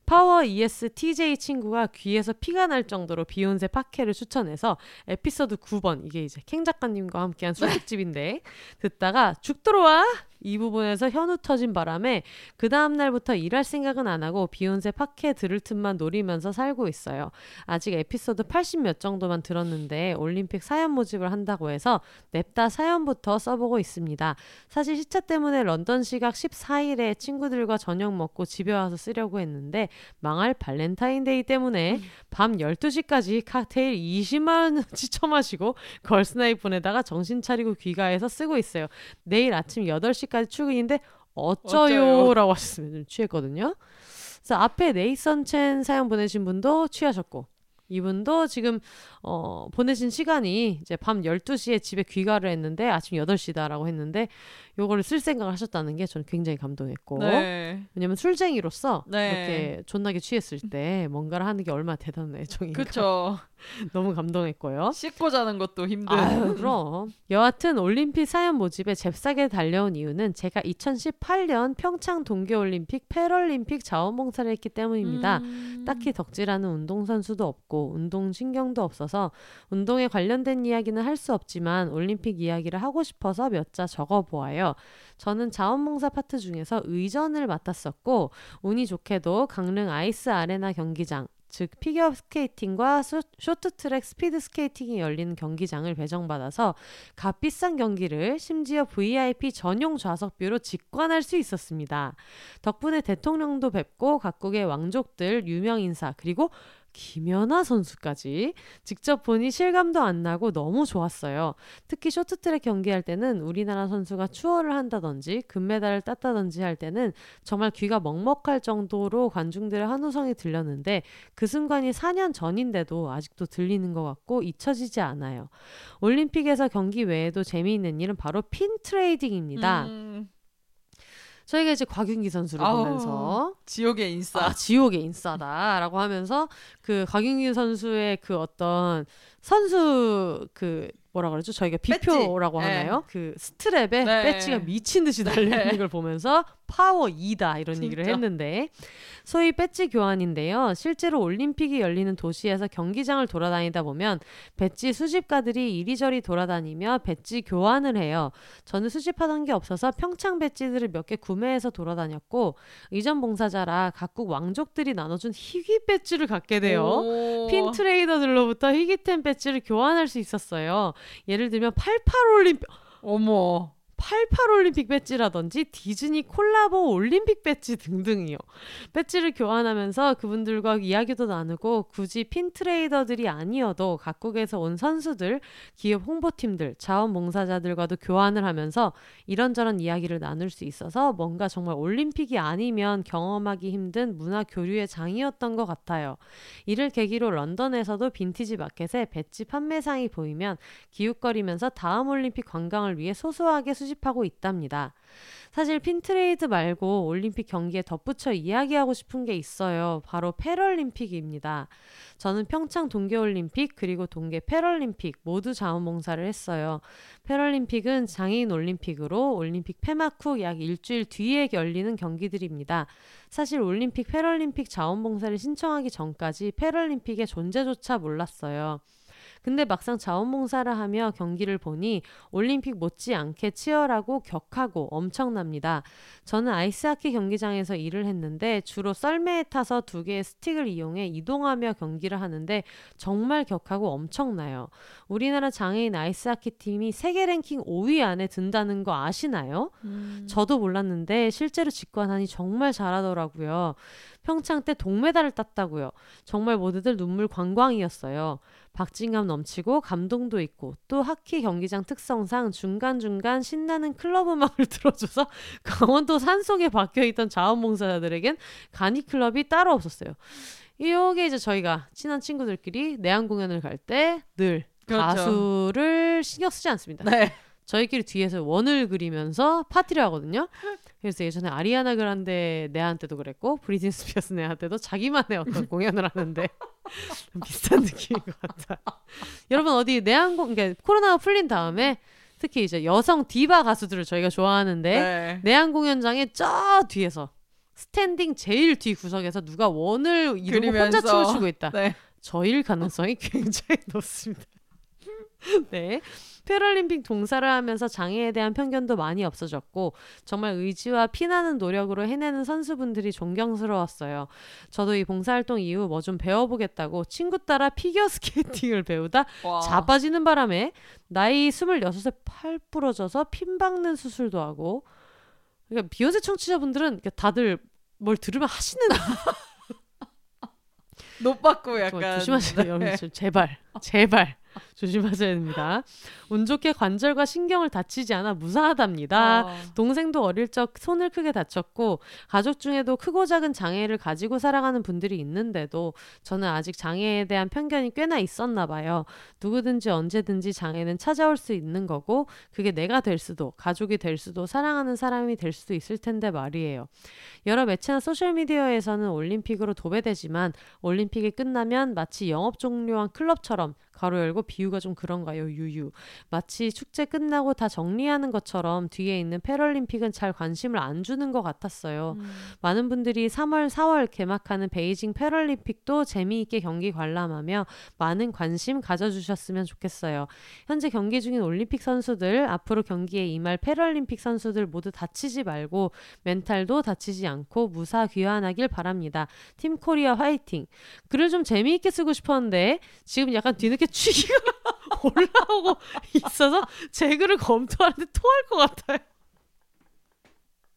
파워 E ESTJ 친구가 귀에서 피가 날 정도로 비욘세 팟캐를 추천해서 에피소드 9번 이게 이제 캥 작가님과 함께한 술특집인데 듣다가 죽 들어와 이 부분에서 현웃 터진 바람에 그 다음 날부터 일할 생각은 안 하고 비욘세 팟캐 들을 틈만 노리면서 살고 있어요. 아직 에피소드 80 몇 정도만 들었는데 올림픽 사연 모집을 한다고 해서 냅다 사연부터 써보고 있습니다. 사실 시차 때문에 런던 시각 14일에 친구들과 저녁 먹고 집에 와서 쓰려고 했는데 망할 발렌타인데이 때문에 밤 12시까지 칵테일 20만 원치 처마시고 걸스나잇 보내다가 정신 차리고 귀가해서 쓰고 있어요. 내일 아침 8시 까지 출근인데 어쩌요? 어쩌요? 라고 하셨으면 좀 취했거든요. 그래서 앞에 네이선 첸 사연 보내신 분도 취하셨고 이분도 지금 어, 보내신 시간이 이제 밤 12시에 집에 귀가를 했는데 아침 8시다라고 했는데 요거를 쓸 생각을 하셨다는 게 저는 굉장히 감동했고 네. 왜냐면 술쟁이로서 네. 이렇게 존나게 취했을 때 뭔가를 하는 게 얼마나 대단한 애정인가 그쵸. 너무 감동했고요. 씻고 자는 것도 힘든. 아유, 그럼. 여하튼 올림픽 사연 모집에 잽싸게 달려온 이유는 제가 2018년 평창 동계올림픽 패럴림픽 자원봉사를 했기 때문입니다. 음. 딱히 덕질하는 운동선수도 없고 운동신경도 없어서 운동에 관련된 이야기는 할 수 없지만 올림픽 이야기를 하고 싶어서 몇 자 적어보아요. 저는 자원봉사 파트 중에서 의전을 맡았었고 운이 좋게도 강릉 아이스 아레나 경기장 즉 피겨 스케이팅과 소- 쇼트트랙 스피드 스케이팅이 열리는 경기장을 배정받아서 값비싼 경기를 심지어 VIP 전용 좌석 view로 직관할 수 있었습니다. 덕분에 대통령도 뵙고 각국의 왕족들, 유명 인사 그리고 김연아 선수까지 직접 보니 실감도 안 나고 너무 좋았어요. 특히 쇼트트랙 경기할 때는 우리나라 선수가 추월을 한다든지 금메달을 땄다든지 할 때는 정말 귀가 먹먹할 정도로 관중들의 환호성이 들렸는데 그 순간이 4년 전인데도 아직도 들리는 것 같고 잊혀지지 않아요. 올림픽에서 경기 외에도 재미있는 일은 바로 pin trading입니다. 음. 저희가 이제 곽윤기 선수를 아우. 보면서 지옥의 인싸. 아, 지옥의 인싸다라고 하면서 그 곽윤기 선수의 그 어떤 선수 그 뭐라 그러죠? 저희가 비표라고 배지. 하나요? 그 스트랩에 네. 배지가 미친 듯이 달려 있는 걸 보면서 파워 E다 이런 얘기를 진짜. 했는데 소위 배지 교환인데요. 실제로 올림픽이 열리는 도시에서 경기장을 돌아다니다 보면 배지 수집가들이 이리저리 돌아다니며 배지 교환을 해요. 저는 수집하던 게 없어서 평창 배지들을 몇 개 구매해서 돌아다녔고 의전 봉사자라 각국 왕족들이 나눠준 희귀 배지를 갖게 돼요. 오. 핀 트레이더들로부터 희귀템 배지를 교환할 수 있었어요. 예를 들면 88 올림픽 어머. 88 올림픽 배지라든지 디즈니 콜라보 올림픽 배지 등등이요. 배지를 교환하면서 그분들과 이야기도 나누고 굳이 핀 트레이더들이 아니어도 각국에서 온 선수들, 기업 홍보팀들, 자원봉사자들과도 교환을 하면서 이런저런 이야기를 나눌 수 있어서 뭔가 정말 올림픽이 아니면 경험하기 힘든 문화 교류의 장이었던 것 같아요. 이를 계기로 런던에서도 빈티지 마켓에 배지 판매상이 보이면 기웃거리면서 다음 올림픽 관광을 위해 소소하게 수집하고 있답니다. 사실 핀트레이드 말고 올림픽 경기에 덧붙여 이야기하고 싶은 게 있어요. 바로 패럴림픽입니다. 저는 평창 동계올림픽 그리고 동계 패럴림픽 모두 자원봉사를 했어요. 패럴림픽은 장애인 올림픽으로 올림픽 폐막 후 약 일주일 뒤에 열리는 경기들입니다. 사실 올림픽 패럴림픽 자원봉사를 신청하기 전까지 패럴림픽의 존재조차 몰랐어요. 근데 막상 자원봉사를 하며 경기를 보니 올림픽 못지않게 치열하고 격하고 엄청납니다. 저는 아이스하키 경기장에서 일을 했는데 주로 썰매에 타서 두 개의 스틱을 이용해 이동하며 경기를 하는데 정말 격하고 엄청나요. 우리나라 장애인 아이스하키 팀이 세계 랭킹 5위 안에 든다는 거 아시나요? 음. 저도 몰랐는데 실제로 직관하니 정말 잘하더라고요. 평창 때 동메달을 땄다고요. 정말 모두들 눈물 광광이었어요. 박진감 넘치고 감동도 있고 또 하키 경기장 특성상 중간중간 신나는 클럽 음악을 들어줘서 강원도 산속에 박혀있던 자원봉사자들에겐 간이 클럽이 따로 없었어요. 이게 이제 저희가 친한 친구들끼리 내한 공연을 갈 때늘 그렇죠. 가수를 신경 쓰지 않습니다. 네. 저희끼리 뒤에서 원을 그리면서 파티를 하거든요. 그래서 예전에 아리아나 그란데 내한테도 그랬고 브리진 스피어스 내한테도 자기만의 어떤 공연을 하는데 좀 비슷한 느낌인 것 같다. 여러분 어디 내한 공 그러니까 코로나가 풀린 다음에 특히 이제 여성 디바 가수들을 저희가 좋아하는데 네. 내한 공연장에 저 뒤에서 스탠딩 제일 뒤 구석에서 누가 원을 이루고 혼자. 춤을 추고 있다. 네. 저일 가능성이 굉장히 높습니다. 네. 패럴림픽 봉사를 하면서 장애에 대한 편견도 많이 없어졌고 정말 의지와 피나는 노력으로 해내는 선수분들이 존경스러웠어요. 저도 이 봉사활동 이후 뭐 좀 배워보겠다고 친구 따라 피겨 스케이팅을 배우다 와. 자빠지는 바람에 나이 26에 팔 부러져서 핀 박는 수술도 하고 그러니까 비욘세 청취자분들은 다들 뭘 들으면 하시는 높 받고 정말 약간 조심하세요, 네. 여러분. 좀 제발, 제발 조심하셔야 됩니다. 운 좋게 관절과 신경을 다치지 않아 무사하답니다. 어. 동생도 어릴 적 손을 크게 다쳤고 가족 중에도 크고 작은 장애를 가지고 살아가는 분들이 있는데도 저는 아직 장애에 대한 편견이 꽤나 있었나 봐요. 누구든지 언제든지 장애는 찾아올 수 있는 거고 그게 내가 될 수도 가족이 될 수도 사랑하는 사람이 될 수도 있을 텐데 말이에요. 여러 매체나 소셜미디어에서는 올림픽으로 도배되지만 올림픽이 끝나면 마치 영업 종료한 클럽처럼 가로 열고 비유가 좀 그런가요 유유 마치 축제 끝나고 다 정리하는 것처럼 뒤에 있는 패럴림픽은 잘 관심을 안 주는 것 같았어요. 음. 많은 분들이 3월, 4월 개막하는 베이징 패럴림픽도 재미있게 경기 관람하며 많은 관심 가져주셨으면 좋겠어요. 현재 경기 중인 올림픽 선수들, 앞으로 경기에 임할 패럴림픽 선수들 모두 다치지 말고 멘탈도 다치지 않고 무사 귀환하길 바랍니다. 팀 코리아 화이팅! 글을 좀 재미있게 쓰고 싶었는데 지금 약간 뒤늦게 취기가 올라오고 있어서 제 글을 검토하는데 토할 것 같아요.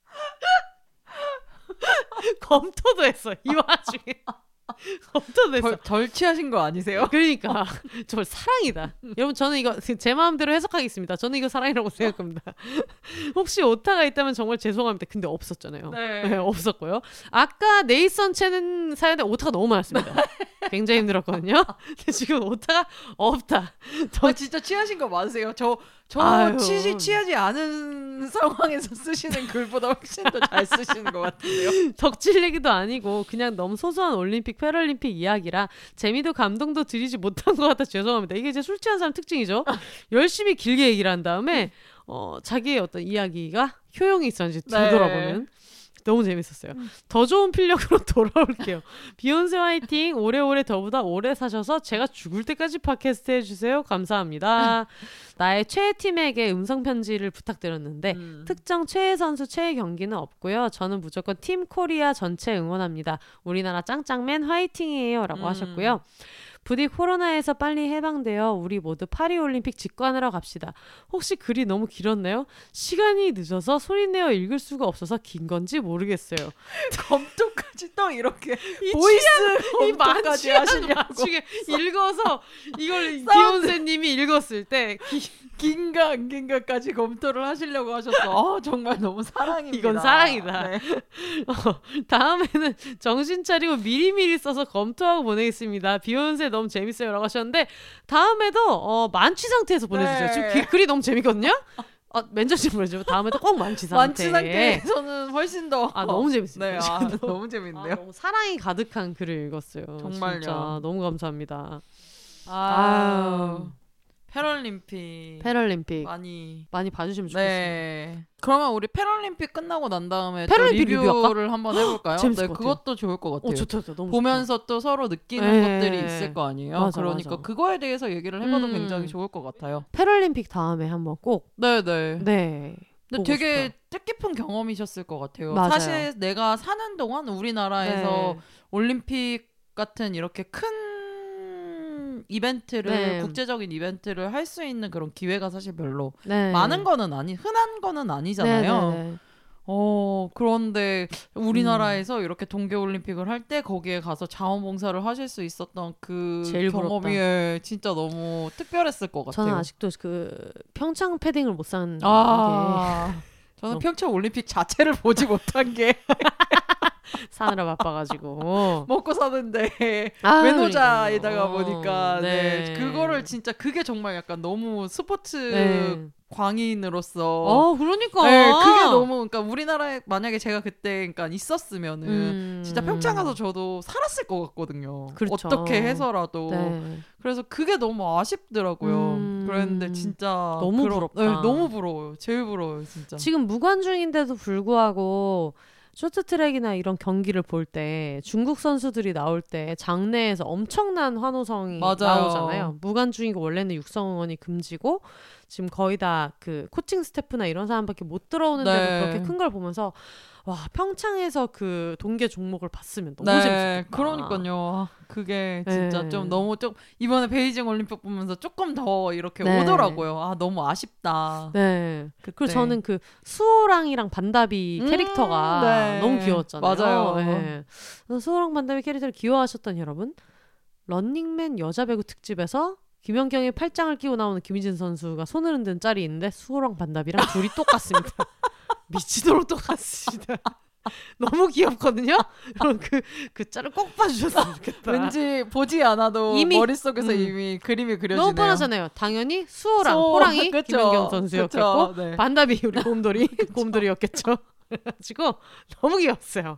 검토도 했어 이 와중에 검토도 했어. 덜, 덜 취하신 거 아니세요? 그러니까 정말 사랑이다. 여러분 저는 이거 제 마음대로 해석하겠습니다. 저는 이거 사랑이라고 생각합니다. 혹시 오타가 있다면 정말 죄송합니다. 근데 없었잖아요. 네. 네, 없었고요. 아까 네이선 채는 사연에 오타가 너무 많았습니다. 굉장히 힘들었거든요. 근데 지금 오타가 없다. 저 진짜 취하신 거 맞으세요? 저, 저 아유. 취지, 취하지 않은 상황에서 쓰시는 글보다 훨씬 더 잘 쓰시는 것 같은데요. 덕질 얘기도 아니고 그냥 너무 소소한 올림픽 패럴림픽 이야기라 재미도 감동도 드리지 못한 것 같아 죄송합니다. 이게 이제 술 취한 사람 특징이죠. 열심히 길게 얘기를 한 다음에 어, 자기의 어떤 이야기가 효용이 있었는지 네. 되돌아보는 너무 재밌었어요. 더 좋은 필력으로 돌아올게요. 비욘세 화이팅 오래오래 더보다 오래 사셔서 제가 죽을 때까지 팟캐스트 해주세요. 감사합니다. 나의 최애 팀에게 음성 편지를 부탁드렸는데 음. 특정 최애 선수 최애 경기는 없고요. 저는 무조건 팀 코리아 전체 응원합니다. 우리나라 짱짱맨 화이팅이에요라고 음. 하셨고요. 부디 코로나에서 빨리 해방되어 우리 모두 파리 올림픽 직관하러 갑시다. 혹시 글이 너무 길었나요? 시간이 늦어서 소리내어 읽을 수가 없어서 긴 건지 모르겠어요. 검토까지 또 이렇게 이 voice 이 검토까지 만취한 하시려고 와중에 읽어서 이걸. 비욘세님이 읽었을 때 긴가 안 긴가까지 검토를 하시려고 하셨어. 아, 정말 너무 사랑입니다. 이건 사랑이다. 네. 어, 다음에는 정신 차리고 미리미리 써서 검토하고 보내겠습니다. 비욘세 너무 재밌어요라고 하셨는데 다음에도 어, 만취 상태에서 보내주세요. 네. 지금 기- 글이 너무 재밌거든요. 어, 맨저씨 보내줘. 다음에도 꼭 만취 상태. 만취 상태에서는 훨씬 더. 아 너무 재밌습니다. 네, 아, 너무 재밌네요. 아, 너무 사랑이 가득한 글을 읽었어요. 정말요. 진짜 너무 감사합니다. 아, 패럴림픽 패럴림픽 많이 많이 봐주시면 좋겠어요. 네. 그러면 우리 패럴림픽 끝나고 난 다음에 패럴림픽 또 리뷰를 한번 해볼까요? 네, 것. 그것도 좋을 것 같아요. 오 좋다 좋다 보면서 또 서로 느끼는 네. 것들이 있을 거 아니에요. 맞아, 그러니까 맞아. 그거에 대해서 얘기를 해봐도 음. 굉장히 좋을 것 같아요. 좋다. 패럴림픽 다음에 한번 꼭 네네. 네. 근데 보고 되게 싶다. 뜻깊은 경험이셨을 것 같아요. 맞아요. 사실 내가 사는 동안 우리나라에서 네. 올림픽 같은 이렇게 큰 이벤트를 네. 국제적인 이벤트를 할 수 있는 그런 기회가 사실 별로 네. 많은 거는 아니 흔한 거는 아니잖아요. 네, 네, 네. 어 그런데 우리나라에서 이렇게 동계 올림픽을 할 때 거기에 가서 자원봉사를 하실 수 있었던 그 경험이 부럽다. 예, 진짜 너무 특별했을 것 같아요. 저는 아직도 그 평창 패딩을 못산게아 저는 너무- 평창 올림픽 자체를 보지 못한 게 사느라 바빠가지고 먹고 사는데 아, 외노자에다가. 보니까 네. 네. 그거를 진짜 그게 정말 약간 너무 스포츠 네. 광인으로서 어 그러니까 네, 그게 너무 그러니까 우리나라에 만약에 제가 그때 그러니까 있었으면은 음. 진짜 평창 가서 저도 살았을 것 같거든요. 그렇죠. 어떻게 해서라도. 네. 그래서 그게 너무 아쉽더라고요. 음. 그랬는데 진짜 너무 그런- 부럽다. 네, 너무 부러워요. 제일 부러워요, 진짜. 지금 무관중인데도 불구하고 쇼트트랙이나 이런 경기를 볼 때 중국 선수들이 나올 때 장내에서 엄청난 환호성이 맞아요. 나오잖아요. 무관중이고 원래는 육성 응원이 금지고 지금 거의 다 그 코칭 스태프나 이런 사람밖에 못 들어오는데도 네. 그렇게 큰 걸 보면서 와 평창에서 그 동계 종목을 봤으면 너무 네, 재밌었겠다. 그러니까요. 아, 그게 진짜 네. 좀 너무 좀 이번에 베이징 올림픽 보면서 조금 더 이렇게 네. 오더라고요. 아 너무 아쉽다. 네. 그때. 그리고 저는 그 수호랑이랑 반다비 음, 캐릭터가 네. 너무 귀여웠잖아요. 맞아요. 네. 수호랑 반다비 캐릭터를 귀여워하셨던 여러분, 런닝맨 여자 배구 특집에서 김연경의 팔짱을 끼고 나오는 김희진 선수가 손을 흔든 짤이 있는데 수호랑 반다비랑 둘이 똑같습니다. 미치도록 똑같습니다. 너무 귀엽거든요. 그럼 그, 그 짤을 꼭 봐주셨으면 좋겠다. 왠지 보지 않아도 이미- 머릿속에서 음. 이미 그림이 그려지네요. 너무 뻔하잖아요. 당연히 수호랑 소- 호랑이 그쵸, 김연경 선수였겠고 그쵸, 네. 반다비 우리 곰돌이 곰돌이였겠죠. 그래가지고 너무 귀여웠어요.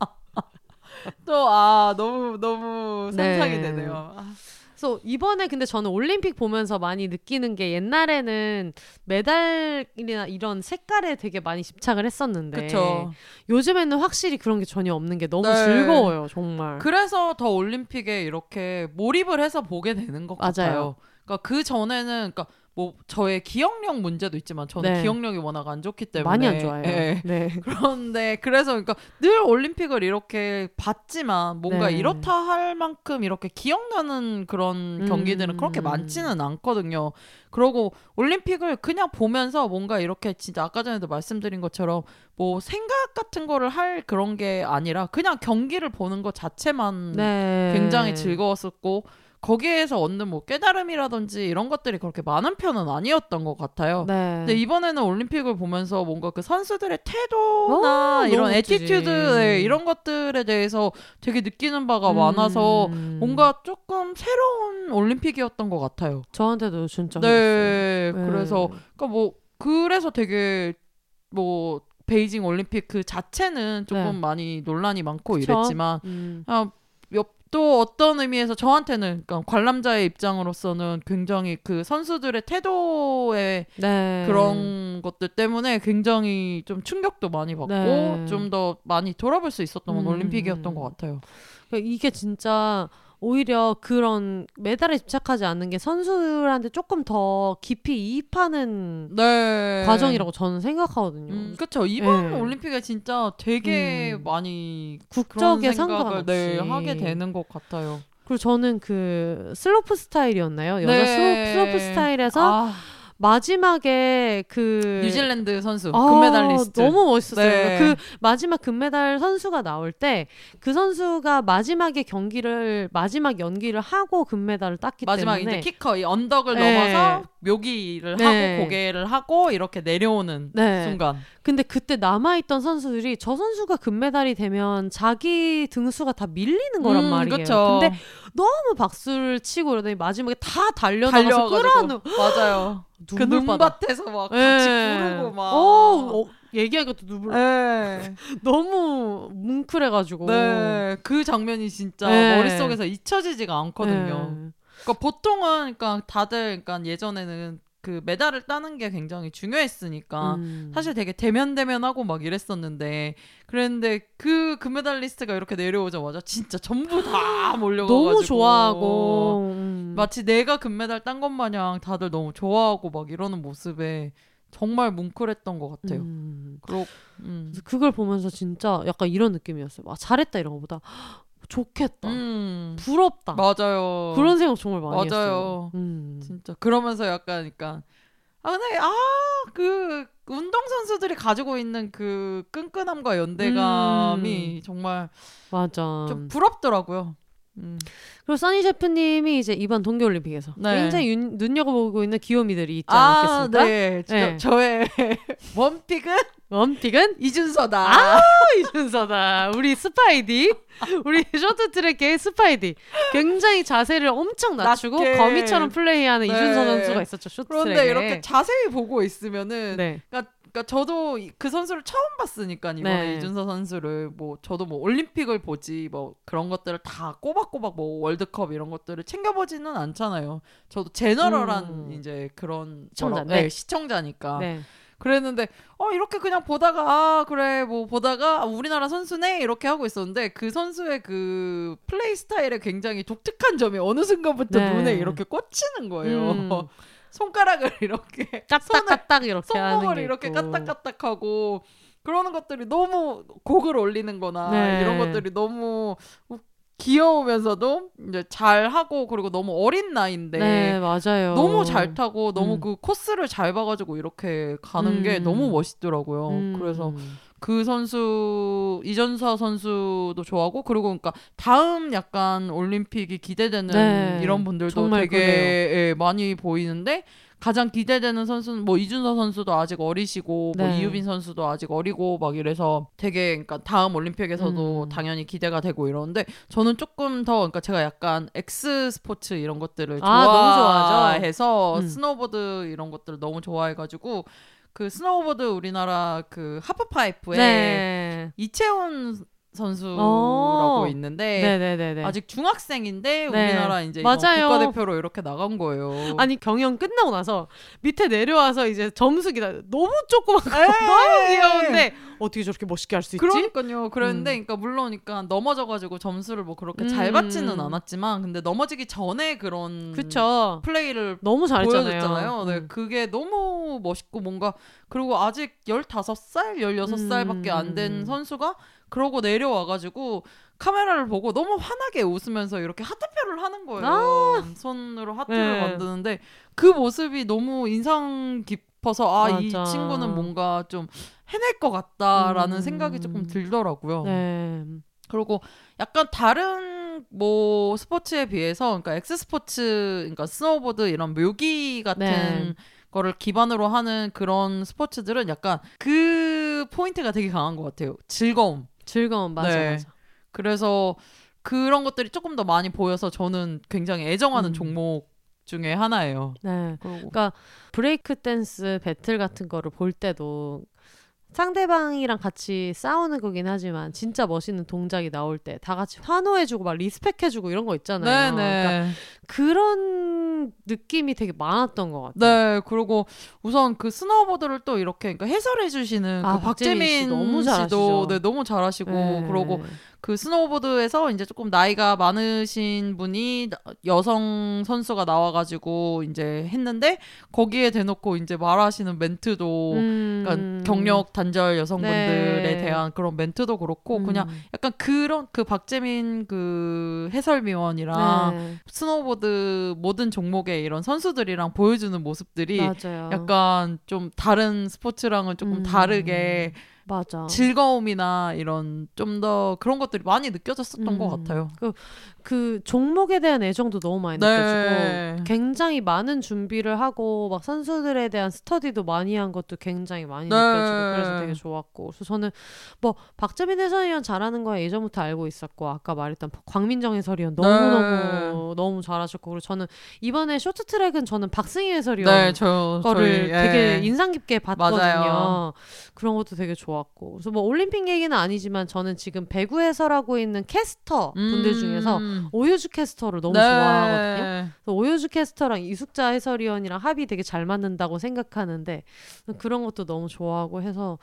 또 아 너무 너무 상상이 네. 되네요. 아, 그래서 이번에 근데 저는 올림픽 보면서 많이 느끼는 게 옛날에는 메달이나 이런 색깔에 되게 많이 집착을 했었는데 그쵸. 요즘에는 확실히 그런 게 전혀 없는 게 너무 네. 즐거워요 정말. 그래서 더 올림픽에 이렇게 몰입을 해서 보게 되는 것 맞아요. 같아요. 그러니까 그 전에는 그러니까 뭐 저의 기억력 문제도 있지만 저는 네. 기억력이 워낙 안 좋기 때문에 많이 안 좋아요. 예. 네. 그런데 그래서 그러니까 늘 올림픽을 이렇게 봤지만 뭔가 네. 이렇다 할 만큼 이렇게 기억나는 그런 경기들은 음. 그렇게 많지는 않거든요. 그러고 올림픽을 그냥 보면서 뭔가 이렇게 진짜 아까 전에도 말씀드린 것처럼 뭐 생각 같은 거를 할 그런 게 아니라 그냥 경기를 보는 것 자체만 네. 굉장히 즐거웠었고 거기에서 얻는 뭐 깨달음이라든지 이런 것들이 그렇게 많은 편은 아니었던 것 같아요. 네. 근데 이번에는 올림픽을 보면서 뭔가 그 선수들의 태도나 어, 이런. attitude 네, 이런 것들에 대해서 되게 느끼는 바가 많아서 음. 뭔가 조금 새로운 올림픽이었던 것 같아요. 저한테도 진짜 네, 그랬어요. 그래서 네. 그러니까 뭐 그래서 되게 뭐 베이징 올림픽 그 자체는 조금 네. 많이 논란이 많고 그쵸? 이랬지만 음. 아, 옆- 또 어떤 의미에서 저한테는 그러니까 관람자의 입장으로서는 굉장히 그 선수들의 태도에 네. 그런 것들 때문에 굉장히 좀 충격도 많이 받고 네. 좀더 많이 돌아볼 수 있었던 음. 올림픽이었던 것 같아요. 그러니까 이게 진짜 오히려 그런 메달에 집착하지 않는 게 선수들한테 조금 더 깊이 이입하는 네. 과정이라고 저는 생각하거든요. 음, 그렇죠. 이번 네. 올림픽에 진짜 되게 음. 많이 국적에 상관없이. 네, 하게 되는 것 같아요. 그리고 저는 그 슬로프 스타일이었나요? 여자 네. 슬로프, 슬로프 스타일에서 아, 마지막에 그 뉴질랜드 선수 아, 금메달리스트 너무 멋있었어요. 네. 그 마지막 금메달 선수가 나올 때 그 선수가 마지막에 경기를 마지막 연기를 하고 금메달을 땄기 마지막 때문에 이제 키커 이 언덕을 네. 넘어서 묘기를 네. 하고 고개를 하고 이렇게 내려오는 네. 순간. 근데 그때 남아있던 선수들이 저 선수가 금메달이 되면 자기 등수가 다 밀리는 거란 음, 말이에요. 그쵸. 근데 너무 박수를 치고 이러더니 마지막에 다 달려나가서 끌어안는 맞아요. 그. 눈밭에서 막 예. 같이 부르고 막. 어, 어, 얘기하니까 또 눈물 네. 너무 뭉클해가지고 네. 그 장면이 진짜 네. 머릿속에서 잊혀지지가 않거든요. 네. 그러니까 보통은 그러니까 다들 그러니까 예전에는 그 메달을 따는 게 굉장히 중요했으니까 음. 사실 되게 대면 대면하고 막 이랬었는데 그랬는데 그 금메달리스트가 이렇게 내려오자마자 진짜 전부 다 몰려가지고 너무 좋아하고 음. 마치 내가 금메달 딴 것 마냥 다들 너무 좋아하고 막 이러는 모습에 정말 뭉클했던 것 같아요. 음. 그리고 음. 그래서 그걸 보면서 진짜 약간 이런 느낌이었어요. 와 잘했다 이런 것보다 좋겠다, 음. 부럽다 맞아요. 그런 생각 정말 많이 맞아요. 했어요. 음. 진짜 그러면서 약간 그러니까 아 근데 아그 운동 선수들이 가지고 있는 그 끈끈함과 연대감이 음. 정말 맞아. 좀 부럽더라고요. 음. 그리고 써니 셰프님이 이제 이번 동계올림픽에서 네. 굉장히 윤- 눈여겨보고 있는 귀요미들이 있지 아, 않겠습니까? 네. 지금 네. 저의 원픽은 원픽은 이준서다. 아! 이준서다. 우리 스파이디. 우리 쇼트트랙의 스파이디. 굉장히 자세를 엄청 낮추고 낮게. 거미처럼 플레이하는 네. 이준서 선수가 있었죠. 쇼트트랙에. 그런데 이렇게 자세히 보고 있으면은 네. 그러니까, 그러니까 저도 이- 그 선수를 처음 봤으니까 이번에 네. 이준서 선수를 뭐 저도 뭐 올림픽을 보지 뭐 그런 것들을 다 꼬박꼬박 뭐 월드컵 이런 것들을 챙겨보지는 않잖아요. 저도 제너럴한 음. 이제 그런 시청자인데. 뭐라- 네, 시청자니까 네. 그랬는데 어 이렇게 그냥 보다가 아 그래 뭐 보다가 아, 우리나라 선수네 이렇게 하고 있었는데 그 선수의 그 플레이 스타일에 굉장히 독특한 점이 어느 순간부터 네. 눈에 이렇게 꽂히는 거예요. 음. 손가락을 이렇게 까딱까딱 이렇게 손목을 게 이렇게. 까딱까딱하고 그러는 것들이 너무 곡을 올리는거나 네. 이런 것들이 너무 귀여우면서도 이제 잘 하고 그리고 너무 어린 나이인데 네, 맞아요. 너무 잘 타고 너무 음. 그 코스를 잘 봐가지고 이렇게 가는 게 음. 너무 멋있더라고요. 음. 그래서 그 선수 이전서 선수도 좋아하고 그리고 그러니까 다음 약간 올림픽이 기대되는 네, 이런 분들도 되게. 예, 많이 보이는데 가장 기대되는 선수는 뭐 이준서 선수도 아직 어리시고 뭐 네. 이유빈 선수도 아직 어리고 막 이래서 되게 그러니까 다음 올림픽에서도 음. 당연히 기대가 되고 이러는데 저는 조금 더 그러니까 제가 약간 X 스포츠 이런 것들을 아. 좋아해서 음. 스노보드 이런 것들을 너무 좋아해가지고 그 스노보드 우리나라 그 하프파이프에 네. 이채운 선수라고 어. 있는데 네네네네. 아직 중학생인데 네. 우리나라 이제 맞아요. 국가대표로 이렇게 나간 거예요. 아니 경영 끝나고 나서 밑에 내려와서 이제 점수 기다 너무 조그맣고 에이. 너무 귀여운데 어떻게 저렇게 멋있게 할 수 있지? 그러니까요. 그랬는데, 음. 그러니까 물론, 그러니까 넘어져가지고 점수를 뭐 그렇게 잘 음. 받지는 않았지만, 근데 넘어지기 전에 그런 그쵸. 플레이를 너무 잘했잖아요. 보여줬잖아요. 네, 음. 그게 너무 멋있고 뭔가 그리고 아직 15살, 16살밖에 안된 음. 선수가 그러고 내려와가지고 카메라를 보고 너무 환하게 웃으면서 이렇게 하트표를 하는 거예요. 손으로 하트를 아! 네. 만드는데 그 모습이 너무 인상 깊어서 아 이. 친구는 뭔가 좀 해낼 것 같다라는 음. 생각이 조금 들더라고요. 네. 그리고 약간 다른 뭐 스포츠에 비해서 그러니까 X 스포츠 그러니까 스노우보드 이런 묘기 같은 네. 거를 기반으로 하는 그런 스포츠들은 약간 그 포인트가 되게 강한 것 같아요. 즐거움. 즐거움 맞아 네. 맞아. 그래서 그런 것들이 조금 더 많이 보여서 저는 굉장히 애정하는 음. 종목 중에 하나예요. 네. 그리고 그러니까 브레이크 댄스 배틀 같은 거를 볼 때도 상대방이랑 같이 싸우는 거긴 하지만 진짜 멋있는 동작이 나올 때 다 같이 환호해주고 막 respect해주고 이런 거 있잖아요. 그러니까 네네. 그런 느낌이 되게 많았던 것 같아요. 네, 그리고 우선 그 스노우보드를 또 이렇게 그러니까 해설해 주시는 아, 그 박재민 씨 박재민 너무 씨도 잘하시죠. 네, 너무 잘하시고 네. 그러고 그 스노우보드에서 이제 조금 나이가 많으신 분이 나- 여성 선수가 나와가지고 이제 했는데 거기에 대놓고 이제 말하시는 멘트도 음. 그러니까 경력 단절 여성분들에 네. 대한 그런 멘트도 그렇고 그냥 음. 약간 그런 그 박재민 그 해설위원이랑 네. 스노우보드 모든 종목의 이런 선수들이랑 보여주는 모습들이 맞아요. 약간 좀 다른 스포츠랑은 조금 음. 다르게 맞아. 즐거움이나 이런 좀 더 그런 것들이 많이 느껴졌었던 음. 것 같아요. 그, 그 종목에 대한 애정도 너무 많이 네. 느껴지고 굉장히 많은 준비를 하고 막 선수들에 대한 스터디도 많이 한 것도 굉장히 많이 네. 느껴지고 그래서 되게 좋았고 그래서 저는 뭐 박재민 해설위원 잘하는 거야 예전부터 알고 있었고 아까 말했던 광민정 해설위원 너무 너무 너무 잘하셨고 그리고 저는 이번에 쇼트트랙은 저는 박승희 해설위원 네, 저 거를 저희, 예. 되게 인상 깊게 봤거든요. 맞아요. 그런 것도 되게 좋았 고 좋았고 그래서 뭐 올림픽 얘기는 아니지만 저는 지금 배구 해설하고 있는 캐스터 분들 중에서 음. 오효주 캐스터를 너무 네. 좋아하거든요. 그래서 오효주 캐스터랑 이숙자 해설위원이랑 합이 되게 잘 맞는다고 생각하는데 그런 것도 너무 좋아하고 해서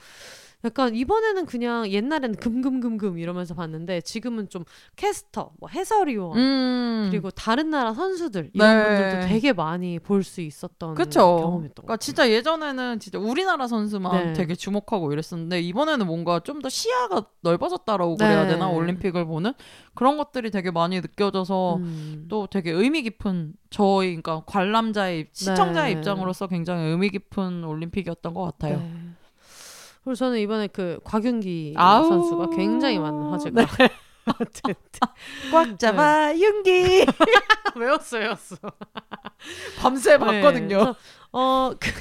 약간 이번에는 그냥 옛날에는 금금금금 이러면서 봤는데 지금은 좀 캐스터, 뭐 해설위원 음. 그리고 다른 나라 선수들 이런 네. 분들도 되게 많이 볼 수 있었던 그쵸. 경험이었던 것 그러니까 같아요. 진짜 예전에는 진짜 우리나라 선수만 네. 되게 주목하고 이랬었는데 이번에는 뭔가 좀 더 시야가 넓어졌다라고 네. 그래야 되나 올림픽을 보는 그런 것들이 되게 많이 느껴져서 음. 또 되게 의미 깊은 저희 그러니까 관람자의 시청자의 네. 입장으로서 굉장히 의미 깊은 올림픽이었던 것 같아요. 네. 그리고 저는 이번에 그 곽윤기 아우. 선수가 굉장히 많은 화제가 네. 꽉 잡아 윤기 외웠어 외웠어 밤새 네. 봤거든요. 그래서, 어, 그,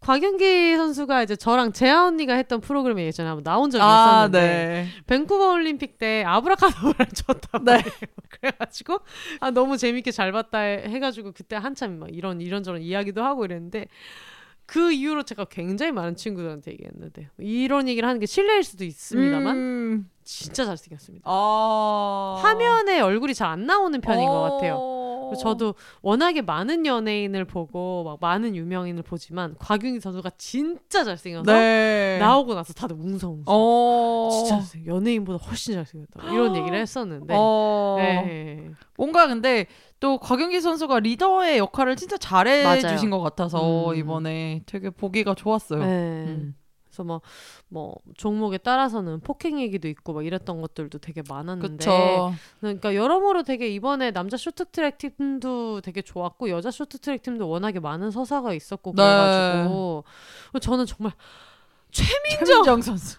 곽윤기 선수가 이제 저랑 재아 언니가 했던 프로그램에 예전에 한번 나온 적이 아, 있었는데 네. 밴쿠버 올림픽 때 아브라카다브라를 쳤단 네. 말이에요. 그래가지고 아 너무 재밌게 잘 봤다 해- 해가지고 그때 한참 막 이런 이런저런 이야기도 하고 이랬는데 그 이후로 제가 굉장히 많은 친구들한테 얘기했는데 이런 얘기를 하는 게 실례일 수도 있습니다만 음. 진짜 잘생겼습니다. 아. 화면에 얼굴이 잘 안 나오는 편인 것 같아요. 어. 저도 워낙에 많은 연예인을 보고 막 많은 유명인을 보지만 곽윤기 선수가 진짜 잘생겨서 네. 나오고 나서 다들 웅성웅성 어. 진짜 잘생- 연예인보다 훨씬 잘생겼다 이런 얘기를 했었는데 어. 네. 뭔가 근데 또 곽윤기 선수가 리더의 역할을 진짜 잘해 맞아요. 주신 것 같아서 음. 이번에 되게 보기가 좋았어요. 네. 음. 그래서 뭐, 뭐 종목에 따라서는 폭행 얘기도 있고 막 이랬던 것들도 되게 많았는데 그쵸. 그러니까 여러모로 되게 이번에 남자 쇼트트랙 팀도 되게 좋았고 여자 쇼트트랙 팀도 워낙에 많은 서사가 있었고 네. 그래가지고 저는 정말 최민정 최민정 선수.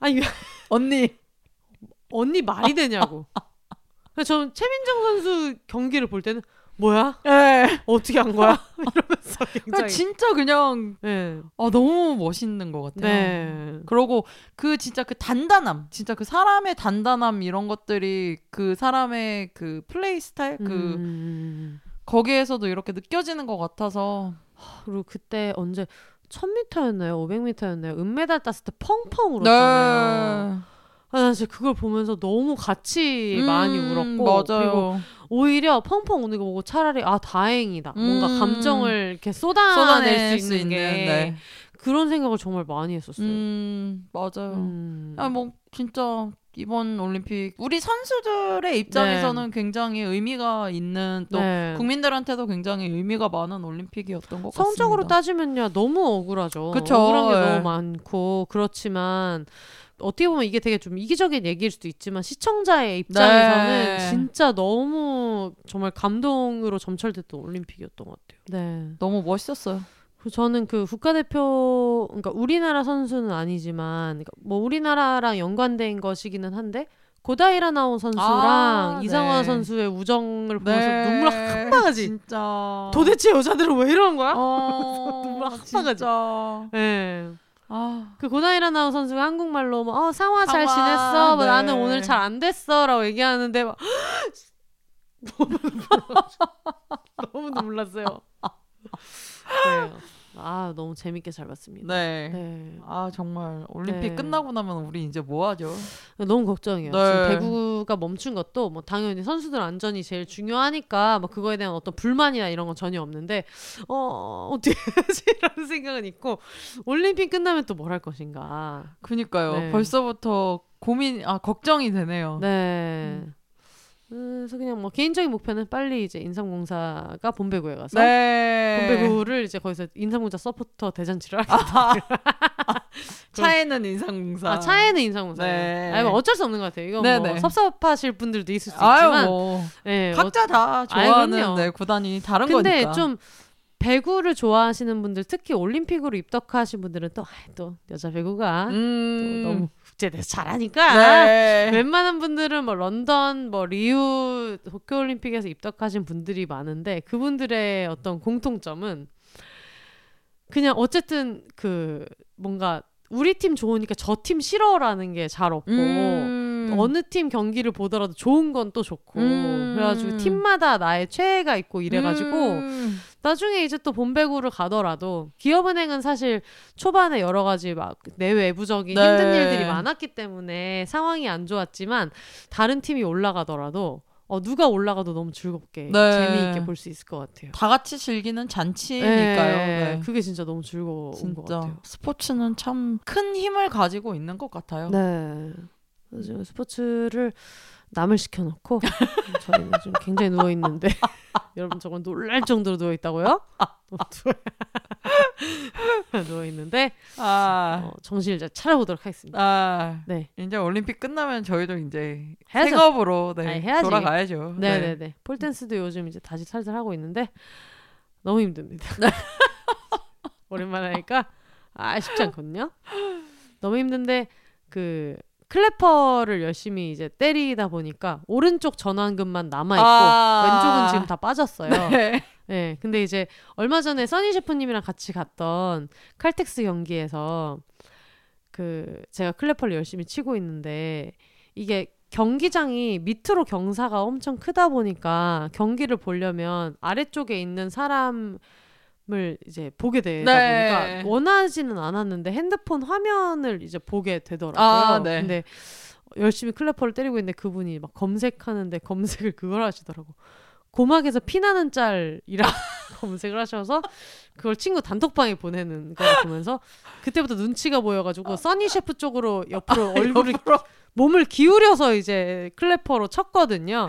아니 언니. 언니 말이 되냐고. 저는 최민정 선수 경기를 볼 때는 뭐야 예. 어떻게 한 거야 이러면서 그냥 굉장히 진짜 그냥 네. 아, 너무 멋있는 것 같아요. 네. 그러고 그 진짜 그 단단함, 진짜 그 사람의 단단함 이런 것들이 그 사람의 그 플레이 스타일 그 음. 거기에서도 이렇게 느껴지는 것 같아서 그리고 그때 언제 1000m였나요? 500m였나요? 은메달 땄을 때 펑펑 네. 울었잖아요. 아, 나 진짜 그걸 보면서 너무 같이 많이 음, 울었고 맞아요. 그리고 오히려 펑펑 우는 거 보고 차라리 아 다행이다. 뭔가 음. 감정을 이렇게 쏟아낼, 쏟아낼 수수 있는 게 네. 그런 생각을 정말 많이 했었어요. 음, 맞아요. 음. 아, 뭐 진짜 이번 올림픽 우리 선수들의 입장에서는 굉장히 의미가 있는 또 네. 국민들한테도 굉장히 의미가 많은 올림픽이었던 것 성적으로 같습니다. 따지면요 너무 억울하죠. 그쵸, 억울한 게 예. 너무 많고 그렇지만 어떻게 보면 이게 되게 좀 이기적인 얘기일 수도 있지만 시청자의 입장에서는 네. 진짜 너무 정말 감동으로 점철됐던 올림픽이었던 것 같아요. 네. 너무 멋있었어요. 저는 그 국가대표 그러니까 우리나라 선수는 아니지만 그러니까 뭐 우리나라랑 연관된 것이기는 한데 고다이라 나온 선수랑 아, 이상화 네. 선수의 우정을 보면서 눈물 한 방아지. 진짜. 도대체 여자들은 왜 이러는 거야? 어, 눈물 한. 방아지. 네. 아, 그 고다이라 나온 선수가 한국말로 뭐, 어 상화 잘 상화, 지냈어 뭐 네. 나는 오늘 잘 안 됐어 라고 얘기하는데 막 너무 났어요. 네. 아 너무 재밌게 잘 봤습니다. 네. 네. 아 정말 올림픽 네. 끝나고 나면 우리 이제 뭐 하죠? 너무 걱정이에요. 네. 지금 배구가 멈춘 것도 뭐 당연히 선수들 안전이 제일 중요하니까 뭐 그거에 대한 어떤 불만이나 이런 건 전혀 없는데 어 어떻게 하지라는 생각은 있고 올림픽 끝나면 또 뭘 할 것인가. 그니까요. 네. 벌써부터 고민 아 걱정이 되네요. 네. 음. 그래서 그냥 뭐 개인적인 목표는 빨리 이제 인삼공사가 본배구에 가서 네. 본배구를 이제 거기서 인삼공사 서포터 대잔치를 하겠다. 차에는 인상공사. 아 차에는 인삼공사. 네. 아니 뭐 어쩔 수 없는 것 같아요. 이건 뭐. 섭섭하실 분들도 있을 수 아유 있지만, 뭐 네, 각자 다 아유, 좋아하는. 네, 구단이 다른 근데 거니까. 좀 배구를 좋아하시는 분들 특히 올림픽으로 입덕하신 분들은 또, 아이, 또 여자 배구가 음. 또 너무 국제대회에서 잘하니까 네. 웬만한 분들은 뭐 런던 뭐 리우 도쿄올림픽에서 입덕하신 분들이 많은데 그분들의 어떤 공통점은 그냥 어쨌든 그 뭔가 우리 팀 좋으니까 저 팀 싫어라는 게 잘 없고 음. 어느 팀 경기를 보더라도 좋은 건 또 좋고 음. 그래가지고 팀마다 나의 최애가 있고 이래가지고 음. 나중에 이제 또 본배구를 가더라도 기업은행은 사실 초반에 여러 가지 막 내외부적인 네. 힘든 일들이 많았기 때문에 상황이 안 좋았지만 다른 팀이 올라가더라도 어, 누가 올라가도 너무 즐겁게 네. 재미있게 볼 수 있을 것 같아요. 다 같이 즐기는 잔치니까요. 네, 네. 그게 진짜 너무 즐거운 것 진짜 같아요. 스포츠는 참 큰 힘을 가지고 있는 것 같아요. 네. 스포츠를 남을 시켜놓고 저희는 좀 굉장히 누워 있는데 여러분 정말 놀랄 정도로 누워 있다고요? 누워 있는데 아, 어, 정신을 잘 차려보도록 하겠습니다. 아, 네, 이제 올림픽 끝나면 저희도 이제 해야죠. 생업으로 네, 아니, 해야지. 돌아가야죠. 네, 네, 네. 폴댄스도 요즘 이제 다시 살살 하고 있는데 너무 힘듭니다. 네. 오랜만에 하니까 아 쉽지 않거든요. 너무 힘든데 그 클래퍼를 열심히 이제 때리다 보니까 오른쪽 전완근만 남아 있고 아. 왼쪽은 지금 다 빠졌어요. 네. 네. 근데 이제 얼마 전에 써니 셰프님이랑 같이 갔던 칼텍스 경기에서 그 제가 클래퍼를 열심히 치고 있는데 이게 경기장이 밑으로 경사가 엄청 크다 보니까 경기를 보려면 아래쪽에 있는 사람 을 이제 보게 되다 네. 보니까 원하지는 않았는데 핸드폰 화면을 이제 보게 되더라고요. 아, 네. 근데 열심히 clapper를 때리고 있는데 그분이 막 검색하는데 검색을 그걸 하시더라고. 고막에서 피나는 짤이라 검색을 하셔서 그걸 친구 단톡방에 보내는 걸 보면서 그때부터 눈치가 보여가지고 써니 셰프 쪽으로 옆으로 얼굴을 옆으로. 몸을 기울여서 이제 clapper로 쳤거든요.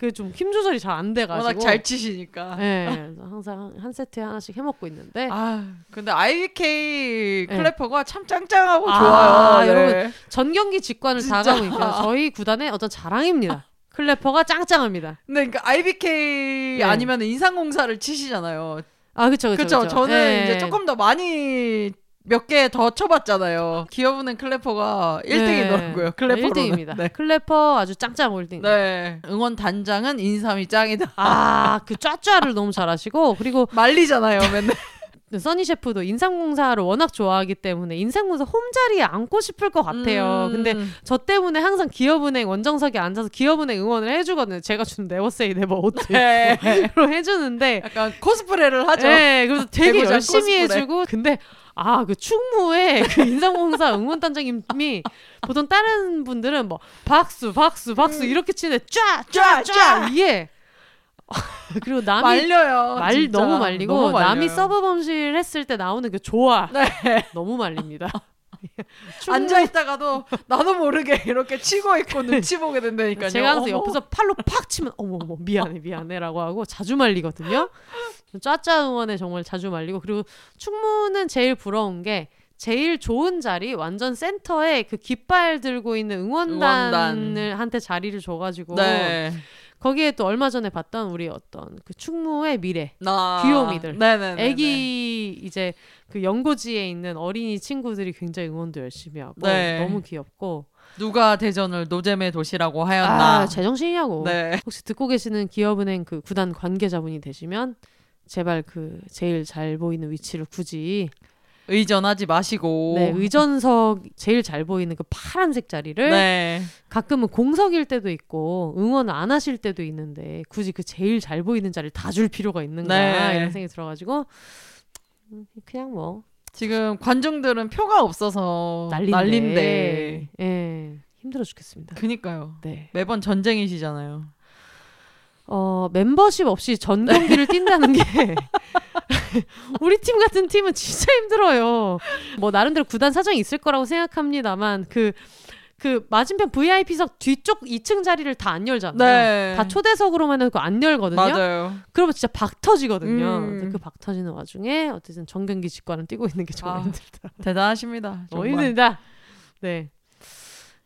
그게 좀힘 조절이 잘 안 돼가지고. 워낙 잘 치시니까. 네, 항상 한 세트에 하나씩 해먹고 있는데 아, 근데 IBK 네. clapper가 참 짱짱하고 아, 좋아요. 네. 여러분. 전 경기 직관을 다. 가고 있고요. 저희 구단의 어떤 자랑입니다. clapper가 짱짱합니다. 근데 그러니까 IBK 네. 아니면 인삼공사를 치시잖아요. 아. 그렇죠. 그쵸. 저는 네. 이제 조금 더 많이 몇 개 더 쳐봤잖아요. 기업은행 clapper가 1등이더라고요. clapper로. 1등입니다. 네. clapper 아주 짱짱 1등. 네. 응원 단장은 인삼이 짱이다. 아, 그 짜짜를 너무 잘하시고 그리고 말리잖아요, 맨날. 써니 셰프도 인삼공사를 워낙 좋아하기 때문에 인삼공사 홈자리에 앉고 싶을 것 같아요. 음. 근데 저 때문에 항상 기업은행 원정석에 앉아서 기업은행 응원을 해주거든요. 제가 준 Never Say Never 옷도 네. 해주는데 약간 코스프레를 하죠. 네, 그래서 되게 열심히 코스프레. 해주고 근데 아 그 충무에 그 인삼공사 응원단장님이 보통 다른 분들은 뭐 박수 박수 박수 이렇게 치는데 쫙, 쫙. 예. 위에 그리고 남이 말려요. 말 진짜. 너무 말리고 너무. 남이 서브 범실 했을 때 나오는 그 조화 네. 너무 말립니다. 충무- 앉아 있다가도 나도 모르게 이렇게 치고 있고 눈치 보게 된다니까요. 제가 항상 어머. 옆에서 팔로 팍 치면 어머 어머 미안해 미안해라고 하고 자주 말리거든요. 짜짜 응원에 정말 자주 말리고 그리고 충무는 제일 부러운 게 제일 좋은 자리 완전 센터에 그 깃발 들고 있는 응원단을 응원단. 한테 자리를 줘가지고 네. 거기에 또 얼마 전에 봤던 우리 어떤 그 충무의 미래 나 귀요미들. 네네네. 애기 이제 그 연고지에 있는 어린이 친구들이 굉장히 응원도 열심히 하고 네. 너무 귀엽고 누가 대전을 노잼의 도시라고 하였나. 아 제정신이냐고 네. 혹시 듣고 계시는 기업은행 그 구단 관계자분이 되시면 제발 그 제일 잘 보이는 위치를 굳이 의전하지 마시고. 네, 의전석 제일 잘 보이는 그 파란색 자리를 네. 가끔은 공석일 때도 있고 응원을 안 하실 때도 있는데 굳이 그 제일 잘 보이는 자리를 다 줄 필요가 있는가 네. 이런 생각이 들어가지고 음, 그냥 뭐 지금 관중들은 표가 없어서 난린데, 난린데. 예 힘들어 죽겠습니다. 그니까요. 네. 매번 전쟁이시잖아요. 어, 멤버십 없이 전 경기를 뛴다는 게 우리 팀 같은 팀은 진짜 힘들어요. 뭐 나름대로 구단 사정이 있을 거라고 생각합니다만 그그 맞은편 VIP석 뒤쪽 2층 자리를 다 안 열잖아요. 네. 다 초대석으로만은 그거 안 열거든요. 맞아요. 그러면 진짜 박 터지거든요. 음. 근데 그박 터지는 와중에 어쨌든 전 경기 직관을 뛰고 있는 게 정말 아, 힘들다. 대단하십니다. 너무 정말. 힘들다. 네.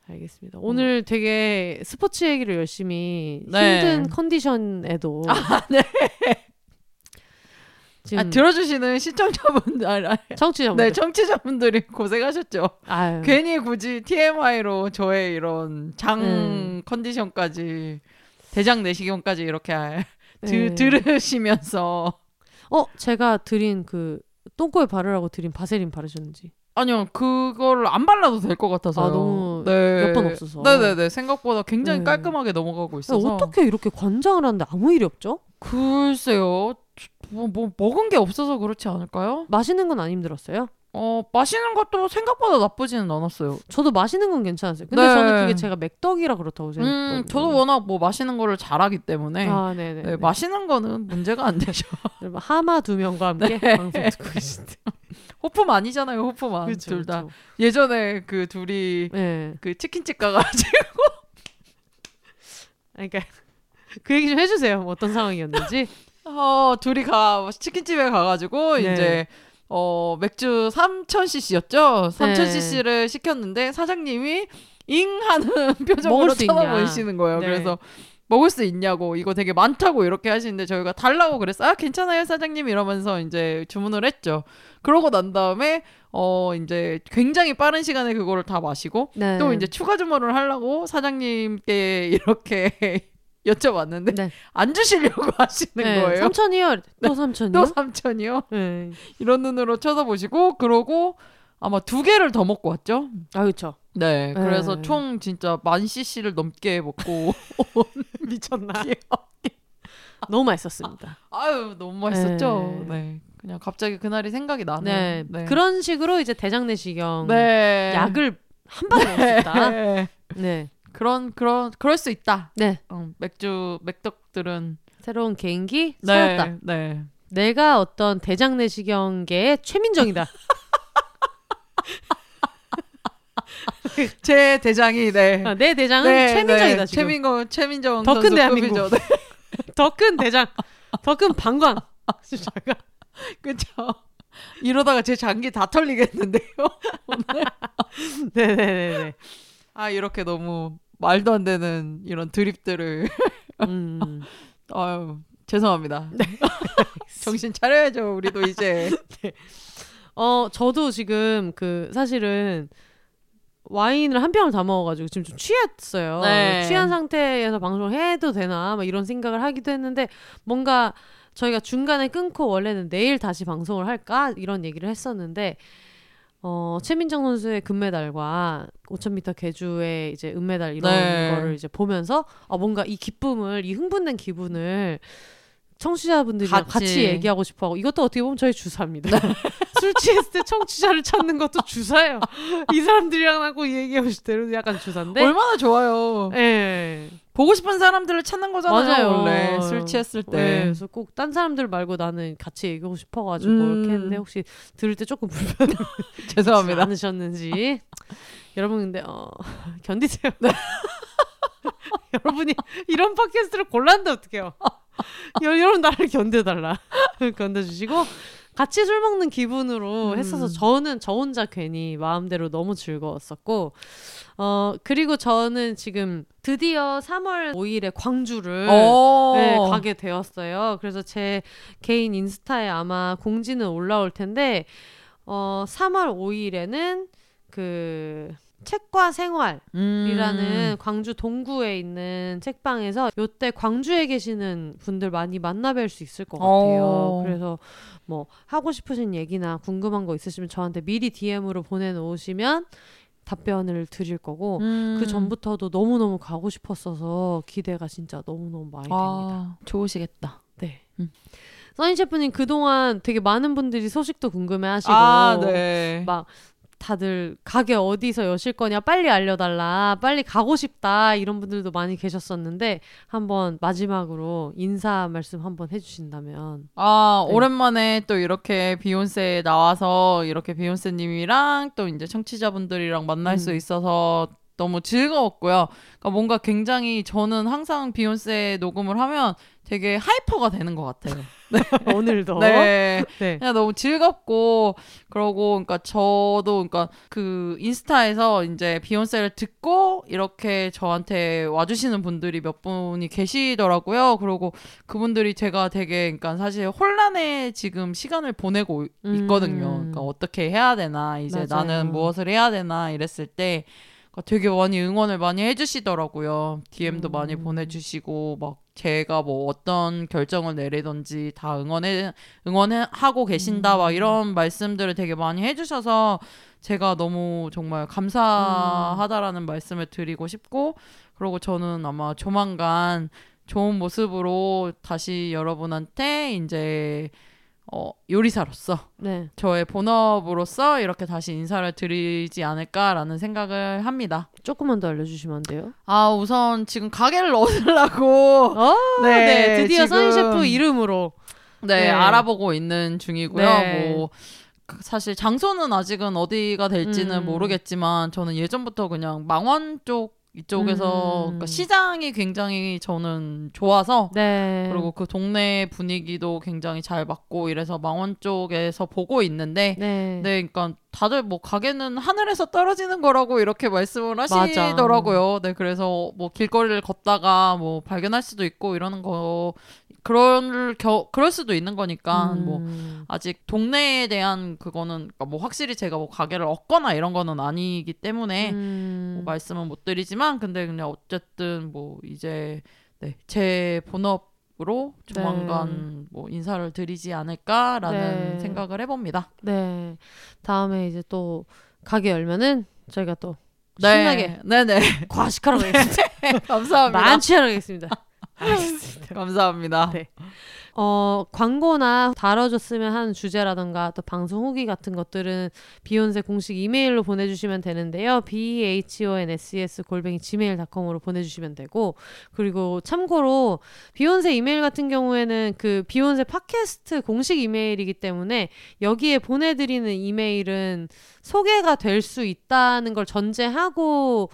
알겠습니다. 오늘 되게 스포츠 얘기를 열심히 네. 힘든 컨디션에도 지금 아, 들어주시는 시청자분들, 아, 아, 청취자분들 네, 청취자분들이 고생하셨죠. 아유, 괜히 굳이 TMI로 저의 이런 장 음. 컨디션까지 대장 내시경까지 이렇게 할- 네. 드, 들으시면서 어 제가 드린 그 똥꼬에 바르라고 드린 바세린 바르셨는지 아니요 그거를 안 발라도 될 것 같아서 아, 너무 몇번 없어서. 네네네 생각보다 굉장히 네. 깔끔하게 넘어가고 있어서 어떻게 이렇게 관장을 하는데 아무 일이 없죠? 글쎄요 뭐, 뭐 먹은 게 없어서 그렇지 않을까요? 마시는 건 안 힘들었어요? 어 마시는 것도 생각보다 나쁘지는 않았어요. 저도 마시는 건 괜찮았어요. 근데 네. 저는 그게 제가 맥떡이라 그렇다고 생각했거든요. 음 저도 워낙 뭐 마시는 거를 잘하기 때문에 아, 네네. 네, 마시는 거는 문제가 안 되죠. 하마 두 명과 함께 네. 방송 듣고 계신데. 호프만 아니잖아요, 호프만 그렇죠, 둘 다. 그렇죠. 예전에 그 둘이 네. 그 치킨집 가가지고 그러니까 그 얘기 좀 해주세요. 뭐 어떤 상황이었는지. 어 둘이 가 치킨집에 가가지고 네. 이제 어 맥주 3,000cc였죠. 네. 3,000cc를 시켰는데 사장님이 잉 하는 표정으로 먹을 수 있냐. 쳐다보시는 거예요. 네. 그래서 먹을 수 있냐고 이거 되게 많다고 이렇게 하시는데 저희가 달라고 그랬어요. 아 괜찮아요 사장님 이러면서 이제 주문을 했죠. 그러고 난 다음에 어 이제 굉장히 빠른 시간에 그거를 다 마시고 네. 또 이제 추가 주문을 하려고 사장님께 이렇게 여쭤봤는데 네. 안 주시려고 하시는 네. 거예요. 삼천이요. 또 삼천이요? 또 삼천이요? 네. 이런 눈으로 쳐다보시고 그러고 아마 두 개를 더 먹고 왔죠. 아 그렇죠. 네, 네. 그래서 총 진짜 만 cc를 넘게 먹고 미쳤나? 너무 맛있었습니다. 아 유 너무 맛있었죠. 네. 네. 그냥 갑자기 그날이 생각이 나네요. 네. 네. 그런 식으로 이제 대장내시경 네. 약을 한 방에 있다. 네. 네. 그런 그런 그럴 수 있다. 네. 어, 맥주 맥덕들은 새로운 개인기 네. 찾았다. 네. 내가 어떤 대장 내시경계의 최민정이다. 제 대장이 네. 아, 내 대장은 네, 최민정이다 네. 지금. 최민정 최민정 더큰 선수급이죠. 대한민국. 네. 더큰 대장, 더 큰 방광. 제가 그쵸. 이러다가 제 장기 다 털리겠는데요. 네네네네. 아 이렇게 너무 말도 안 되는 이런 드립들을 음. 아유 죄송합니다. 정신 차려야죠. 우리도 이제. 어 저도 지금 그 사실은 와인을 한 병을 다 먹어가지고 지금 좀 취했어요. 네. 취한 상태에서 방송을 해도 되나 막 이런 생각을 하기도 했는데 뭔가 저희가 중간에 끊고 원래는 내일 다시 방송을 할까 이런 얘기를 했었는데 어 최민정 선수의 금메달과 5,000m 계주의 이제 은메달 이런 네. 거를 이제 보면서 아 뭔가 이 기쁨을 이 흥분된 기분을 청취자분들이랑 같이, 같이. 얘기하고 싶어 하고 이것도 어떻게 보면 저희 주사입니다. 술 취했을 때 청취자를 찾는 것도 주사예요. 이 사람들이랑 하고 얘기하고 때는 약간 주사인데. 얼마나 좋아요. 예. 보고 싶은 사람들을 찾는 거잖아요. 맞아요. 원래 술 취했을 때. 네, 그래서 꼭 딴 사람들 말고 나는 같이 얘기하고 싶어가지고 음. 이렇게 했는데 혹시 들을 때 조금 불편하지 죄송합니다. 않으셨는지 여러분 근데 어, 견디세요. 네. 여러분이 이런 팟캐스트를 골랐는데 어떡해요. 여- 여러분 나를 견뎌달라. 견뎌주시고 같이 술 먹는 기분으로 음. 했어서 저는 저 혼자 괜히 마음대로 너무 즐거웠었고 어 그리고 저는 지금 드디어 3월 5일에 광주를 어. 네, 가게 되었어요. 그래서 제 개인 인스타에 아마 공지는 올라올 텐데 어 3월 5일에는 그 책과 생활 음. 이라는 광주 동구에 있는 책방에서 요때 광주에 계시는 분들 많이 만나뵐 수 있을 것 같아요. 어. 그래서 뭐 하고 싶으신 얘기나 궁금한 거 있으시면 저한테 미리 DM으로 보내놓으시면 답변을 드릴 거고 음. 그 전부터도 너무 너무 가고 싶었어서 기대가 진짜 너무 너무 많이 됩니다. 아, 좋으시겠다. 네. 음. 써니 셰프님 그동안 되게 많은 분들이 소식도 궁금해하시고 아, 네. 막 다들 가게 어디서 여실 거냐 빨리 알려달라 빨리 가고 싶다 이런 분들도 많이 계셨었는데 한번 마지막으로 인사 말씀 한번 해주신다면 아, 네. 오랜만에 또 이렇게 비욘세 나와서 이렇게 비욘세님이랑 또 이제 청취자분들이랑 만날 음. 수 있어서 너무 즐거웠고요. 그러니까 뭔가 굉장히 저는 항상 비욘세 녹음을 하면 되게 hyper가 되는 것 같아요. 오늘도 네. 네. 그냥 너무 즐겁고 그러고 그러니까 저도 그러니까 그 인스타에서 이제 비욘세를 듣고 이렇게 저한테 와주시는 분들이 몇 분이 계시더라고요. 그리고 그분들이 제가 되게 그러니까 사실 혼란에 지금 시간을 보내고 있거든요. 음. 그러니까 어떻게 해야 되나 이제 맞아요. 나는 무엇을 해야 되나 이랬을 때 되게 많이 응원을 많이 해주시더라고요. DM도 많이 음. 보내주시고 막 제가 뭐 어떤 결정을 내리든지 다 응원해 응원하고 계신다 음. 막 이런 말씀들을 되게 많이 해주셔서 제가 너무 정말 감사하다라는 말씀을 드리고 싶고 그리고 저는 아마 조만간 좋은 모습으로 다시 여러분한테 이제 어, 요리사로서 네. 저의 본업으로서 이렇게 다시 인사를 드리지 않을까라는 생각을 합니다. 조금만 더 알려주시면 안 돼요? 아 우선 지금 가게를 넣으려고 어, 네, 네, 드디어 지금- 써니 셰프 이름으로. 네, 네. 알아보고 있는 중이고요. 네. 뭐 그- 사실 장소는 아직은 어디가 될지는 음. 모르겠지만 저는 예전부터 그냥 망원 쪽 이쪽에서 음. 그러니까 시장이 굉장히 저는 좋아서 네. 그리고 그 동네 분위기도 굉장히 잘 맞고 이래서 망원 쪽에서 보고 있는데 네. 네, 그러니까 다들 뭐 가게는 하늘에서 떨어지는 거라고 이렇게 말씀을 맞아. 하시더라고요. 네, 그래서 뭐 길거리를 걷다가 뭐 발견할 수도 있고 이러는 거 그럴 겨 그럴 수도 있는 거니까 뭐 음. 아직 동네에 대한 그거는 그러니까 뭐 확실히 제가 뭐 가게를 얻거나 이런 거는 아니기 때문에 음. 뭐 말씀은 못 드리지만 근데 그냥 어쨌든 뭐 이제 네, 제 본업으로 조만간 뭐 인사를 드리지 않을까라는 네. 생각을 해봅니다. 네. 다음에 이제 또 가게 열면은 저희가 또 신나게 네네 과식하러 가겠습니다. 감사합니다. 만취하러 가겠습니다. 알겠습니다. 감사합니다. 네. 어, 광고나 다뤄줬으면 하는 주제라던가 또 방송 후기 같은 것들은 비욘세 공식 이메일로 보내주시면 되는데요. b-h-o-n-s-e-s 골뱅이 gmail.com으로 보내주시면 되고 그리고 참고로 비욘세 이메일 같은 경우에는 그 비욘세 팟캐스트 공식 이메일이기 때문에 여기에 보내드리는 이메일은 소개가 될 수 있다는 걸 전제하고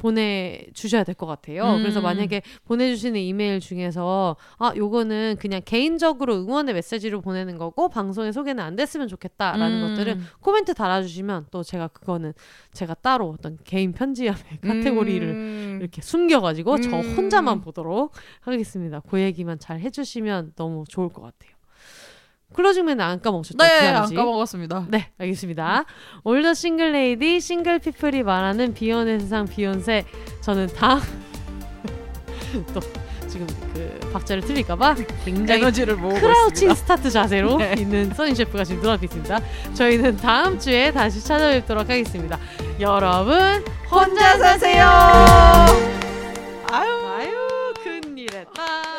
보내주셔야 될 것 같아요. 음. 그래서 만약에 보내주시는 이메일 중에서 아 요거는 그냥 개인적으로 응원의 메시지로 보내는 거고 방송에 소개는 안 됐으면 좋겠다라는 음. 것들은 코멘트 달아주시면 또 제가 그거는 제가 따로 어떤 개인 편지함의 카테고리를 음. 이렇게 숨겨가지고 저 음. 혼자만 보도록 하겠습니다. 그 얘기만 잘 해주시면 너무 좋을 것 같아요. closing 멘트는 안 까먹으셨죠? 네, 안 까먹었습니다. 네, 알겠습니다. All the single lady, single people이 말하는 비혼의 세상 비욘세. 저는 다음 또 지금 그 박자를 틀릴까봐 굉장히 에너지를 모으고 크라우칭 스타트 자세로 네. 있는 써니 셰프가 지금 눈앞에 있습니다. 저희는 다음 주에 다시 찾아뵙도록 하겠습니다. 여러분 혼자 사세요. 아유 아유 큰일했다.